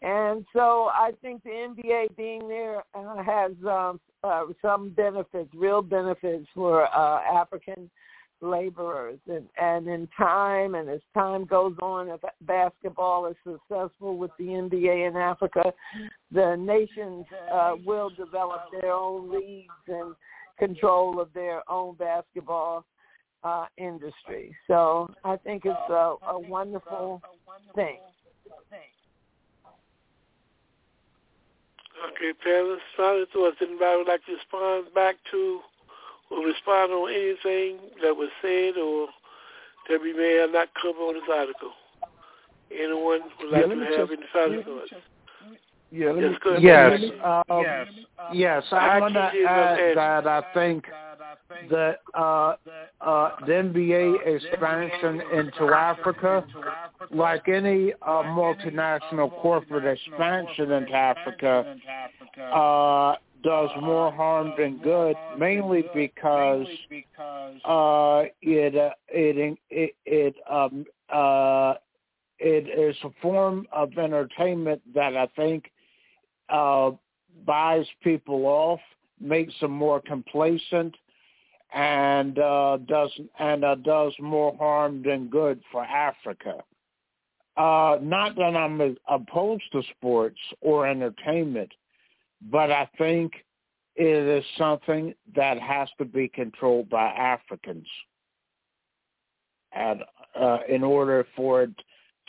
And so I think the NBA being there uh, has um, uh, some benefits, real benefits for uh, African laborers and, and in time and as time goes on if basketball is successful with the NBA in Africa the nations uh, will develop their own leagues and control of their own basketball uh, industry so I think it's a, a wonderful thing Okay, panelists. Anybody would like to respond back to or respond on anything that was said or that we may have not covered on this article. Anyone would like yeah, to have any final thoughts? Yeah, yes, me, yes, um, yes, yes. I want to add that I think that uh, uh, the NBA expansion into Africa, like any uh, multinational corporate expansion into Africa, uh, does more harm than good, mainly because uh, it uh, it it it um, uh, it is a form of entertainment that I think uh, buys people off, makes them more complacent, and uh, does and uh, does more harm than good for Africa. Uh, not that I'm opposed to sports or entertainment, but I think it is something that has to be controlled by Africans, and uh, in order for it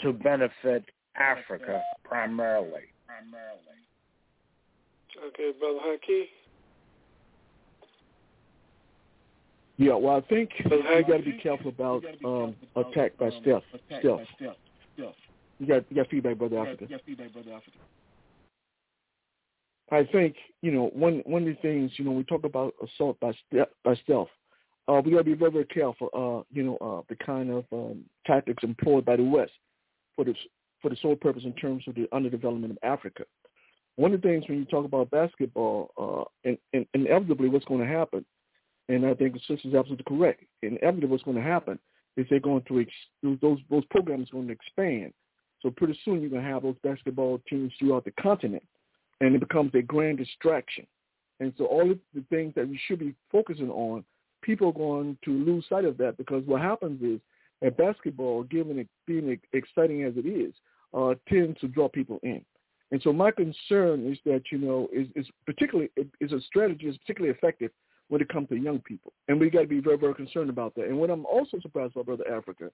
to benefit Africa primarily. Primarily. Okay, Brother Haki. Yeah, well, I think you got to be careful about um, attack by stealth. Stealth. You got you got feedback, brother Africa. I think you know one one of the things you know we talk about assault by stealth, by stealth. Uh, we got to be very very careful. Uh, you know uh, the kind of um, tactics employed by the West for the for the sole purpose in terms of the underdevelopment of Africa. One of the things when you talk about basketball, uh, and, and inevitably what's going to happen and I think the is absolutely correct. Inevitably, what's going to happen is they're going to ex- those those programs are going to expand. So pretty soon you're going to have those basketball teams throughout the continent, and it becomes a grand distraction. And so all of the things that we should be focusing on, people are going to lose sight of that because what happens is that basketball, given it being exciting as it is, uh, tends to draw people in. And so my concern is that you know is, is particularly is a strategy is particularly effective when it comes to young people. And we got to be very, very concerned about that. And what I'm also surprised about, Brother Africa,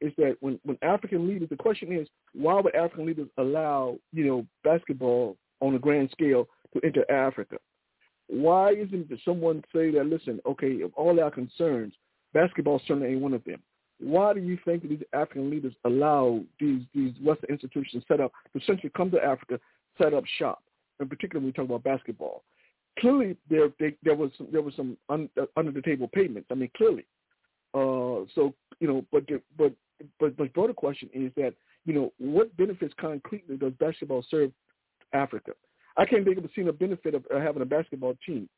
is that when, when African leaders, the question is, why would African leaders allow, you know, basketball on a grand scale to enter Africa? Why isn't someone say that, listen, okay, of all our concerns, basketball certainly ain't one of them. Why do you think these African leaders allow these, these Western institutions set up to essentially come to Africa, set up shop, in particular when we talk about basketball? clearly there they, there was some, there was some un, uh, under the table payments. I mean, clearly. Uh, so you know, but but but the broader question is that you know what benefits concretely does basketball serve Africa? I can't think of seeing a benefit of having a basketball team.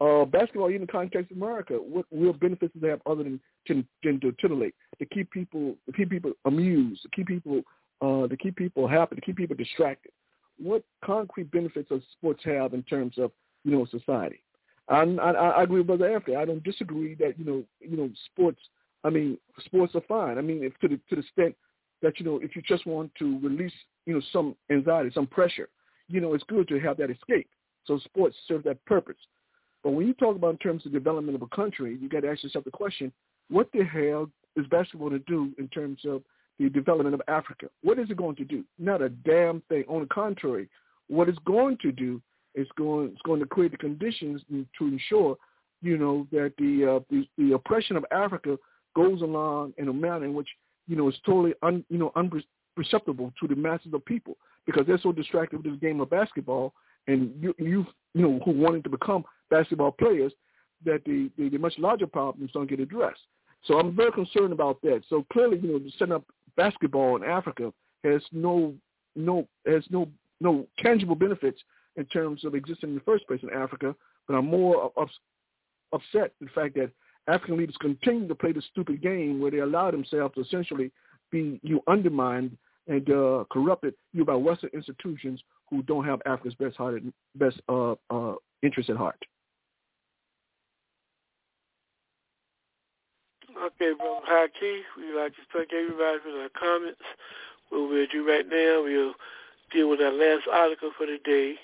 Uh, basketball, even in the context of America, what real benefits does it have other than to, than to titillate, to keep people, to keep people amused, to keep people, uh, to keep people happy, to keep people distracted? What concrete benefits does sports have in terms of you know, society. I, I, I agree with Brother Anthony. I don't disagree that you know, you know, sports. I mean, sports are fine. I mean, if to the to the extent that you know, if you just want to release, you know, some anxiety, some pressure, you know, it's good to have that escape. So sports serve that purpose. But when you talk about in terms of development of a country, you got to ask yourself the question: What the hell is basketball to do in terms of the development of Africa? What is it going to do? Not a damn thing. On the contrary, what it's going to do it's going it's going to create the conditions to ensure, you know, that the uh, the, the oppression of Africa goes along in a manner in which you know is totally un, you know unperceptible to the masses of people because they're so distracted with this game of basketball and you you you know who wanted to become basketball players that the, the, the much larger problems don't get addressed. So I'm very concerned about that. So clearly, you know, setting up basketball in Africa has no no has no no tangible benefits in terms of existing in the first place in Africa, but I'm more ups, upset the fact that African leaders continue to play the stupid game where they allow themselves to essentially be you undermined and uh, corrupted you by Western institutions who don't have Africa's best hearted best uh, uh, interest at heart. Okay, Brother Haki, we'd like to thank everybody for their comments. What we'll do right now, we'll deal with our last article for the day,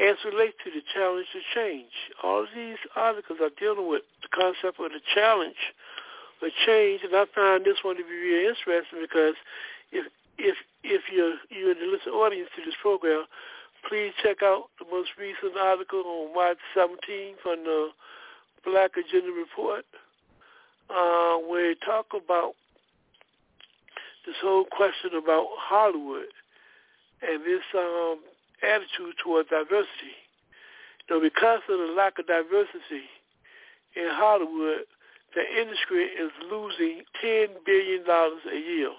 as relates to the challenge to change. All of these articles are dealing with the concept of the challenge of change, and I find this one to be really interesting because if if if you're you're in the listen audience to this program, please check out the most recent article on March 17 from the Black Agenda Report, uh, where they talk about this whole question about Hollywood and this um, attitude toward diversity. You know, because of the lack of diversity in Hollywood, the industry is losing $10 billion a year.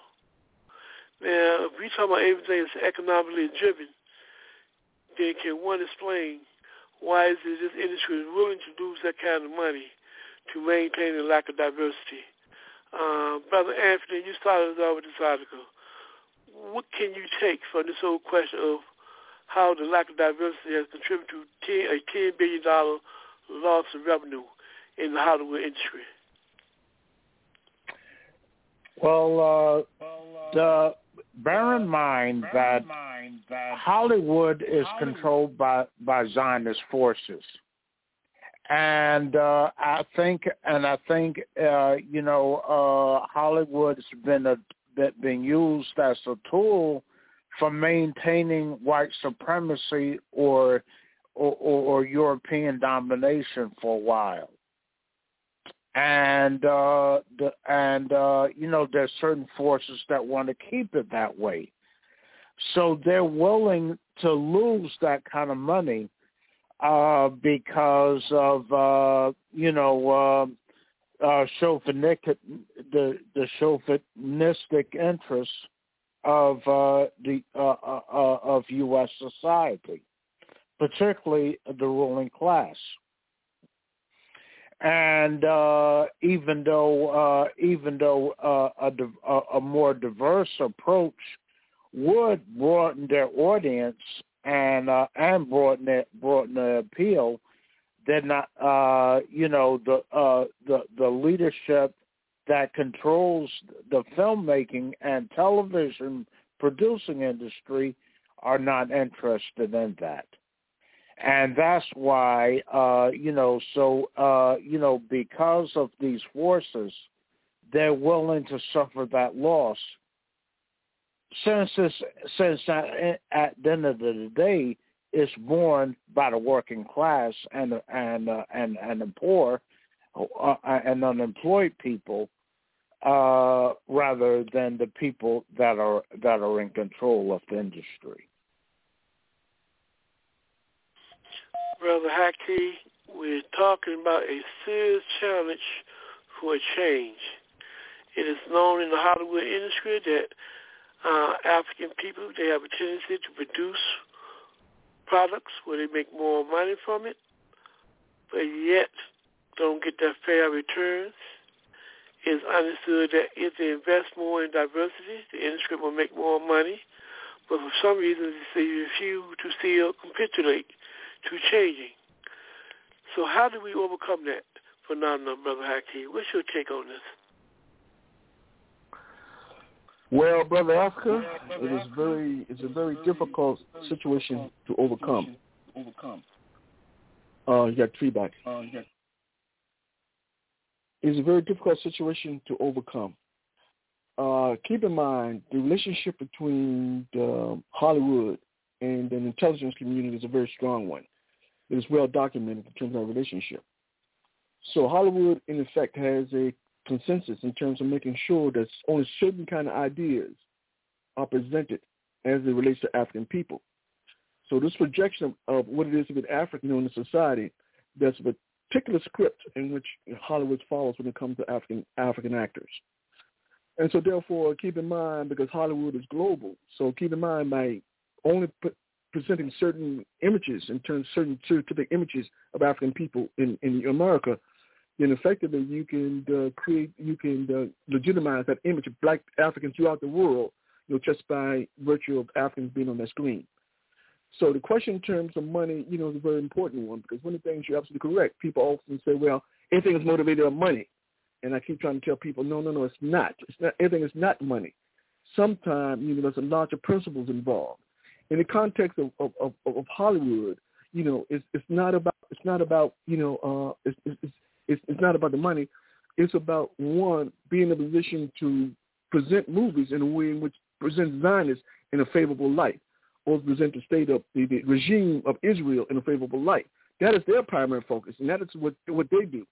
Now, if we talk about everything that's economically driven, then can one explain why is it this industry is willing to lose that kind of money to maintain the lack of diversity? Uh, Brother Anthony, you started off with this article. What can you take from this whole question of how the lack of diversity has contributed to a $10 billion loss of revenue in the Hollywood industry? Well, uh, the, bear in mind that Hollywood is controlled by, by Zionist forces. And uh, I think, and I think, uh, you know, uh, Hollywood's been a, been used as a tool for maintaining white supremacy or or, or, or European domination for a while. And uh, the, and uh, you know there's certain forces that want to keep it that way, so they're willing to lose that kind of money uh, because of uh, you know uh, uh, chauvinistic the the chauvinistic interests of uh, the uh, uh, uh, of U.S. society, particularly the ruling class. And uh, even though uh, even though uh, a, a more diverse approach would broaden their audience and uh, and broaden their, broaden the appeal, not uh, you know the uh, the the leadership that controls the filmmaking and television producing industry are not interested in that. And that's why, uh, you know, so, uh, you know, because of these forces, they're willing to suffer that loss. Since it's, since at, at the end of the day, it's borne by the working class and and uh, and and the poor uh, and unemployed people, uh, rather than the people that are that are in control of the industry. Brother Haki, we're talking about a serious challenge for a change. It is known in the Hollywood industry that uh, African people they have a tendency to produce products where they make more money from it, but yet don't get their fair returns it's understood that if they invest more in diversity, the industry will make more money. But for some reason, they refuse to still capitulate to changing. So how do we overcome that phenomenon, Brother Haki? What's your take on this? Well, brother Africa, it is very it's a very difficult situation to overcome. Overcome. Uh, you got feedback. Uh, you got is a very difficult situation to overcome. Uh, keep in mind the relationship between the Hollywood and the intelligence community is a very strong one. It is well documented in terms of our relationship. So Hollywood, in effect, has a consensus in terms of making sure that only certain kind of ideas are presented as it relates to African people. So this projection of, what it is to be an African in a society that's a particular script in which Hollywood follows when it comes to African African actors. And so therefore, keep in mind, because Hollywood is global, so keep in mind by only presenting certain images in terms of certain specific images of African people in, in America, then effectively you can uh, create, you can uh, legitimize that image of black Africans throughout the world, you know, just by virtue of Africans being on that screen. So the question in terms of money, you know, is a very important one because one of the things you're absolutely correct. People often say, well, everything is motivated by money. And I keep trying to tell people, no, no, no, it's not. It's not everything is not money. Sometimes, you know, there's a larger principles involved. In the context of, of, of, of Hollywood, you know, it's it's not about it's not about, you know, uh it's it's it's, it's not about the money. It's about one being in a position to present movies in a way in which presents Zionists in a favorable light or present the state of the, the regime of Israel in a favorable light. That is their primary focus, and that is what what they do.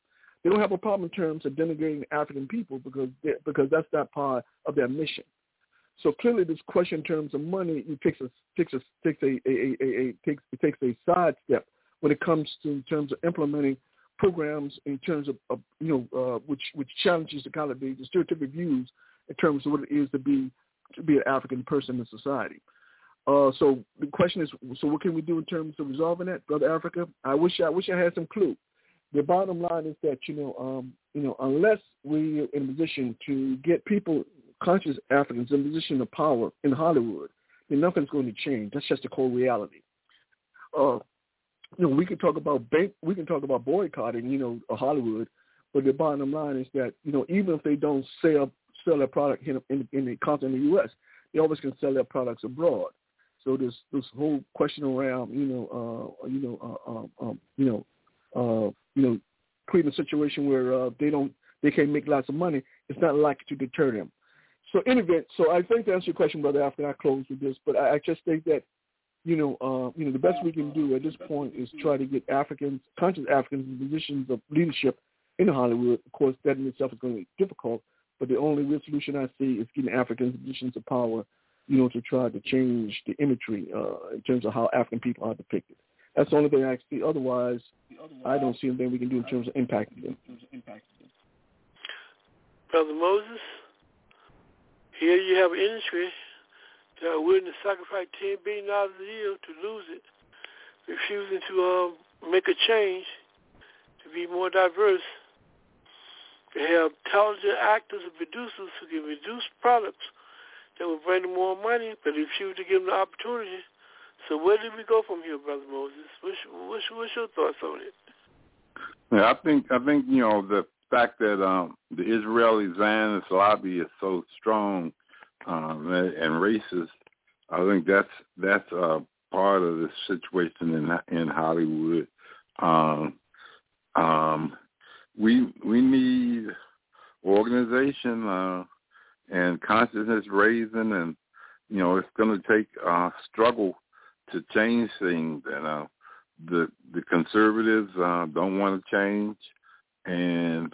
They don't have a problem in terms of denigrating African people because because that's not part of their mission. So clearly, this question in terms of money it takes a takes a takes a, a, a, a takes it takes a sidestep when it comes to in terms of implementing programs in terms of, of you know uh, which which challenges the kind of the, the stereotypic views in terms of what it is to be to be an African person in society. Uh, so the question is, so what can we do in terms of resolving that, brother Africa? I wish I wish I had some clue. The bottom line is that you know, um, you know, unless we're in a position to get people, conscious Africans, in position of power in Hollywood, then nothing's going to change. That's just the cold reality. Uh, you know, we can talk about bank, we can talk about boycotting, you know, Hollywood, but the bottom line is that you know even if they don't sell sell their product in in, in the U.S., they always can sell their products abroad. So this this whole question around you know uh, you know uh, um, um, you know uh, you know creating a situation where uh, they don't they can't make lots of money, it's not likely to deter them. So in event, so I think to answer your question, brother, after I close with this, but I, I just think that you know, uh, you know, the best we can do at this point is try to get Africans, conscious Africans, in positions of leadership in Hollywood. Of course, that in itself is going to be difficult, but the only real solution I see is getting Africans in positions of power, you know, to try to change the imagery uh, in terms of how African people are depicted. That's the only thing I see. Otherwise, I don't see anything we can do in terms of impacting them. Brother Moses, here you have an industry that are willing to sacrifice ten billion dollars a year to lose it, refusing to um, make a change to be more diverse. They have talented actors and producers who can produce products that will bring them more money, but refuse to give them the opportunity. So where do we go from here, Brother Moses? What's, what's, what's your thoughts on it? Yeah, I think I think you know the fact that um, the Israeli Zionist lobby is so strong um, and racist. I think that's that's uh, part of the situation in in Hollywood. Um, um, we we need organization uh, and consciousness raising, and you know it's going to take uh, struggle to change things. And uh, the the conservatives uh, don't want to change, and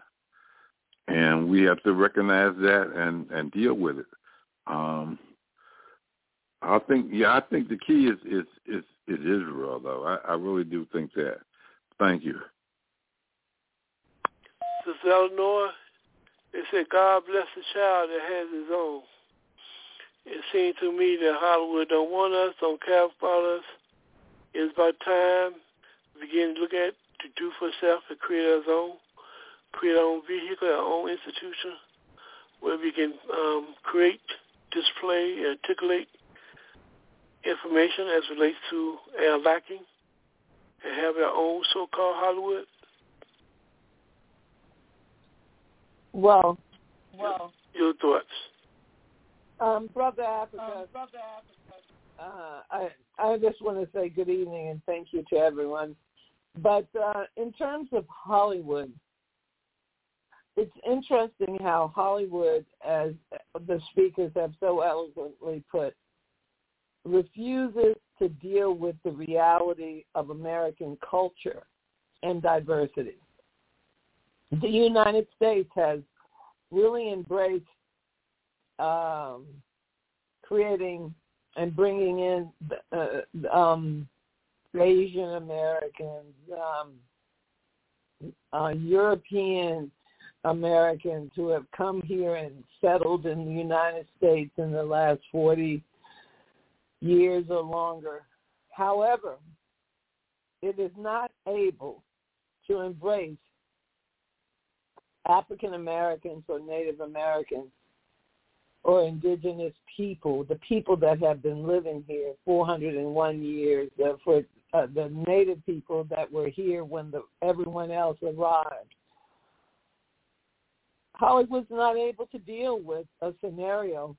and we have to recognize that and and deal with it. Um, I think, yeah, I think the key is is is, is Israel, though. I, I really do think that. Thank you. Sister Eleanor, they said God bless the child that has his own. It seems to me that Hollywood don't want us, don't care about us. It's about time we begin to look at to do for self and create our own, create our own vehicle, our own institution, where we can um, create display, articulate information as relates to our lacking and have our own so-called Hollywood? Well, well, your thoughts, um, brother Africa. Um, brother Africa. Uh, I I just want to say good evening and thank you to everyone. But uh, in terms of Hollywood, it's interesting how Hollywood, as the speakers have so eloquently put, refuses to deal with the reality of American culture and diversity. The United States has really embraced um, creating and bringing in uh, um, Asian Americans, um, uh, European Americans who have come here and settled in the United States in the last 40 years or longer. However, it is not able to embrace African Americans or Native Americans or indigenous people, the people that have been living here 401 years, uh, for uh, the native people that were here when the, everyone else arrived. Hollywood's not able to deal with a scenario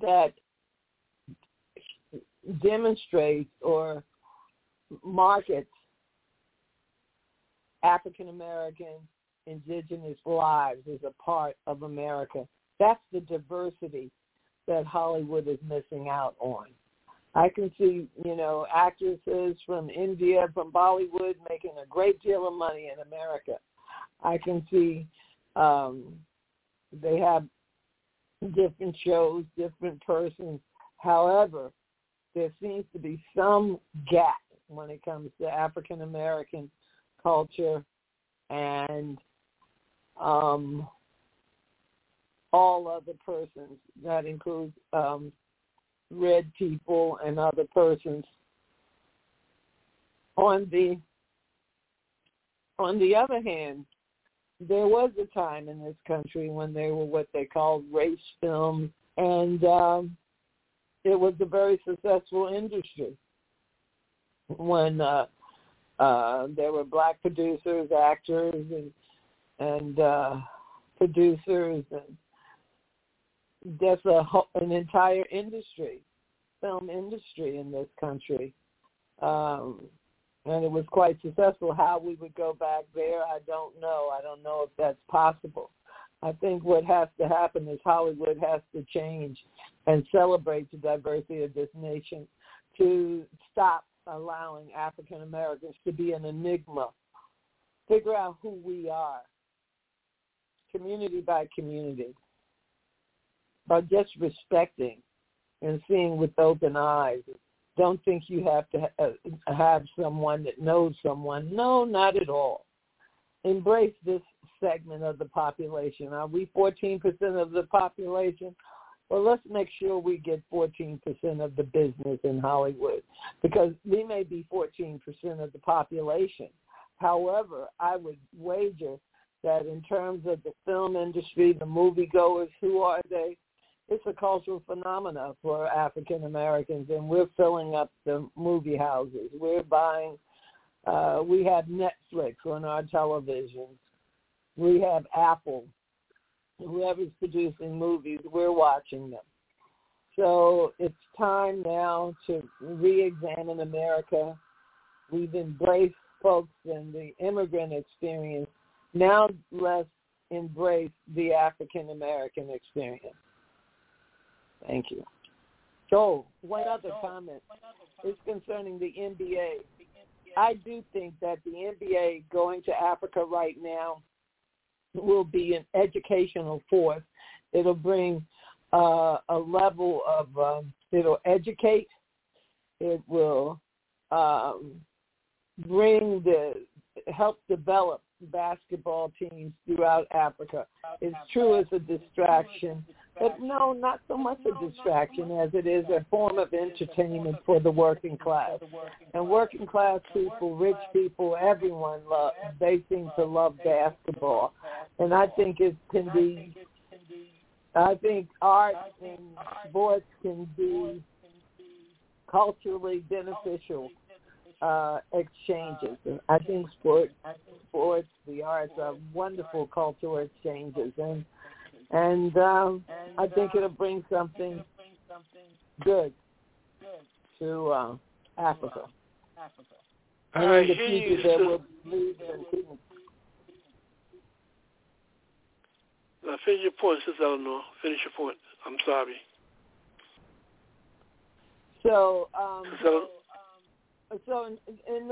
that demonstrates or markets African American indigenous lives as a part of America. That's the diversity that Hollywood is missing out on. I can see, you know, actresses from India, from Bollywood making a great deal of money in America. I can see um, they have different shows, different persons. However, there seems to be some gap when it comes to African American culture and um, all other persons. That includes um, red people and other persons. On the on the other hand, there was a time in this country when they were what they called race films, and um, it was a very successful industry. When uh, Uh, there were black producers, actors, and and uh, producers, and there's a an entire industry, film industry in this country, um, and it was quite successful. How we would go back there, I don't know. I don't know if that's possible. I think what has to happen is Hollywood has to change and celebrate the diversity of this nation to stop allowing African Americans to be an enigma. Figure out who we are, community by community, by just respecting and seeing with open eyes. Don't think you have to ha- uh, have someone that knows someone. No, not at all. Embrace this segment of the population. Are we 14% of the population? Well, let's make sure we get 14% of the business in Hollywood because we may be 14% of the population. However, I would wager that in terms of the film industry, the moviegoers, who are they? It's a cultural phenomena for African Americans, and we're filling up the movie houses. We're buying. Uh, we have Netflix on our televisions. We have Apple whoever's producing movies, we're watching them. So it's time now to re-examine America. We've embraced folks and the immigrant experience. Now let's embrace the African American experience. Thank you. So one other comment is concerning the NBA. I do think that the NBA going to Africa right now will be an educational force. It'll bring uh, a level of, um, it'll educate. It will um, bring the, help develop basketball teams throughout Africa. It's true as a distraction, but no, not so much a distraction as it is a form of entertainment for the working class. And working class people, rich people, everyone love, they seem to love basketball. And I think it can be, I think art and sports can be culturally beneficial uh, exchanges. And I think sports, sports, the arts are wonderful cultural exchanges, and and um, I think it'll bring something good to uh, Africa. And in the future, there will be Now finish your point, Sister Eleanor. Finish your point. I'm sorry. So, um, so so in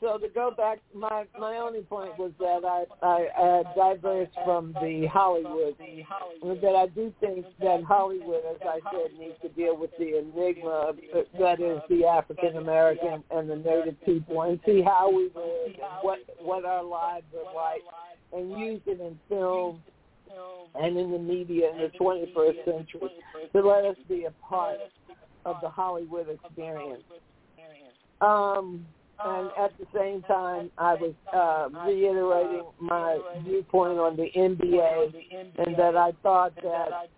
so to go back, my my only point was that I I uh, diverse from the Hollywood, that I do think that Hollywood, as I said, needs to deal with the enigma that is the African American and the Native people, and see how we live, what what our lives are like, and use it in film and in the media in the 21st century to let us be a part of the Hollywood experience. Um, and at the same time, I was uh, reiterating my viewpoint on the NBA, and that I thought that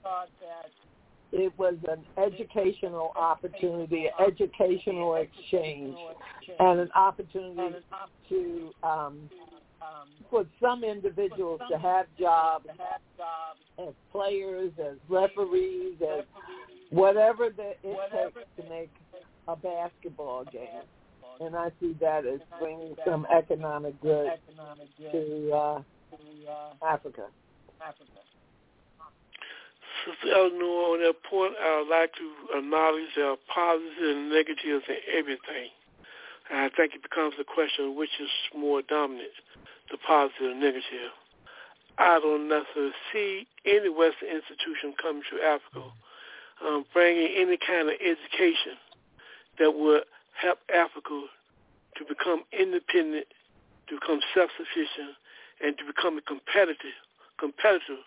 it was an educational opportunity, educational exchange, and an opportunity to um, for some individuals to have jobs as players, as referees, as whatever that it takes to make a basketball game. And I see that as bringing some economic good to uh, Africa. Sister Eleanor, on that point, I would like to acknowledge there are positives and negatives in everything. And I think it becomes a question of which is more dominant, the positive or negative. I don't necessarily see any Western institution coming to Africa um, bringing any kind of education that would help Africa to become independent, to become self-sufficient, and to become a competitive competitor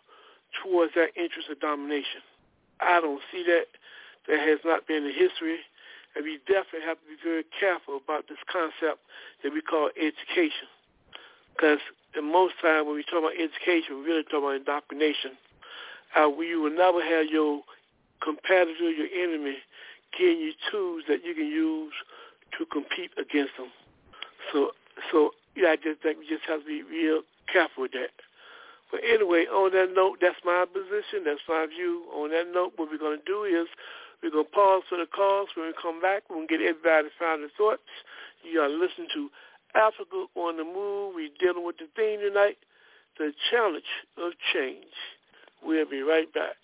towards that interest of domination. I don't see that. That has not been the history. And we definitely have to be very careful about this concept that we call education. Because most time when we talk about education, we really talk about indoctrination. Uh, we will never have your competitor, your enemy, giving you tools that you can use to compete against them. So So yeah, I just think we just have to be real careful with that. But anyway, on that note, that's my position. That's my view. On that note, what we're going to do is we're going to pause for the calls. When we come back, we're going to get everybody's final thoughts. You are listening to Africa on the Move. We're dealing with the theme tonight, the challenge of change. We'll be right back.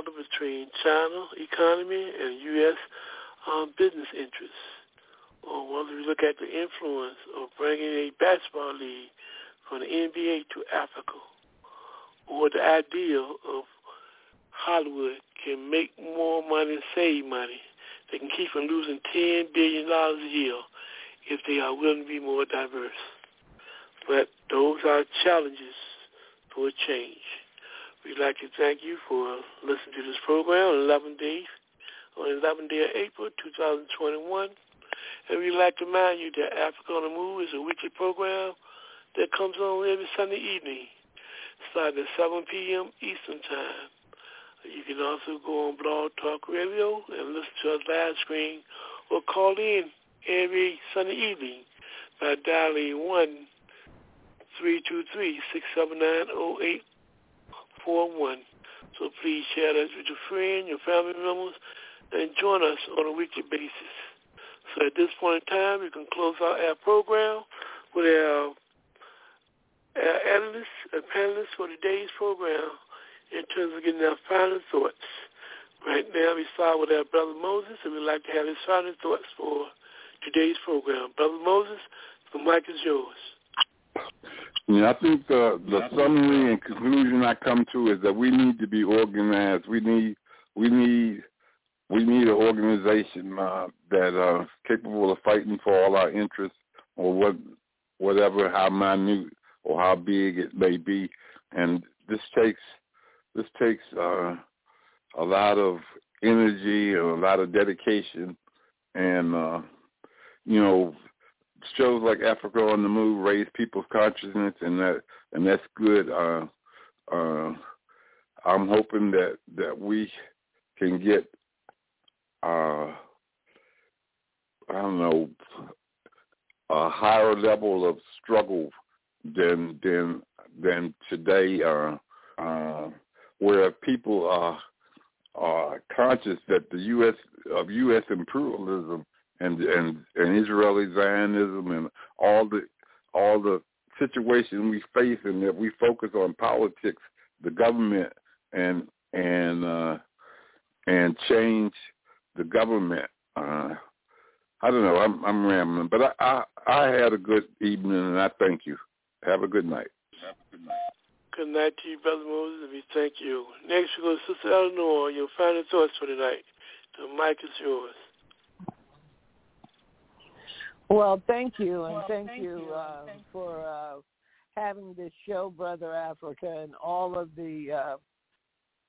Battle between China economy and U.S. Um, business interests, or whether we look at the influence of bringing a basketball league from the NBA to Africa, or the idea of Hollywood can make more money and save money. They can keep from losing $10 billion a year if they are willing to be more diverse. But those are challenges for change. We'd like to thank you for listening to this program on 11 days, on 11th day of April 2021. And we'd like to remind you that Africa on the Move is a weekly program that comes on every Sunday evening, starting at 7 p.m. Eastern Time. You can also go on Blog Talk Radio and listen to us live stream or call in every Sunday evening by dialing 1 323 679 0841. So please share this with your friends, your family members, and join us on a weekly basis. So at this point in time, you can close out our program with our, our analysts and panelists for today's program in terms of getting our final thoughts. Right now, we start with our Brother Moses, and we'd like to have his final thoughts for today's program. Brother Moses, the mic is yours. Yeah, I think the the summary and conclusion I come to is that we need to be organized. We need we need we need an organization uh, that uh, capable of fighting for all our interests, or what whatever how minute or how big it may be. And this takes this takes uh, a lot of energy and a lot of dedication, and uh, you know shows like Africa on the Move raise people's consciousness, and that and that's good. Uh, uh, I'm hoping that that we can get, uh, I don't know, a higher level of struggle than than than today, uh, uh, where people are are conscious that the U.S. of U.S. imperialism and and and Israeli Zionism and all the all the situation we face and that we focus on politics, the government and and uh and change the government. Uh I don't know, I'm I'm rambling. But I, I I had a good evening and I thank you. Have a good night. Have a good night. Good night to you, Brother Moses, we thank you. Next we go to Sister Eleanor, your final thoughts for tonight. The mic is yours. Well, thank you, and thank, you, uh, for uh, having this show, Brother Africa, and all of the uh,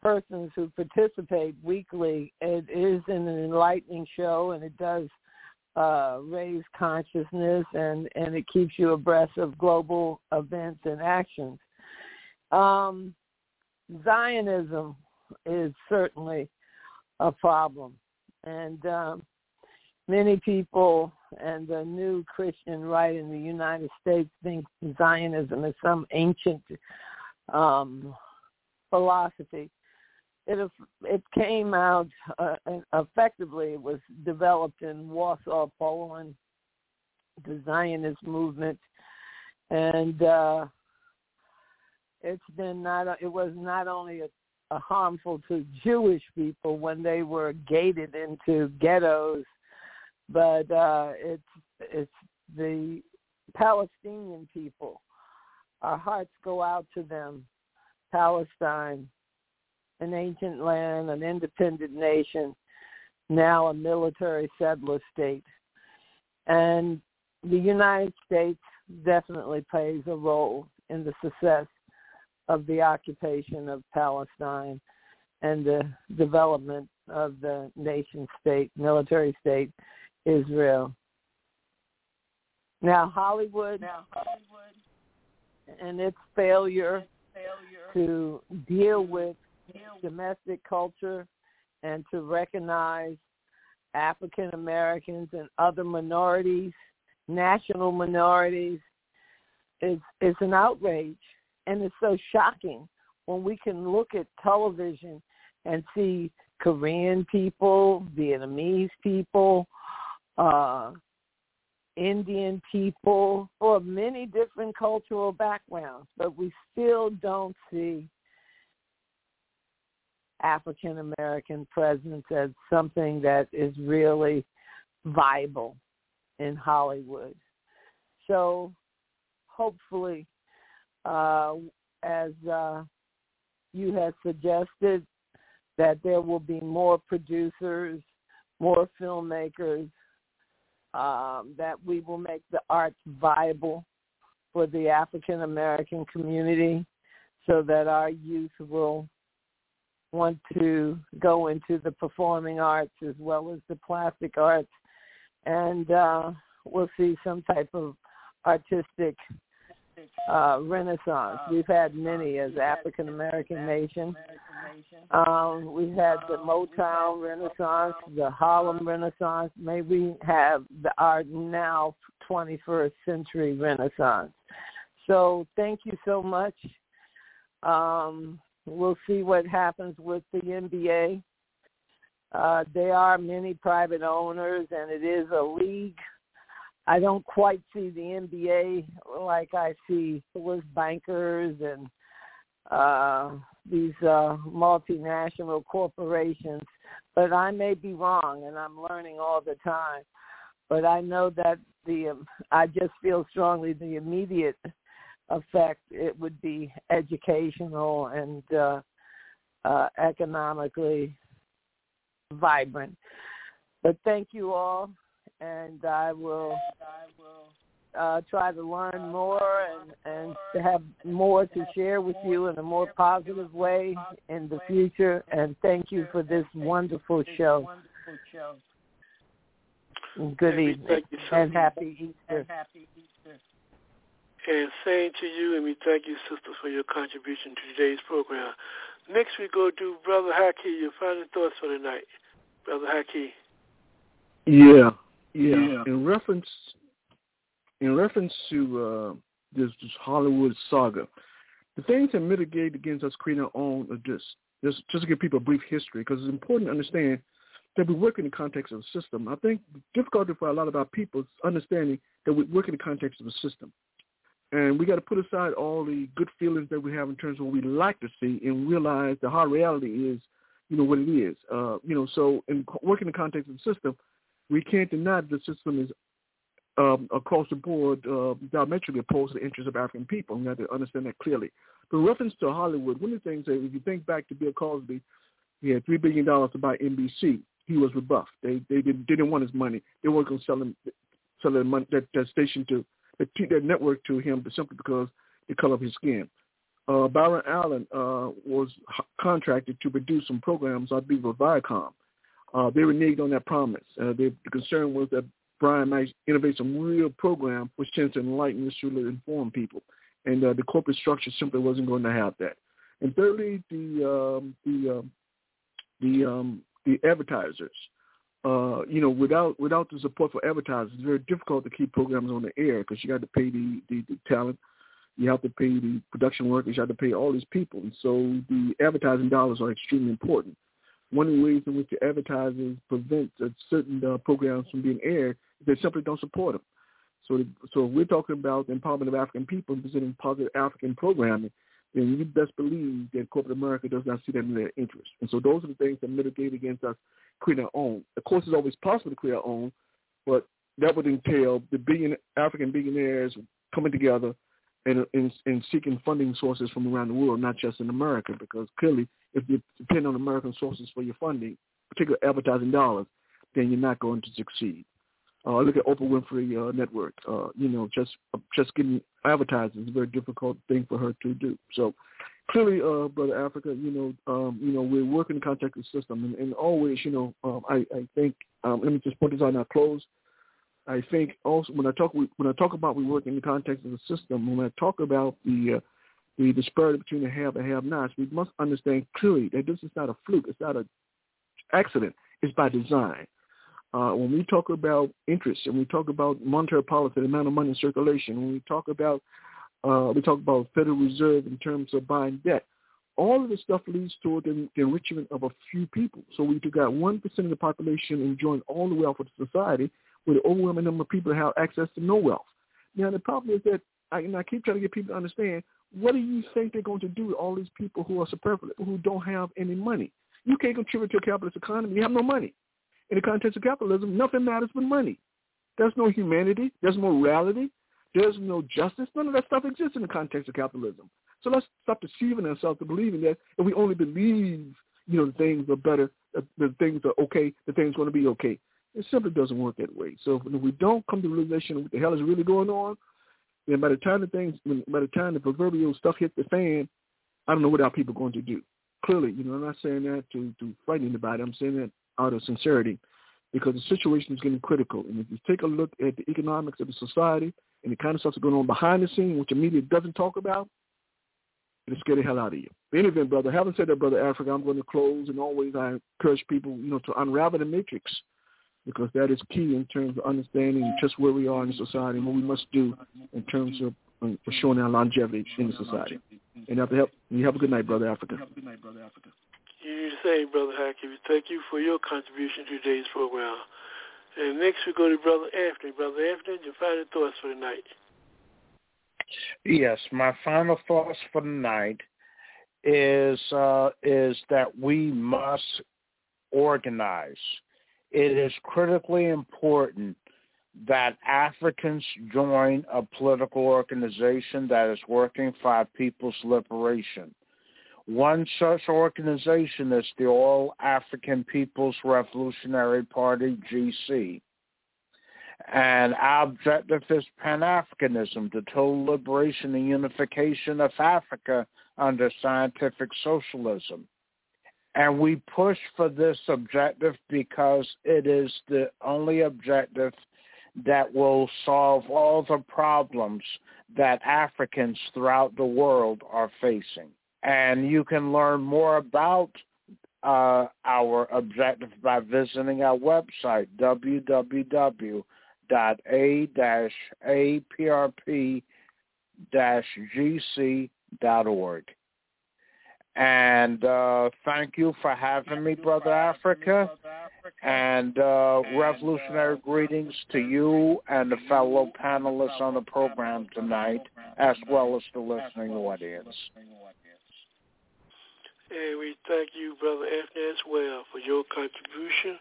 persons who participate weekly. It is an enlightening show, and it does uh, raise consciousness, and, and it keeps you abreast of global events and actions. Um, Zionism is certainly a problem, and um, many people and the new Christian right in the United States think Zionism is some ancient um, philosophy. It it came out uh, effectively. It was developed in Warsaw, Poland, the Zionist movement, and uh, it's been not. It was not only a, a harmful to Jewish people when they were gated into ghettos but uh, it's it's the Palestinian people. Our hearts go out to them. Palestine, an ancient land, an independent nation, now a military settler state. And the United States definitely plays a role in the success of the occupation of Palestine and the development of the nation state, military state Israel. Now Hollywood, now, Hollywood and its failure, failure to deal with domestic culture and to recognize African Americans and other minorities, national minorities, is is an outrage, and it's so shocking when we can look at television and see Korean people, Vietnamese people, uh, Indian people, or many different cultural backgrounds, but we still don't see African American presence as something that is really viable in Hollywood. So hopefully, uh, as uh, you had suggested, that there will be more producers, more filmmakers um, that we will make the arts viable for the African American community so that our youth will want to go into the performing arts as well as the plastic arts. And uh, we'll see some type of artistic uh, renaissance. We've had many as African American nation. Um, we've had the Motown Renaissance, the Harlem Renaissance. May we have the our now 21st century Renaissance. So thank you so much. Um, we'll see what happens with the NBA. Uh, there are many private owners, and it is a league I don't quite see the NBA like I see with bankers and uh, these uh, multinational corporations. But I may be wrong, and I'm learning all the time. But I know that the um, I just feel strongly the immediate effect it would be educational and uh, uh, economically vibrant. But thank you all and I will uh, try to learn more and, and to have more to share with you in a more positive way in the future. And thank you for this wonderful show. Good evening and happy Easter. And same to you, and we thank you, sisters, for your contribution to today's program. Next, we go to Brother Haki. Your final thoughts for tonight, Brother Haki. Yeah. Yeah. yeah. In reference in reference to uh, this, this Hollywood saga, the things that mitigate against us creating our own are just just just to give people a brief history because it's important to understand that we work in the context of a system. I think the difficulty for a lot of our people is understanding that we work in the context of a system. And we got to put aside all the good feelings that we have in terms of what we like to see and realize the hard reality is, you know, what it is. Uh, you know, so in working in the context of the system, we can't deny the system is um, across the board uh, diametrically opposed to the interests of African people. We have to understand that clearly. But reference to Hollywood, one of the things that if you think back to Bill Cosby, he had three billion dollars to buy NBC. He was rebuffed. They they didn't, didn't want his money. They weren't going to sell him sell that, money, that, that station to that, that network to him simply because the color of his skin. Uh, Byron Allen uh, was contracted to produce some programs, I believe, with Viacom. Uh, they reneged on that promise. Uh, the concern was that Byron might innovate some real program which tends to enlighten, truly inform people, and uh, the corporate structure simply wasn't going to have that. And thirdly, the um, the um, the um, the advertisers. Uh, you know, without without the support for advertisers, it's very difficult to keep programs on the air because you got to pay the, the the talent, you have to pay the production workers, you have to pay all these people, and so the advertising dollars are extremely important. One of the ways in which the advertisers prevent certain uh, programs from being aired is they simply don't support them. So, so if we're talking about the empowerment of African people and presenting positive African programming, then you best believe that corporate America does not see that in their interest. And so those are the things that mitigate against us creating our own. Of course, it's always possible to create our own, but that would entail the billion African billionaires coming together and, and, and seeking funding sources from around the world, not just in America, because clearly if you depend on American sources for your funding, particularly advertising dollars, then you're not going to succeed. Uh, look at Oprah Winfrey uh, Network. Uh, you know, just just getting advertising is a very difficult thing for her to do. So clearly, uh, brother Africa, you know, um, you know, we're working to contact the system, and, and always, you know, um, I, I think. Um, let me just point this out now. Close. I think also when I talk when I talk about we work in the context of the system, when I talk about the uh, the disparity between the have and have-nots, we must understand clearly that this is not a fluke. It's not an accident. It's by design. Uh, when we talk about interest and we talk about monetary policy, the amount of money in circulation, when we talk about uh, we talk about Federal Reserve in terms of buying debt, all of this stuff leads toward the, the enrichment of a few people. So we got one percent of the population enjoying all the wealth of the society, with an overwhelming number of people have access to no wealth. Now the problem is that I, and I keep trying to get people to understand what do you think they're going to do with all these people who are superfluous, who don't have any money? You can't contribute to a capitalist economy. You have no money. In the context of capitalism, nothing matters but money. There's no humanity. There's no morality. There's no justice. None of that stuff exists in the context of capitalism. So let's stop deceiving ourselves to believing that if we only believe, you know, things are better, the, the things are okay, the things going to be okay. It simply doesn't work that way. So if we don't come to realization of what the hell is really going on, then by the time the things, by the time the proverbial stuff hits the fan, I don't know what our people are going to do. Clearly, you know, I'm not saying that to to frighten anybody. I'm saying that out of sincerity, because the situation is getting critical. And if you take a look at the economics of the society and the kind of stuff that's going on behind the scene, which the media doesn't talk about, it'll scare the hell out of you. In any event, brother, having said that, brother Africa, I'm going to close, and always I encourage people, you know, to unravel the matrix because that is key in terms of understanding just where we are in society and what we must do in terms of um, for showing our longevity in the society. And have to help. You have a good night, brother Africa. You say, Brother Hakim. Thank you for your contribution to today's program. And next we go to Brother Anthony. Brother Anthony, your final thoughts for the night. Yes, my final thoughts for the night is uh, is that we must organize. It is critically important that Africans join a political organization that is working for our people's liberation. One such organization is the All African People's Revolutionary Party, GC. And our objective is Pan-Africanism, the total liberation and unification of Africa under scientific socialism. And we push for this objective because it is the only objective that will solve all the problems that Africans throughout the world are facing. And you can learn more about uh, our objective by visiting our website, www.a-aprp-gc.org. And uh, thank you for having me, Brother Africa. And uh, revolutionary greetings to you and the fellow panelists on the program tonight, as well as the listening audience. We thank you, Brother Anthony, as well, for your contribution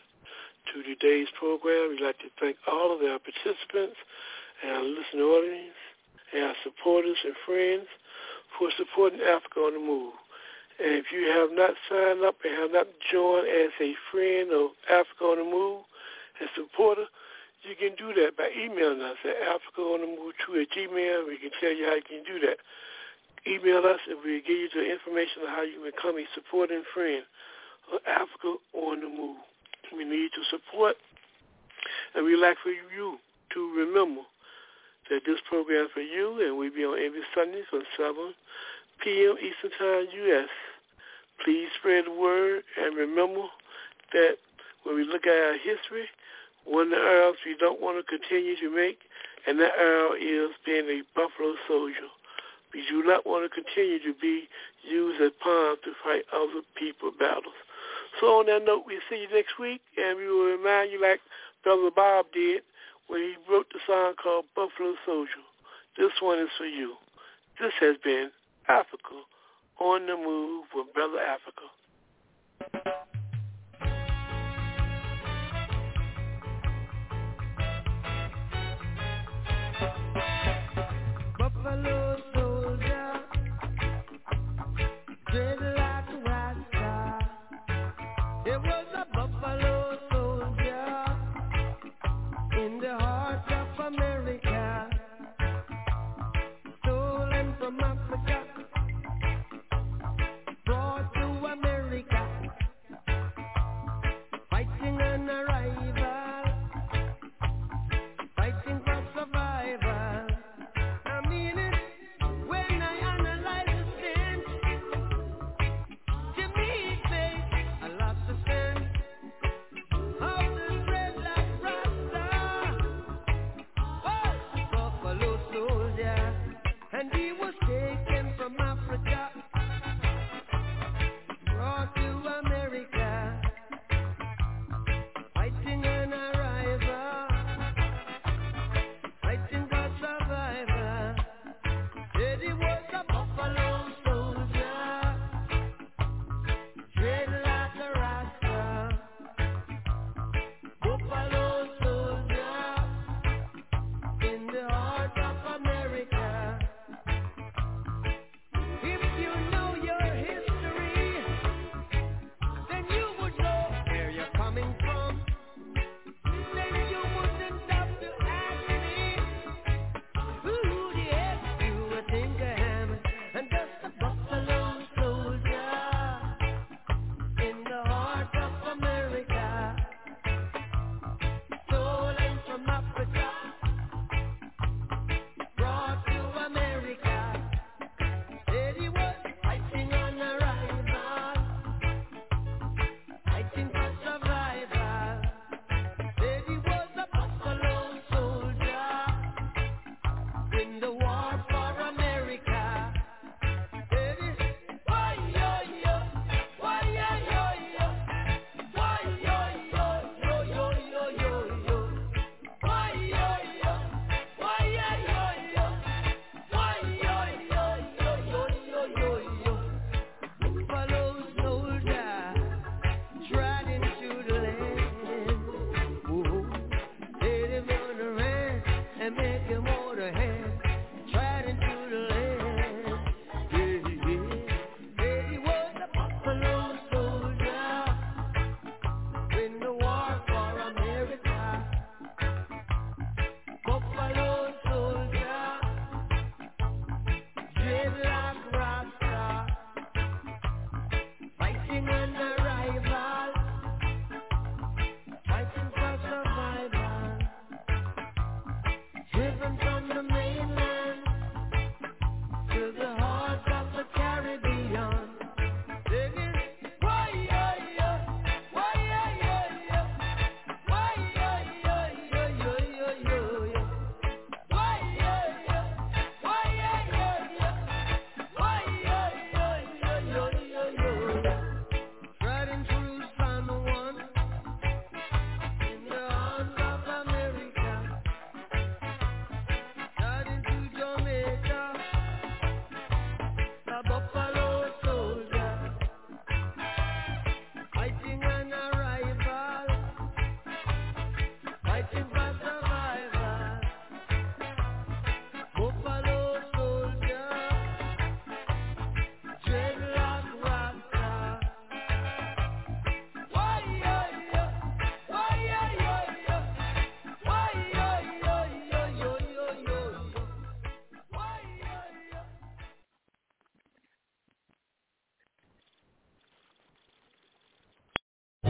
to today's program. We'd like to thank all of our participants and our listening audience and our supporters and friends for supporting Africa on the Move. And if you have not signed up and have not joined as a friend of Africa on the Move and supporter, you can do that by emailing us at africaonthemove2 at gmail. We can tell you how you can do that. Email us and we'll give you the information on how you can become a supporting friend of Africa on the Move. We need your support, and we'd like for you to remember that this program is for you, and we'll be on every Sunday from 7 p.m. Eastern Time, U.S. Please spread the word, and remember that when we look at our history, one of the errors we don't want to continue to make, and that error is being a buffalo soldier. We do not want to continue to be used as pawns to fight other people's battles. So on that note, we'll see you next week, and we will remind you like Brother Bob did when he wrote the song called Buffalo Soldier. This one is for you. This has been Africa on the Move with Brother Africa. Buffalo